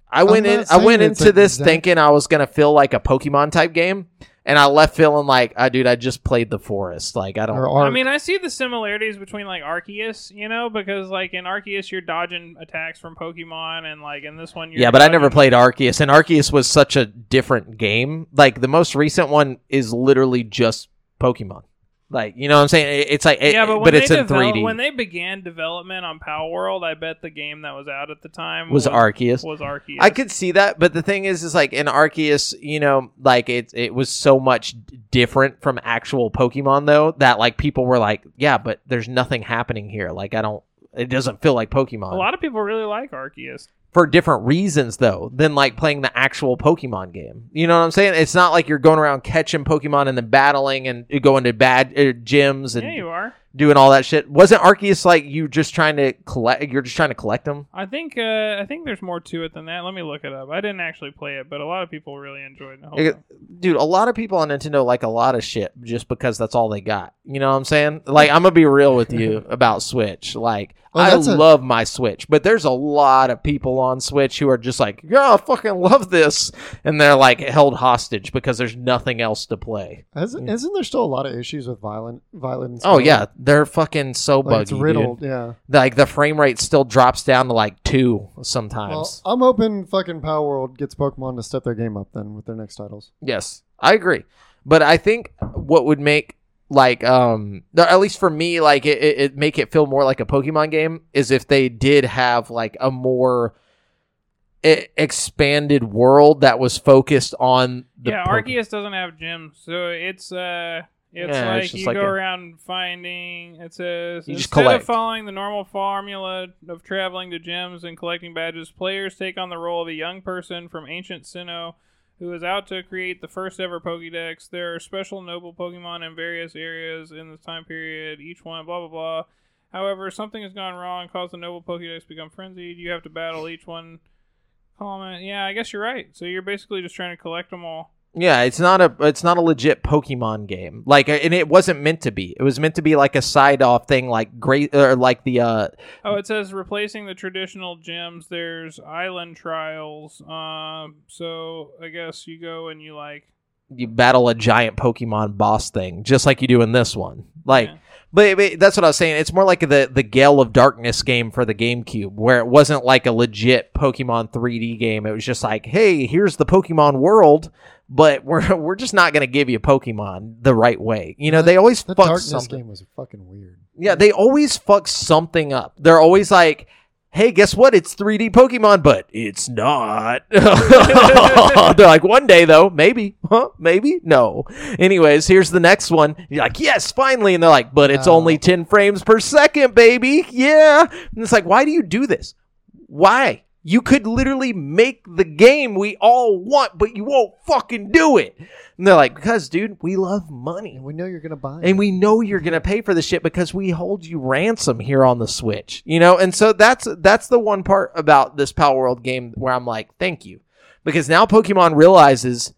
I went in. I went into this exact- thinking I was gonna feel like a Pokemon type game, and I left feeling like, I dude, I just played the forest. Like I don't. Or I mean, I see the similarities between like Arceus, you know, because like in Arceus you're dodging attacks from Pokemon, and like in this one you're yeah, but I never played Arceus, and Arceus was such a different game. Like the most recent one is literally just Pokemon. Like you know what I'm saying? It's like, it- yeah, but, when it's they in develop- 3D. When they began development on Palworld, I bet the game that was out at the time was Arceus. Was Arceus? I could see that, but the thing is, is like in Arceus, you know, like it it was so much different from actual Pokemon though that like people were like, yeah, but there's nothing happening here. Like I don't, it doesn't feel like Pokemon A lot of people really like Arceus. For different reasons though than like playing the actual Pokemon game. You know what I'm saying? It's not like you're going around catching Pokemon and then battling and going to bad uh, gyms and Yeah, you are. Doing all that shit. Wasn't Arceus like you just trying to collect? You're just trying to collect them. I think uh, I think there's more to it than that. Let me look it up. I didn't actually play it, but a lot of people really enjoyed it. Hold It- dude, a lot of people on Nintendo like a lot of shit just because that's all they got. You know what I'm saying? Like, I'm gonna be real with you about Switch. Like, Well, I that's a- love my Switch, but there's a lot of people on Switch who are just like, yeah, I fucking love this, and they're like held hostage because there's nothing else to play. Isn't, isn't there still a lot of issues with violent violence? Oh yeah, they're fucking so like buggy, it's riddled. dude. Yeah. Like the frame rate still drops down to like two Well, sometimes. I'm hoping fucking Palworld gets Pokemon to step their game up then with their next titles. Yes, I agree. But I think what would make like um at least for me like it, it, it make it feel more like a Pokemon game is if they did have like a more expanded world that was focused on the yeah, Poke- Arceus doesn't have gyms, so it's uh, it's Yeah, like it's you like go a- around finding. It says You just instead collect. of following the normal formula of traveling to gyms and collecting badges, players take on the role of a young person from ancient Sinnoh who is out to create the first ever Pokédex. There are special noble Pokemon in various areas in this time period. Each one, blah blah blah. However, something has gone wrong, caused the noble Pokédex to become frenzied. You have to battle each one. Comment. Yeah, I guess you're right. So you're basically just trying to collect them all. Yeah, it's not a it's not a legit Pokemon game. Like and it wasn't meant to be. It was meant to be like a side off thing like great or like the uh Oh, it says replacing the traditional gyms. There's island trials. Um, so I guess you go and you like. you battle a giant Pokemon boss thing just like you do in this one. Like Yeah. But, but that's what I was saying. It's more like the the Gale of Darkness game for the GameCube, where it wasn't like a legit Pokemon 3D game. It was just like, hey, here's the Pokemon world, but we're we're just not going to give you Pokemon the right way. You know, they always The fuck darkness something. game was fucking weird. Yeah, they always fuck something up. They're always like, hey, guess what? It's 3D Pokemon, but it's not. They're like, one day though, maybe, huh? Maybe, no. Anyways, here's the next one. You're like, yes, finally. And they're like, but it's No. only 10 frames per second, baby. Yeah. And it's like, why do you do this? Why? You could literally make the game we all want, but you won't fucking do it. And they're like, because, dude, we love money. And we know you're gonna buy it. And we know you're gonna pay for the shit because we hold you ransom here on the Switch, you know. And so that's that's the one part about this Palworld game where I'm like, thank you, because now Pokemon realizes,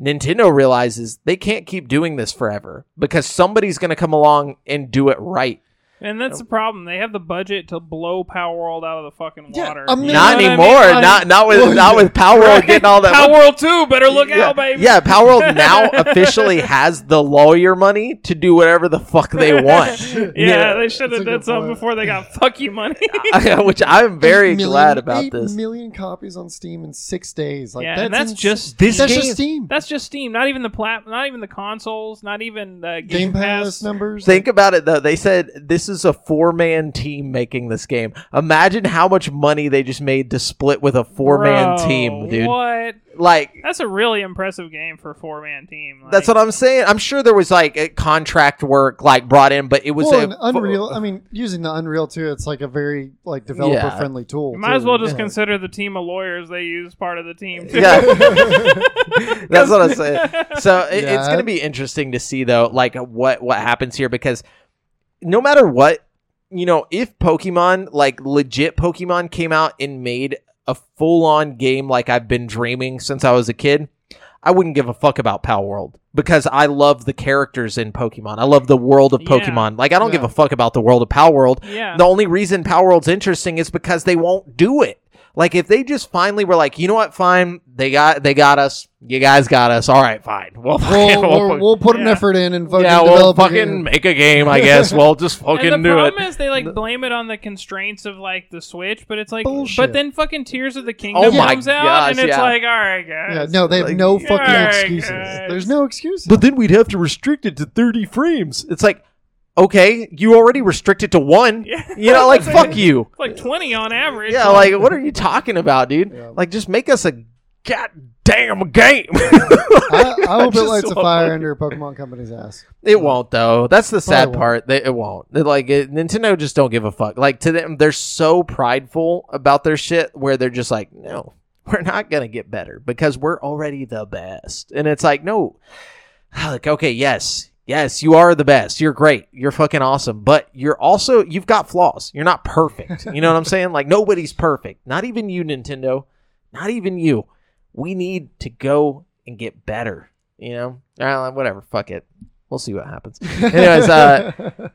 Nintendo realizes they can't keep doing this forever because somebody's gonna come along and do it right. And that's the problem. They have the budget to blow Palworld out of the fucking Yeah, water. a You million- know not what I mean? anymore. Like- not not with not with Palworld getting all that. Power World 2, better look yeah, out, baby. Yeah, Palworld now officially has the lawyer money to do whatever the fuck they want. Yeah, they should That's have a done good something point. before they got fuck you money. which I'm very Eight million- glad about eight this. million copies on Steam in six days. Like yeah, that's and that's ins- just This that's game- just Steam. that's just Steam. Not even the plat, not even the consoles, not even the Game Game, Pass Pass. numbers. Think about it though. They said this is a four man team making this game. Imagine how much money they just made to split with a four man team, dude. What? Like That's a really impressive game for a four man team. Like, that's what I'm saying. I'm sure there was like a contract work like brought in, but it was well, a and Unreal. I mean, using the Unreal too, it's like a very like developer friendly tool. You might as well just Yeah. consider the team of lawyers they use part of the team. Too. Yeah. That's what I'm saying. So it, it's going to be interesting to see though, like what what happens here because no matter what, you know, if Pokemon like legit Pokemon came out and made a full on game like I've been dreaming since I was a kid, I wouldn't give a fuck about Palworld because I love the characters in Pokemon. I love the world of Yeah. Pokemon. Like I don't give a fuck about the world of Palworld. yeah. The only reason Palworld's interesting is because they won't do it. Like if they just finally were like, you know what, fine, they got they got us. You guys got us. All right, fine. We'll fucking, We'll, we'll, we'll put an effort in and fucking yeah, we'll develop a make a game. I guess we'll just fucking and the do it. problem is they like blame it on the constraints of like the Switch, but it's like, Bullshit. but then fucking Tears of the oh Kingdom Oh my comes out, gosh, and it's yeah. like, all right, guys. Yeah, no, they have Like, no fucking excuses. guys. There's no excuses. But then we'd have to restrict it to thirty frames. It's like, okay, you already restricted to one. Yeah. You know, like It's fuck you. Like twenty on average. Yeah, like what are you talking about, dude? Yeah. Like just make us a goddamn game. I, I hope it Just lights a fire fucking- under Pokemon Company's ass. It won't though. That's the sad Probably part. They, it won't. They're like it, Nintendo just don't give a fuck. Like to them, they're so prideful about their shit where they're just like, no, we're not gonna get better because we're already the best. And it's like, no, like okay, yes, yes, you are the best. You're great. You're fucking awesome. But you're also you've got flaws. You're not perfect. You know what I'm saying? Like nobody's perfect. Not even you, Nintendo. Not even you. We need to go and get better. You know, uh, whatever. Fuck it. We'll see what happens. Anyways, uh,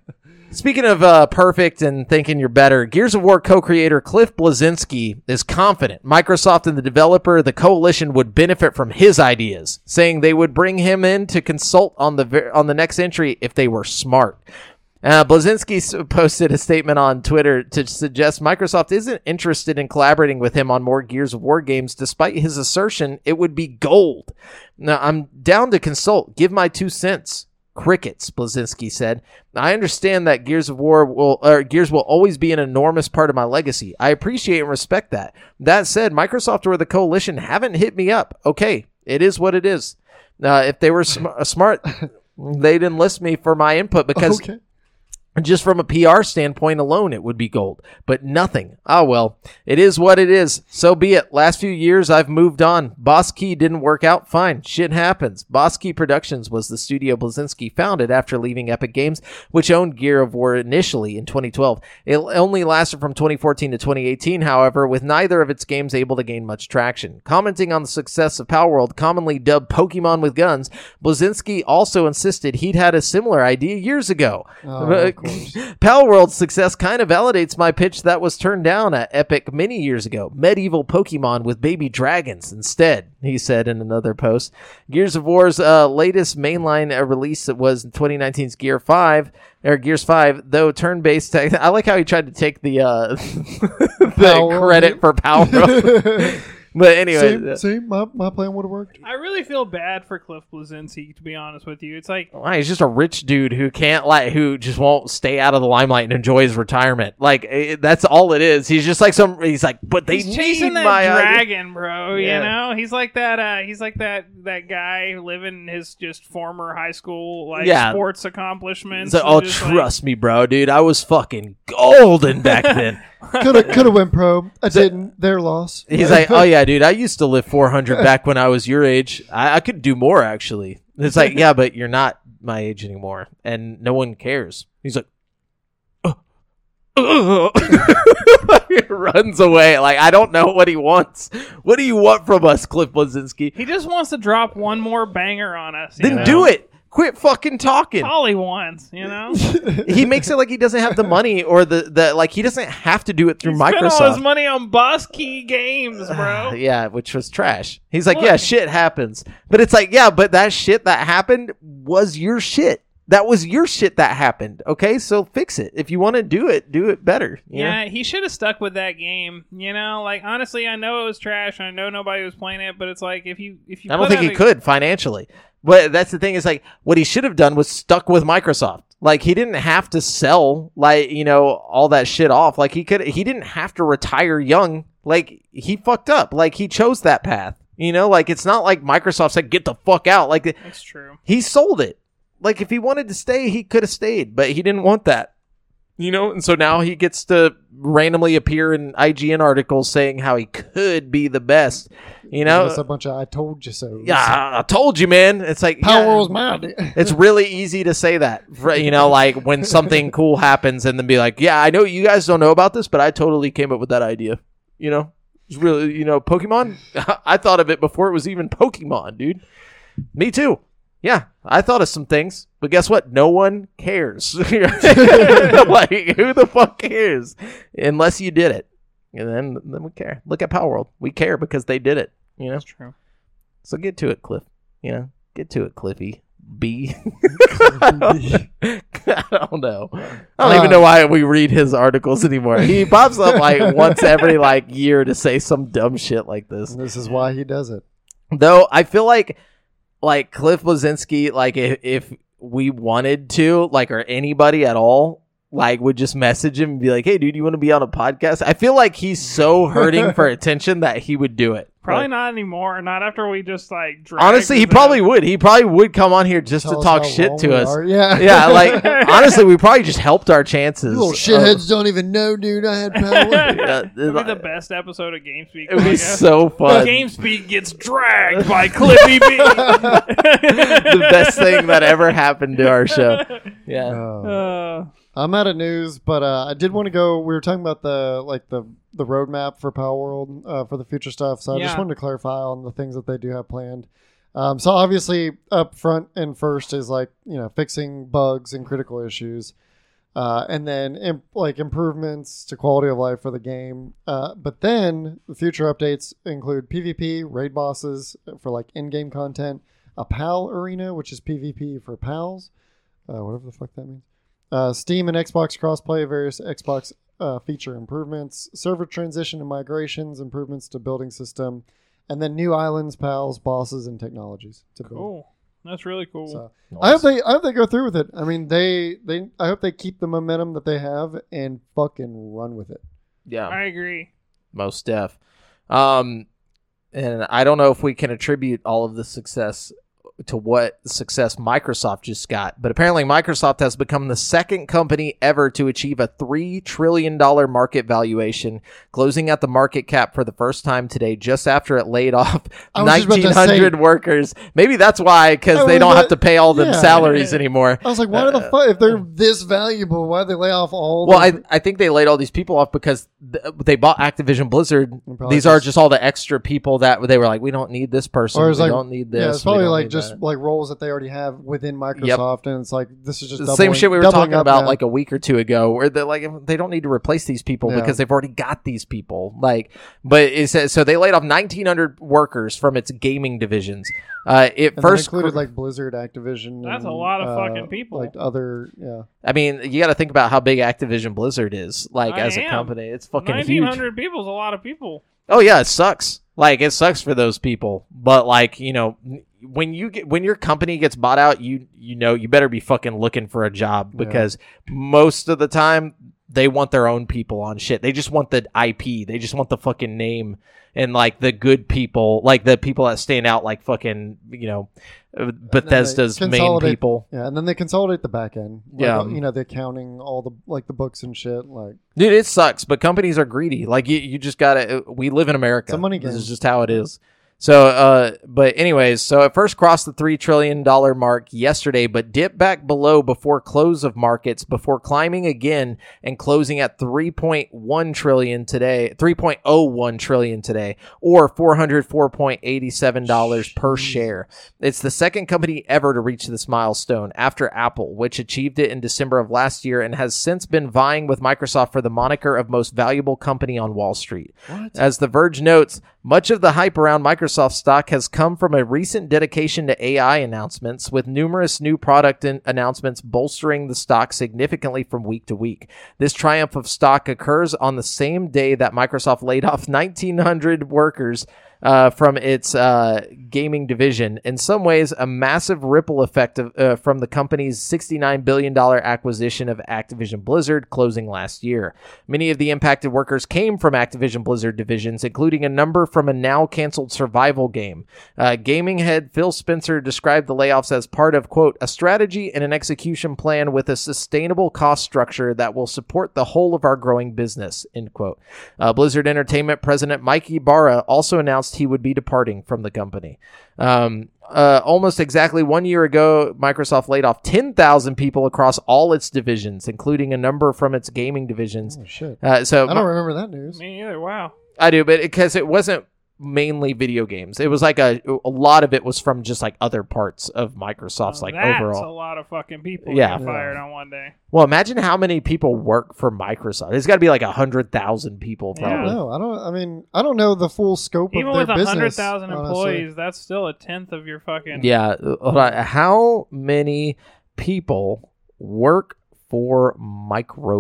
speaking of uh, perfect and thinking you're better, Gears of War co-creator Cliff Bleszinski is confident Microsoft and the developer, the coalition, would benefit from his ideas, saying they would bring him in to consult on the on the next entry if they were smart. Uh, Bleszinski posted a statement on Twitter to suggest Microsoft isn't interested in collaborating with him on more Gears of War games, despite his assertion it would be gold. Now, I'm down to consult. Give my two cents. Crickets, Bleszinski said. I understand that Gears of War will, or Gears will always be an enormous part of my legacy. I appreciate and respect that. That said, Microsoft or the coalition haven't hit me up. Okay, it is what it is. Uh, if they were sm- smart, they'd enlist me for my input because okay. Just from a PR standpoint alone, it would be gold, but nothing. Ah, well, it is what it is. So be it. Last few years, I've moved on. Boss Key didn't work out. Fine. Shit happens. Boss Key Productions was the studio Bleszinski founded after leaving Epic Games, which owned Gear of War initially in 2012. It only lasted from 2014 to 2018, however, with neither of its games able to gain much traction. Commenting on the success of Palworld, commonly dubbed Pokemon with Guns, Bleszinski also insisted he'd had a similar idea years ago. Oh, course. course. Palworld's success kind of validates my pitch that was turned down at Epic many years ago. Medieval Pokemon with baby dragons instead, he said in another post. Gears of War's uh, latest mainline uh, release was 2019's Gear 5 or Gears 5, though turn-based. Tech- I like how he tried to take the uh, the credit for Power. But anyway, see, see, my, my plan would have worked. I really feel bad for Cliff Bleszinski, to be honest with you. It's like Why, he's just a rich dude who can't like who just won't stay out of the limelight and enjoy his retirement. Like eh, that's all it is. He's just like some. He's like, but they he's chasing need that my idea." dragon, bro. Yeah. You know, he's like that. Uh, he's like that that guy living his just former high school like Yeah. sports accomplishments. So, and oh, just, like- trust me, bro, dude. I was fucking golden back then. Could have could have went pro. I didn't. Their loss. He's like, oh yeah, dude. I used to live 400 back when I was your age. I, I could do more actually. It's like, yeah, but you're not my age anymore, and no one cares. He's like, he runs away. Like I don't know what he wants. What do you want from us, Cliff Bleszinski? He just wants to drop one more banger on us. Then know? do it. Quit fucking talking. All he wants, you know. he makes it like he doesn't have the money or the, the like he doesn't have to do it through Microsoft. He spent all his money on Boss Key Games, bro. yeah, which was trash. He's like, Look. yeah, shit happens. But it's like, yeah, but that shit that happened was your shit. That was your shit that happened. Okay, so fix it. If you want to do it, do it better. you know? Yeah, he should have stuck with that game. You know, like honestly, I know it was trash. I know nobody was playing it, but it's like if you if you I don't think he a- could financially. But that's the thing is like what he should have done was stuck with Microsoft. Like he didn't have to sell like you know all that shit off. Like he could he didn't have to retire young. Like he fucked up. Like he chose that path. You know, like it's not like Microsoft said get the fuck out. Like That's true. he sold it. Like if he wanted to stay, he could have stayed, but he didn't want that. You know, and so now he gets to randomly appear in IGN articles saying how he could be the best. You know, it's a bunch of I told you so. yeah, I told you, man. It's like Power yeah, was mine. It's really easy to say that, you know, like when something cool happens, and then be like, "Yeah, I know you guys don't know about this, but I totally came up with that idea." You know, it's really, you know, Pokemon. I thought of it before it was even Pokemon, dude. Me too. Yeah, I thought of some things, but guess what? No one cares. like, who the fuck cares? Unless you did it, and then then we care. Look at Palworld. We care because they did it. You know. That's true. So get to it, Cliff. You know, get to it, Cliffy. B. I don't know. I don't even Uh, know why we read his articles anymore. He pops up like once every like year to say some dumb shit like this. this is why he does it. Though I feel like like Cliff Bleszinski, like if, if we wanted to, like or anybody at all, like would just message him and be like, "Hey, dude, you want to be on a podcast?" I feel like he's so hurting for attention that he would do it. Probably Like, not anymore. Not after we just like. Honestly, he his probably would. He probably would come on here just Tell to talk shit to us. are. Yeah. Yeah, like honestly, we probably just helped our chances. You little of- shitheads don't even know, dude. I had power. Yeah, That'd be the best episode of GameSpeak. It was I so fun. GameSpeak gets dragged by Cliffy B. the best thing that ever happened to our show. Yeah. Oh. Uh, I'm out of news, but uh, I did want to go. We were talking about the like the the roadmap for Palworld uh, for the future stuff. So I just wanted to clarify on the things that they do have planned. Um, so obviously, up front and first is like you know fixing bugs and critical issues, uh, and then imp- like improvements to quality of life for the game. Uh, but then the future updates include PvP, raid bosses for like in-game content, a PAL arena, which is PvP for pals, uh, whatever the fuck that means. Uh, Steam and Xbox crossplay, various Xbox uh, feature improvements, server transition and migrations, improvements to building system, and then new islands, pals, bosses, and technologies to build. cool. That's really cool. So I hope they I hope they go through with it. I mean they they I hope they keep the momentum that they have and fucking run with it. Yeah. I agree. most def. Um, and I don't know if we can attribute all of the success to what success Microsoft just got, but apparently Microsoft has become the second company ever to achieve a three trillion dollar market valuation, closing out the market cap for the first time today, just after it laid off I was just about to nineteen hundred say- workers. Maybe that's why, because they don't have to pay all them yeah. salaries anymore. I was like, why the uh, fuck if they're this valuable, why do they lay off all Well, I, I think they laid all these people off because th- they bought Activision Blizzard. These are just- just all the extra people that they were like, we don't need this person. Or We like- don't need this. Yeah, it's probably like just just like roles that they already have within Microsoft, and it's like this is just the doubling, same shit we were doubling talking up about now. like a week or two ago where they're like they don't need to replace these people Yeah. because they've already got these people like but it says so they laid off 1900 workers from its gaming divisions uh it And that first included like Blizzard, Activision. That's a and, lot of uh, fucking people. Like other, yeah. i mean you got to think about how big activision blizzard is like I as a am. company it's fucking Nineteen huge hundred people is a lot of people. oh yeah it sucks like it sucks for those people but like you know when you get when your company gets bought out you you know you better be fucking looking for a job Yeah. because most of the time they want their own people on shit they just want the ip they just want the fucking name and like the good people like the people that stand out like fucking you know uh, bethesda's main people Yeah, and then they consolidate the back end. Like, Yeah. uh, you know the accounting, all the like the books and shit. Like, Dude, it sucks, but companies are greedy. Like you, you just gotta. We live in America. It's a money This is just how it is. So, uh, but anyways, so it first crossed the three trillion dollar mark yesterday, but dipped back below before close of markets, before climbing again and closing at three point one trillion today, three point oh one trillion today, or four hundred four point eighty seven dollars per share. It's the second company ever to reach this milestone after Apple, which achieved it in December of last year and has since been vying with Microsoft for the moniker of most valuable company on Wall Street. As The Verge notes, much of the hype around Microsoft stock has come from a recent dedication to AI announcements, with numerous new product in- announcements bolstering the stock significantly from week to week. This triumph of stock occurs on the same day that Microsoft laid off 1,900 workers uh, from its uh, gaming division. In some ways, a massive ripple effect of, uh, from the company's $69 billion acquisition of Activision Blizzard closing last year. Many of the impacted workers came from Activision Blizzard divisions, including a number from a now canceled survival game. Uh, gaming head Phil Spencer described the layoffs as part of, quote, a strategy and an execution plan with a sustainable cost structure that will support the whole of our growing business, end quote. Uh, Blizzard Entertainment president Mike Ybarra also announced he would be departing from the company. Um, uh, almost exactly one year ago, Microsoft laid off 10,000 people across all its divisions, including a number from its gaming divisions. oh shit, Uh, so I don't remember that news. Me either. Wow. I do, but because it wasn't mainly video games, it was like a a lot of it was from just like other parts of Microsoft's Well, like that's overall. a lot of fucking people Yeah. yeah. fired on one day. Well, imagine how many people work for Microsoft. It's got to be like a hundred thousand people, Yeah. I probably. don't know. I don't. I mean, I don't know the full scope Even of their business. Even with a hundred thousand employees, that's still a tenth of your fucking. Yeah. How many people work for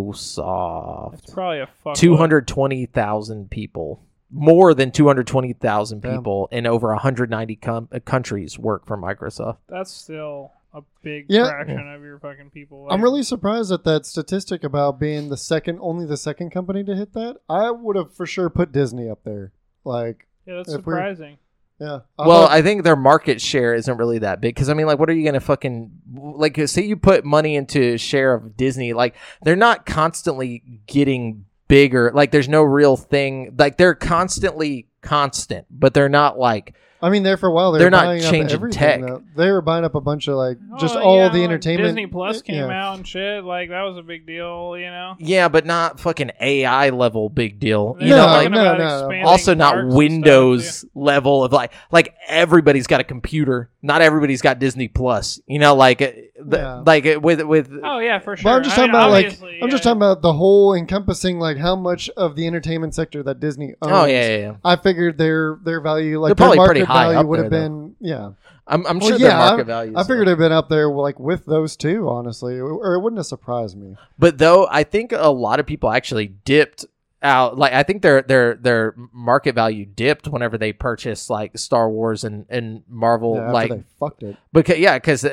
Microsoft? It's probably a fuck. Two hundred twenty thousand people. More than two hundred twenty thousand Damn. people in over hundred ninety com- uh, countries work for Microsoft. That's still a big Yeah. fraction of your fucking people. I'm really surprised at that statistic about being the second, only the second company to hit that. I would have for sure put Disney up there. Like, Yeah, that's if we're- surprising. yeah. well, thought- I think their market share isn't really that big because I mean, like, what are you gonna fucking like? Say you put money into share of Disney, like they're not constantly getting bigger. Like, there's no real thing. Like, they're constantly constant, but they're not like I mean, there for a while they They're were not buying changing up tech. though. They were buying up a bunch of like just Oh, all yeah, the like entertainment. Disney Plus came yeah. out and shit. Like that was a big deal, you know. yeah, but not fucking AI level big deal. You They're know, No, like no, no, no. also not parks and stuff, Windows level of like like everybody's got a computer. Not everybody's got Disney Plus. You know, like uh, the, Yeah. like uh, with with. Oh yeah, for sure. But I'm just I talking mean, about like obviously, I'm just talking about the whole encompassing like how much of the entertainment sector that Disney owns. oh yeah, yeah, yeah. I figured their their value like They're their probably market high value would have been yeah. I'm I'm Well, sure yeah, market I- value. I figured it'd been up there like with those two, honestly, or it wouldn't have surprised me. but though I think a lot of people actually dipped out. Like I think their their their market value dipped whenever they purchased like Star Wars and and Marvel. Yeah, like they fucked it. because yeah, because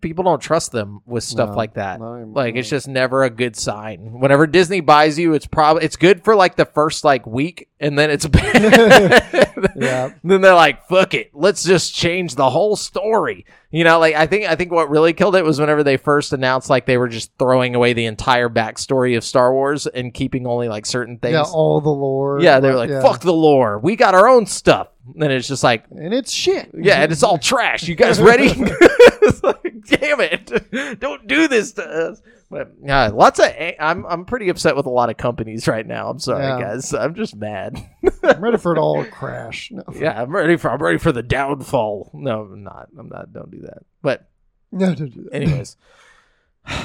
people don't trust them with stuff No, like that. not Like it's just never a good sign. Whenever Disney buys you, it's probably it's good for like the first like week, and then it's bad. Yeah. Then they're like, "Fuck it, let's just change the whole story." You know, like I think I think what really killed it was whenever they first announced like they were just throwing away the entire backstory of Star Wars and keeping only like certain things. Yeah, all the lore. Yeah, they were like, yeah. "Fuck the lore, we got our own stuff." And it's just like, and it's shit. yeah, and it's all trash. You guys ready? like, damn it. Don't do this to us. But yeah, lots of. a- I'm I'm pretty upset with a lot of companies right now. I'm sorry, Yeah. guys. I'm just mad. I'm ready for it all to crash. No, yeah, I'm ready for. I'm ready for the downfall. No, I'm not. I'm not. Don't do that. But no, don't do that. anyways, I'm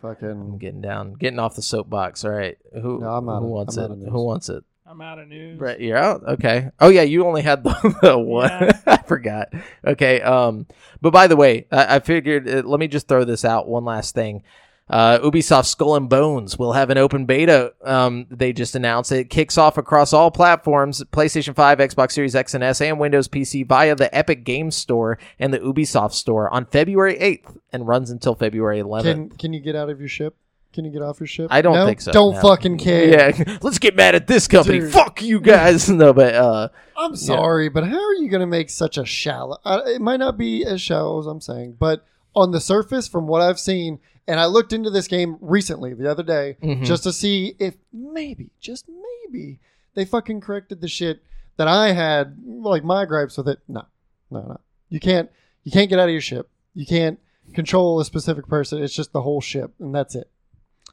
Fucking getting down, getting off the soapbox. All right, who No, I'm who wants I'm it? Who wants it? I'm out of news. Brett, you're out. Okay. Oh yeah, you only had the, the one. Yeah. I forgot. Okay. Um. But by the way, I, I figured. Uh, let me just throw this out. One last thing. Uh, Ubisoft Skull and Bones will have an open beta. Um, they just announced it kicks off across all platforms: PlayStation 5, Xbox Series X and S, and Windows PC via the Epic Games Store and the Ubisoft Store on February 8th, and runs until February 11th. Can can you get out of your ship? Can you get off your ship? I don't No? think so, Don't no. fucking care. yeah, let's get mad at this company. Dude. Fuck you guys. no, but uh, I'm sorry, but how are you going to make such a shallow? Uh, it might not be as shallow as I'm saying, but on the surface, from what I've seen, and I looked into this game recently the other day Mhm. just to see if maybe, just maybe, they fucking corrected the shit that I had, like my gripes with it. No, no, no. You can't, you can't get out of your ship. You can't control a specific person. It's just the whole ship, and that's it.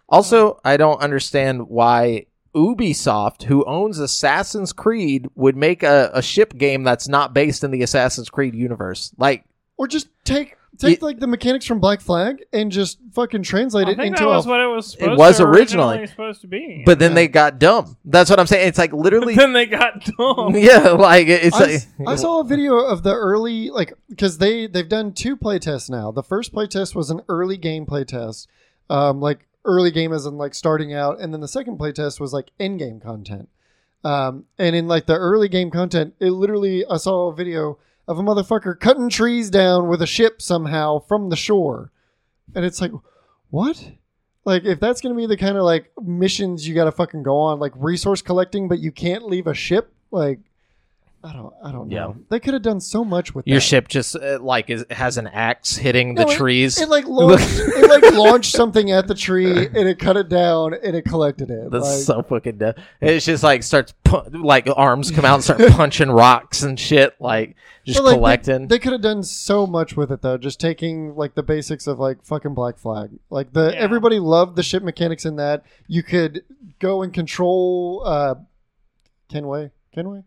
Also, I don't understand why Ubisoft, who owns Assassin's Creed, would make a, a ship game that's not based in the Assassin's Creed universe. Like, Or just take. Take It- like the mechanics from Black Flag and just fucking translate I it think into that was a what it was. Supposed was to originally. supposed to be. but then Yeah. they got dumb. That's what I'm saying. It's like literally, then they got dumb. yeah, like it's I, like, s- I saw a video of the early like because they they've done two playtests now. The first playtest was an early game playtest, um, like early game as in like starting out, and then the second playtest was like end game content. Um, and in like the early game content, it literally I saw a video of a motherfucker cutting trees down with a ship somehow from the shore, and it's like, what? Like if that's gonna be the kind of like missions you gotta fucking go on, like resource collecting, but you can't leave a ship, like. I don't. I don't know. Yeah. They could have done so much with your that. ship just uh, like is, has an axe hitting the it- trees. It like launched. it like launched something at the tree, and it cut it down, and it collected it. That's Like, so fucking dumb. It's just like starts pu- like arms come out and start punching rocks and shit, like just but, like, they- collecting. They, could have done so much with it though, just taking like the basics of like fucking Black Flag. Like the Yeah. everybody loved the ship mechanics in that. You could go and control uh Kenway. Kenway?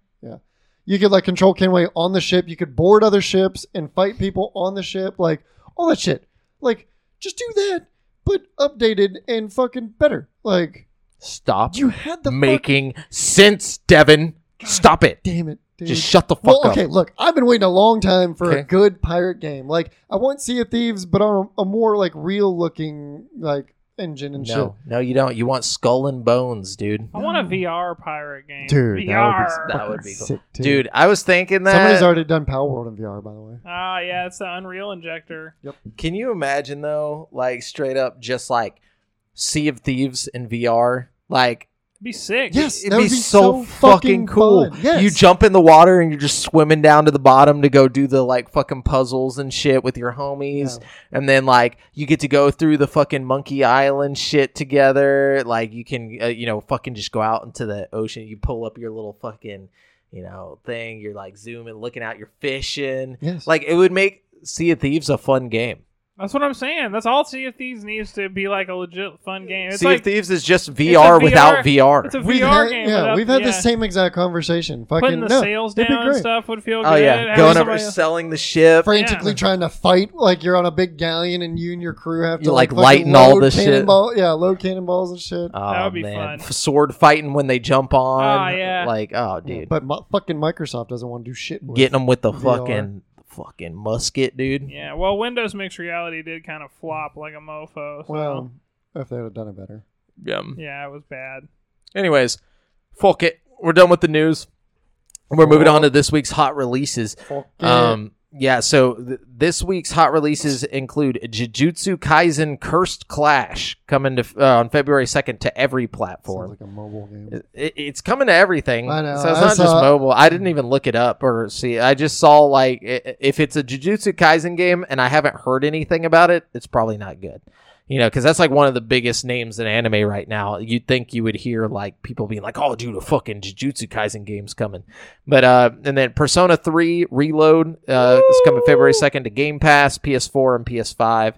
You could like control Kenway on the ship. You could board other ships and fight people on the ship. Like all that shit. Like just do that, but updated and fucking better. Like Stop you had the fuck- making sense, Devin. Stop it. Damn it, dude. Just shut the fuck well, up. okay, look, I've been waiting a long time for Okay. a good pirate game. Like, I want Sea of Thieves, but on a, a more like real looking like engine and No, no, you don't. You want Skull and Bones, dude. I want a VR pirate game. shit. Dude, VR. That that would would be be cool. sick, dude. Dude, I was thinking that. Somebody's already done Palworld in VR, by the way. Ah, yeah, it's the Unreal Injector. Yep. Can you imagine though, like straight up, just like Sea of Thieves in VR? Like It'd be sick. Yes, it'd that be, would be so, so fucking fucking cool. Yes. You jump in the water and you're just swimming down to the bottom to go do the like fucking puzzles and shit with your homies, Yeah. and then like you get to go through the fucking Monkey Island shit together. Like you can, uh, you know, fucking just go out into the ocean. You pull up your little fucking, you know, thing. You're like zooming, looking out. You're fishing. Yes. Like it would make Sea of Thieves a fun game. That's what I'm saying. That's all Sea of Thieves needs to be like a legit fun game. It's sea like of Thieves is just VR, VR without VR. it's a We've VR had, game. yeah, without- we've had yeah. the same exact conversation. Fucking Putting the no, sails down and stuff would feel good. oh good. yeah, Having going over somebody- selling the ship. frantically Yeah. trying to fight like you're on a big galleon and you and your crew have to You're, like, fucking lighting all load this shit. Yeah, load cannonballs and shit. Oh, That would be man. fun. Sword fighting when they jump on. Ah, yeah. Like, oh, dude. But mu- fucking Microsoft doesn't want to do shit. With Getting them with the VR. fucking fucking musket, dude. Yeah, well, Windows Mixed Reality did kind of flop like a mofo. So Well, if they would have done it better. Yeah. yeah, it was bad. Anyways, fuck it. We're done with the news. We're moving on to this week's hot releases. Fuck it. Um, yeah, so th- this week's hot releases include Jujutsu Kaisen Cursed Clash coming to uh, on February 2nd to every Sounds platform. like a mobile game. It, it's coming to everything. I know. So it's I not just mobile. I didn't even look it up or see. I just saw like if it's a Jujutsu Kaisen game and I haven't heard anything about it, it's probably not good. You know, because that's like one of the biggest names in anime right now. You'd think you would hear like people being like, "Oh, dude, a fucking Jujutsu Kaisen game's coming," but uh, and then Persona Three Reload uh, is coming February second to Game Pass, PS4, and PS5.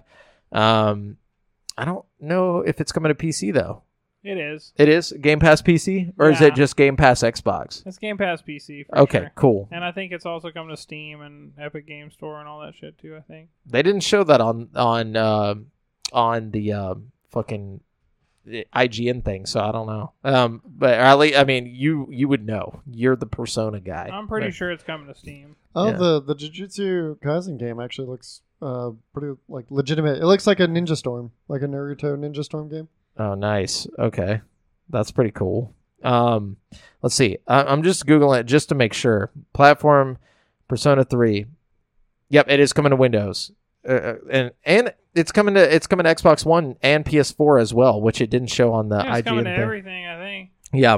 Um, I don't know if it's coming to PC though. It is. It is Game Pass PC, or is it just Game Pass Xbox? It's Game Pass PC. For Okay, sure. cool. And I think it's also coming to Steam and Epic Game Store and all that shit too. I think. They didn't show that on on uh, on the uh, fucking IGN thing, so I don't know. Um, but at least, I mean, you you would know. You're the Persona guy. I'm pretty But- sure it's coming to Steam. Oh, Yeah. the the Jujutsu Kaisen game actually looks uh pretty like legitimate. It looks like a Ninja Storm, like a Naruto Ninja Storm game. Oh, nice. Okay, that's pretty cool. Um, let's see. I, I'm just googling it just to make sure. Platform Persona Three. Yep, it is coming to Windows, uh, uh, and and it's coming to it's coming to Xbox One and PS4 as well, which it didn't show on the Yeah, it's IGN coming to thing. everything. I think. Yeah.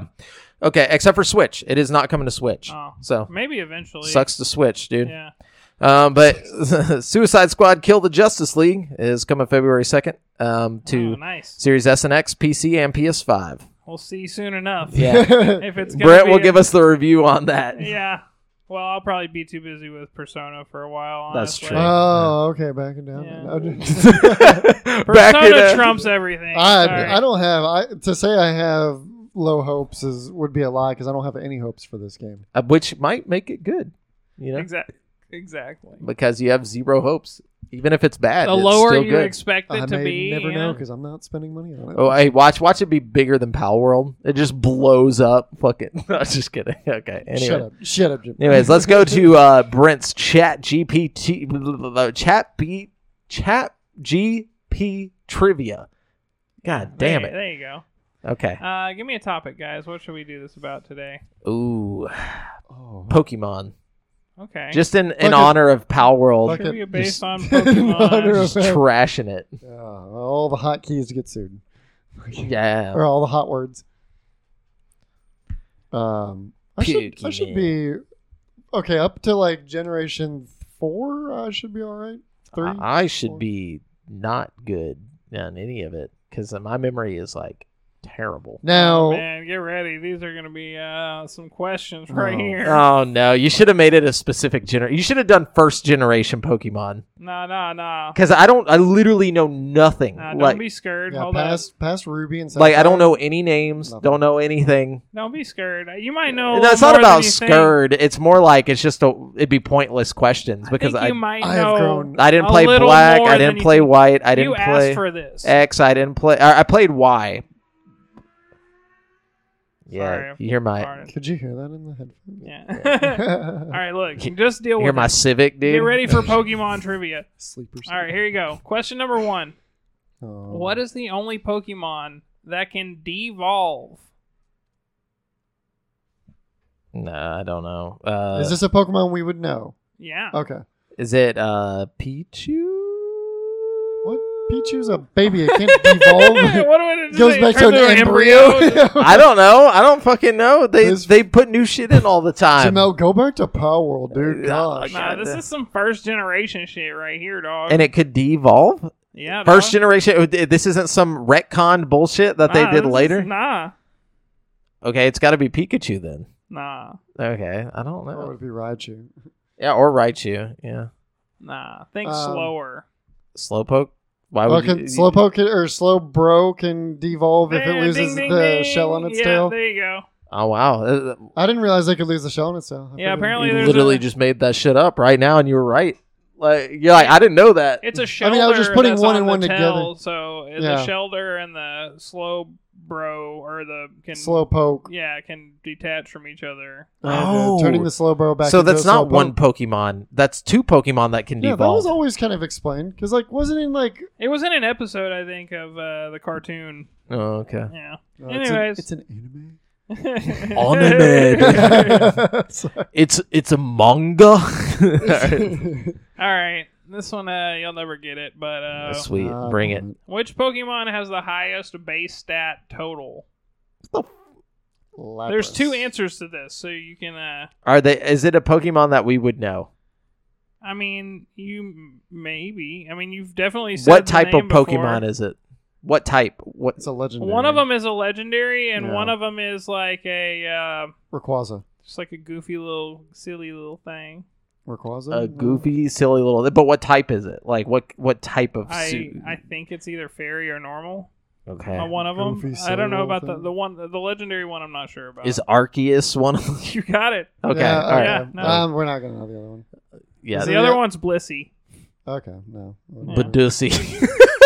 Okay, except for Switch, it is not coming to Switch. Oh, So maybe eventually. sucks to Switch, dude. Yeah. Um, but Suicide Squad: Kill the Justice League is coming February second. Um, to Oh, nice. Series S and X, PC, and PS5. We'll see soon enough. Yeah. If it's Brett will a- give us the review on that. Yeah. Well, I'll probably be too busy with Persona for a while. That's Honestly. true. Oh, okay, backing down. Yeah. I didn't- Back in, Persona uh, trumps everything. I, Sorry. I don't have I to say I have low hopes is would be a lie because I don't have any hopes for this game. uh, which might make it good, you know, Exactly. Exactly. because you have zero hopes, even if it's bad. The it's lower still you good. expect it I to may be, never you know know? because I'm not spending money on it. Oh, hey, watch watch it be bigger than Palworld. It just blows up. Fucking. I was just kidding. Okay. Anyway. Shut up, shut up, Jim. Anyways, let's go to uh, Brent's Chat GPT Chat B Chat GP trivia. God damn There- it. There you go. Okay. Uh, give me a topic, guys. What should we do this about today? Ooh, Oh, Pokemon. Okay. Just in, in Fuck it. honor of Palworld, Fuck it. trivia based Just- on honor Pokemon. of- just trashing it. yeah, all the hot keys to get sued, Yeah. or all the hot words. Um, I should, I should be okay up to like generation four. I should be all right. Three. I, I should four. be not good on any of it because my memory is like terrible. now, Oh, man, get ready. These are going to be uh, some questions right Oh. here. Oh no! You should have made it a specific gener. You should have done first generation Pokemon Nah, nah, nah. because I don't. I literally know nothing. Nah, don't be scared. yeah, Hold past past Ruby and like I don't know any names. Nothing. Don't know anything. Don't be scared. You might know. no, it's more not about than you think. scared. It's more like it's just a. It'd be pointless questions I because think I might I have know. grown- I didn't play black. I didn't play white. I didn't asked play for this. X. I didn't play. I, I played Y. Yeah, Sorry, you hear my Pardon. Could you hear that in the headphones? Yeah. All right, look. Just deal you with hear my. Civic, dude. Get ready for Pokemon trivia. Sleepers. All right, here you go. Question number one. Oh. What is the only Pokemon that can devolve? Nah, I don't know. Uh, Is this a Pokemon we would know? Yeah. Okay. is it uh Pichu? What? Pichu's a baby. It can't devolve. what do it Goes say? back to Turns an into embryo. I don't know. I don't fucking know. They This- they put new shit in all the time. Jamal, go back to Palworld, dude. Uh, Gosh. Nah, this is some first generation shit right here, dog. and it could devolve. yeah, First dog. generation. This isn't some retcon bullshit that they Nah, did this is- later. Nah, Okay, it's got to be Pikachu then. nah, Okay, I don't Or know. would it be Raichu? Yeah, or Raichu. Yeah, nah. Think Um, slower. Slowpoke. Why would can, you? Slowpoke can- or Slowbro can devolve if it Eh, loses ding, ding, the ding. shell on its yeah, tail. There you go. Oh wow! Uh, I didn't realize they could lose the shell on its tail. I Yeah, apparently You literally a- just made that shit up right now, and you were right. Like you're like, I didn't know that. It's a I Shellder. I mean, I was just putting one on and one tail, together. So uh, the Yeah. Shellder and the slow bro or the can Slowpoke. yeah can detach from each other. And, uh, Oh. turning the Slowbro back. so into that's not Slowpoke. one Pokemon. That's two Pokemon that can Yeah, that was always kind of explained because, like, wasn't it like? It was in an episode, I think, of uh, the cartoon. oh, okay. Yeah. uh, Anyways. it's an, it's an Anime. Anime. It's it's a manga. All right, this one uh, you'll never get it, but uh, Sweet, Uh, bring it. which Pokemon has the highest base stat total? Lapras. There's two answers to this, so you can. uh Are they? Is it a Pokemon that we would know? I mean, you maybe. I mean, you've definitely said What the type of name before. Pokemon is it? What type? What? It's a legendary. One of them is a legendary, and Yeah. one of them is like a uh, Rayquaza. just like a goofy little, silly little thing. Rayquaza. a goofy, silly little. But what type is it? Like what what type of I suit? I think it's either fairy or normal. okay. On one of them. Goofy, I don't know silly about the, little the one the legendary one. I'm not sure about. Is Arceus one? of you got it? Okay. Yeah, all right. yeah, no. Um, we're not gonna know the other one. Yeah. the other one's Blissey. Okay, no. Badusi.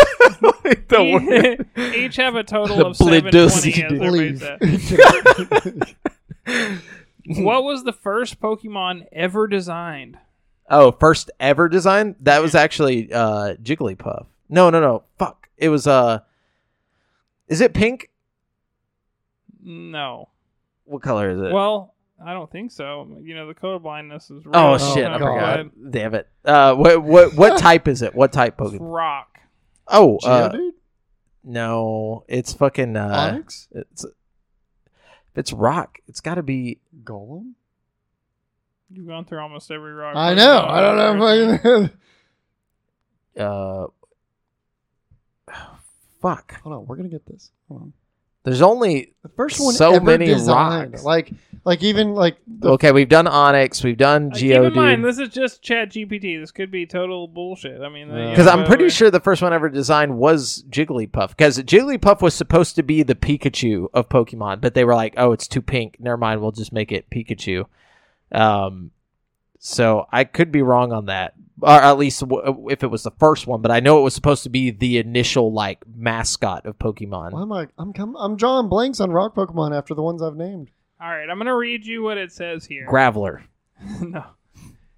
Each, each have a total of Blidussi, 720, as everybody said. What was the first Pokemon ever designed? oh, first ever design? That was actually uh Jigglypuff. No, no, no. Fuck. It was uh Is it pink? No. What color is it? Well, I don't think so. You know, the colorblindness is. oh real. shit, Oh, I forgot. Damn it. Uh what what what type is it? What type It's Pokemon? rock. Oh, uh, no. It's fucking uh Onix? it's it's rock, it's got to be Golem? You've gone through almost every rock. I know. I don't know. if I can- uh fuck. Hold on, we're gonna get this. Hold on. There's only The first one So ever many designed, rocks. like like even like the Okay, we've done Onix, we've done Uh, keep in mind, this is just Chat GPT. This could be total bullshit. I mean, Yeah. Because I'm pretty sure the first one ever designed was Jigglypuff. Because Jigglypuff was supposed to be the Pikachu of Pokemon, but they were like, "Oh, it's too pink. Never mind. We'll just make it Pikachu." Um, so I could be wrong on that, or at least w- if it was the first one. But I know it was supposed to be the initial like mascot of Pokemon. why am I I'm com- I'm drawing blanks on rock Pokemon after the ones I've named. All right, I'm gonna read you what it says here. Graveler. no.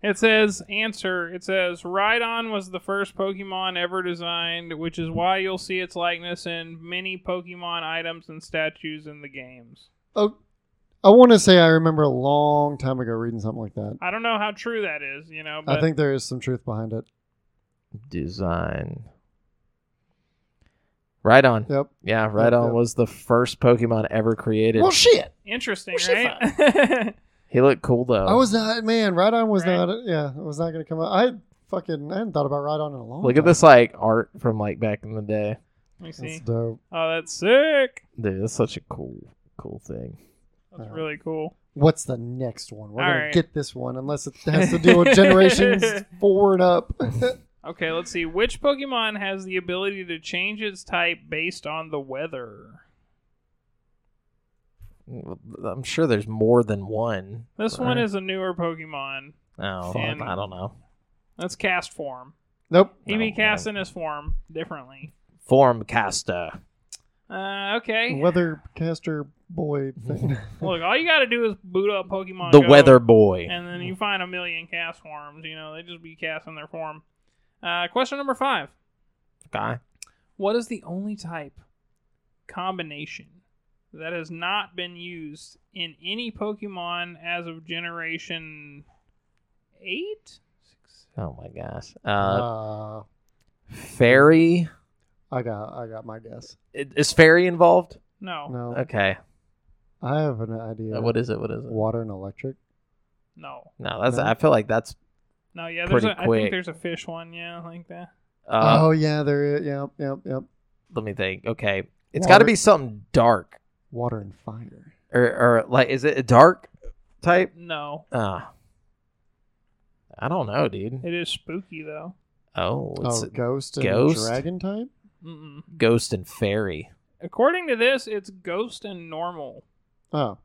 It says answer. It says Rhydon was the first Pokemon ever designed, which is why you'll see its likeness in many Pokemon items and statues in the games. Oh I want to say I remember a long time ago reading something like that. I don't know how true that is, you know, but I think there is some truth behind it. Design. Right on. Yep. Yeah, right on yep. was the first Pokemon ever created. Well, shit. interesting, Where's she right? he looked cool though. I was not man. Right on was Right. not. Yeah, it was not going to come up. I fucking I hadn't thought about Rhydon in a long. Look at this like art from like back in the day. Let me That's see. dope. Oh, that's sick. Dude, that's such a cool, cool thing. That's Uh, really cool. What's the next one? We're All gonna right. get this one unless it has to do with generations four and up. Okay, let's see. Which Pokemon has the ability to change its type based on the weather? I'm sure there's more than one. This Right. one is a newer Pokemon. Oh, And- I don't know. That's Castform. nope. He be casting his form differently. Form caster. Uh, okay. Weathercaster boy thing. Look, all you got to do is boot up Pokemon The Go, weather boy. and then you find a million Castforms. You know, they just be casting their form. Uh, question number five: Guy. What is the only type combination that has not been used in any Pokemon as of Generation Eight? Six, Oh my gosh. Uh, uh, fairy. I got I got my guess. Is fairy involved? no, No, Okay. I have an idea. Uh, What is it? What is it? Water and electric. no, No, that's. No? I feel like that's. no. Yeah, there's Pretty a, I quick. think there's a fish one. Yeah, like that. Uh, oh yeah, there. is. Yep, yep, yep. Let me think. Okay, it's got to be something dark, Water and fire. or or like, is it a dark type? No, Uh, I don't know, dude. it is spooky though. Oh, it's Oh, ghost and ghost? dragon type. Mm-mm. ghost and fairy. According to this, it's ghost and normal. Oh,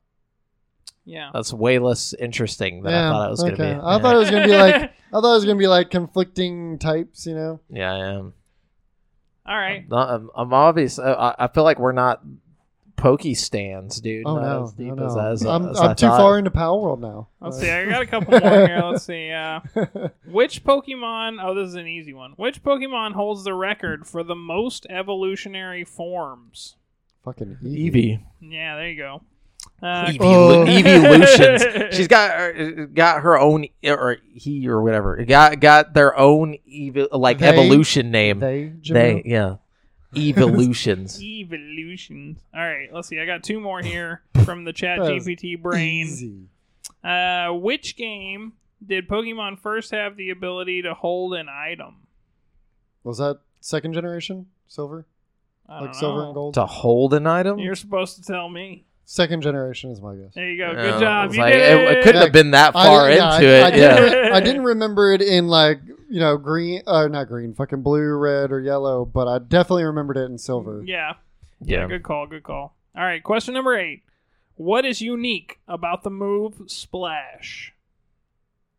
Yeah. That's way less interesting than I yeah. thought it was okay. going to be. I thought it was gonna be like I thought it was gonna be like conflicting types. You know. yeah, I am. All right. Not, I'm, I'm obvious. uh, I, I feel like we're not pokey stands, dude. Oh not no, as deep no, as, no. as, I'm, as I'm I too thought. far into Palworld now. Let's see. I got a couple more here. Let's see. Uh, which Pokemon? Oh, this is an easy one. Which Pokemon holds the record for the most evolutionary forms? Fucking Eevee. Eevee. Yeah, there you go. Uh, Eevee, Oh. Eeveelutions. She's got got her own or he or whatever. Got got their own ev- like They? evolution name. They. They yeah. Evolutions. Evolutions. All right. Let's see. I got two more here from the Chat GPT brain. Easy. Uh, which game did Pokemon first have the ability to hold an item? Was that second generation silver? I Like don't silver know. and gold? to hold an item. You're supposed to tell me. Second generation is my guess. There you go. Good job. it's You like, did it, it. it couldn't have been that I far didn't- yeah, into I, it. I yeah. didn't, I didn't remember it in like you know green, uh, not green, fucking blue, red, or yellow, but I definitely remembered it in silver. Yeah. Yeah. Good call. Good call. All right. Question number eight. What is unique about the move splash?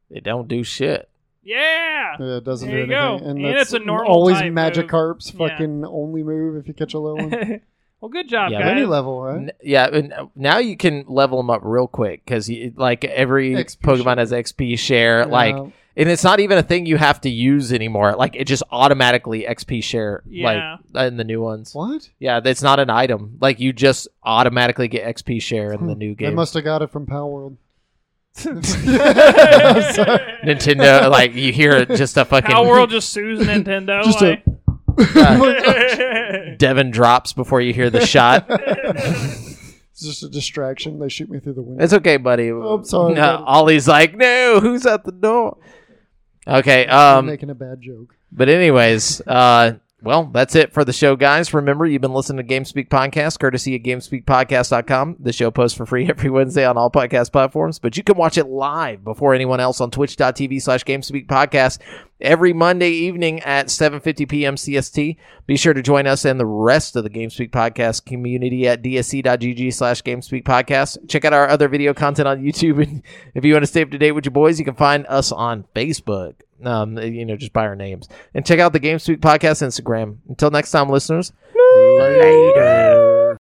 They don't do shit. Yeah. Yeah, it doesn't There do you anything. go. And, And that's it's a normal always type Magic move. Carp's Yeah. fucking only move if you catch a low one. well, good job, Yeah, guys. Any level, right? N- Yeah, and now you can level them up real quick because like every XP Pokemon share. has XP share. Like, and it's not even a thing you have to use anymore. Like, it just automatically XP share. Yeah. Like in the new ones. what? Yeah, it's not an item. Like you just automatically get XP share in the hmm. new game. They must have got it from Palworld. Nintendo, like you hear just a fucking Palworld just sues Nintendo. Just a- like- Devin drops before you hear the shot. It's just a distraction. They shoot me through the window. It's okay, buddy. Oh, I'm sorry, No, buddy. Ollie's like, no, who's at the door? Okay, I'm um, making a bad joke. but anyways, uh, well, that's it for the show, guys. Remember, you've been listening to GameSpeak Podcast, courtesy of GameSpeakPodcast.com. The show posts for free every Wednesday on all podcast platforms, but you can watch it live before anyone else on twitch.tv slash GameSpeak Podcast every Monday evening at 7.50 p.m. CST. Be sure to join us and the rest of the GameSpeak Podcast community at dsc.gg slash GameSpeak Podcast. Check out our other video content on YouTube. And if you want to stay up to date with your boys, you can find us on Facebook. Um, you know, just by our names. And check out the GameSpeak Podcast Instagram. Until next time, listeners. Later.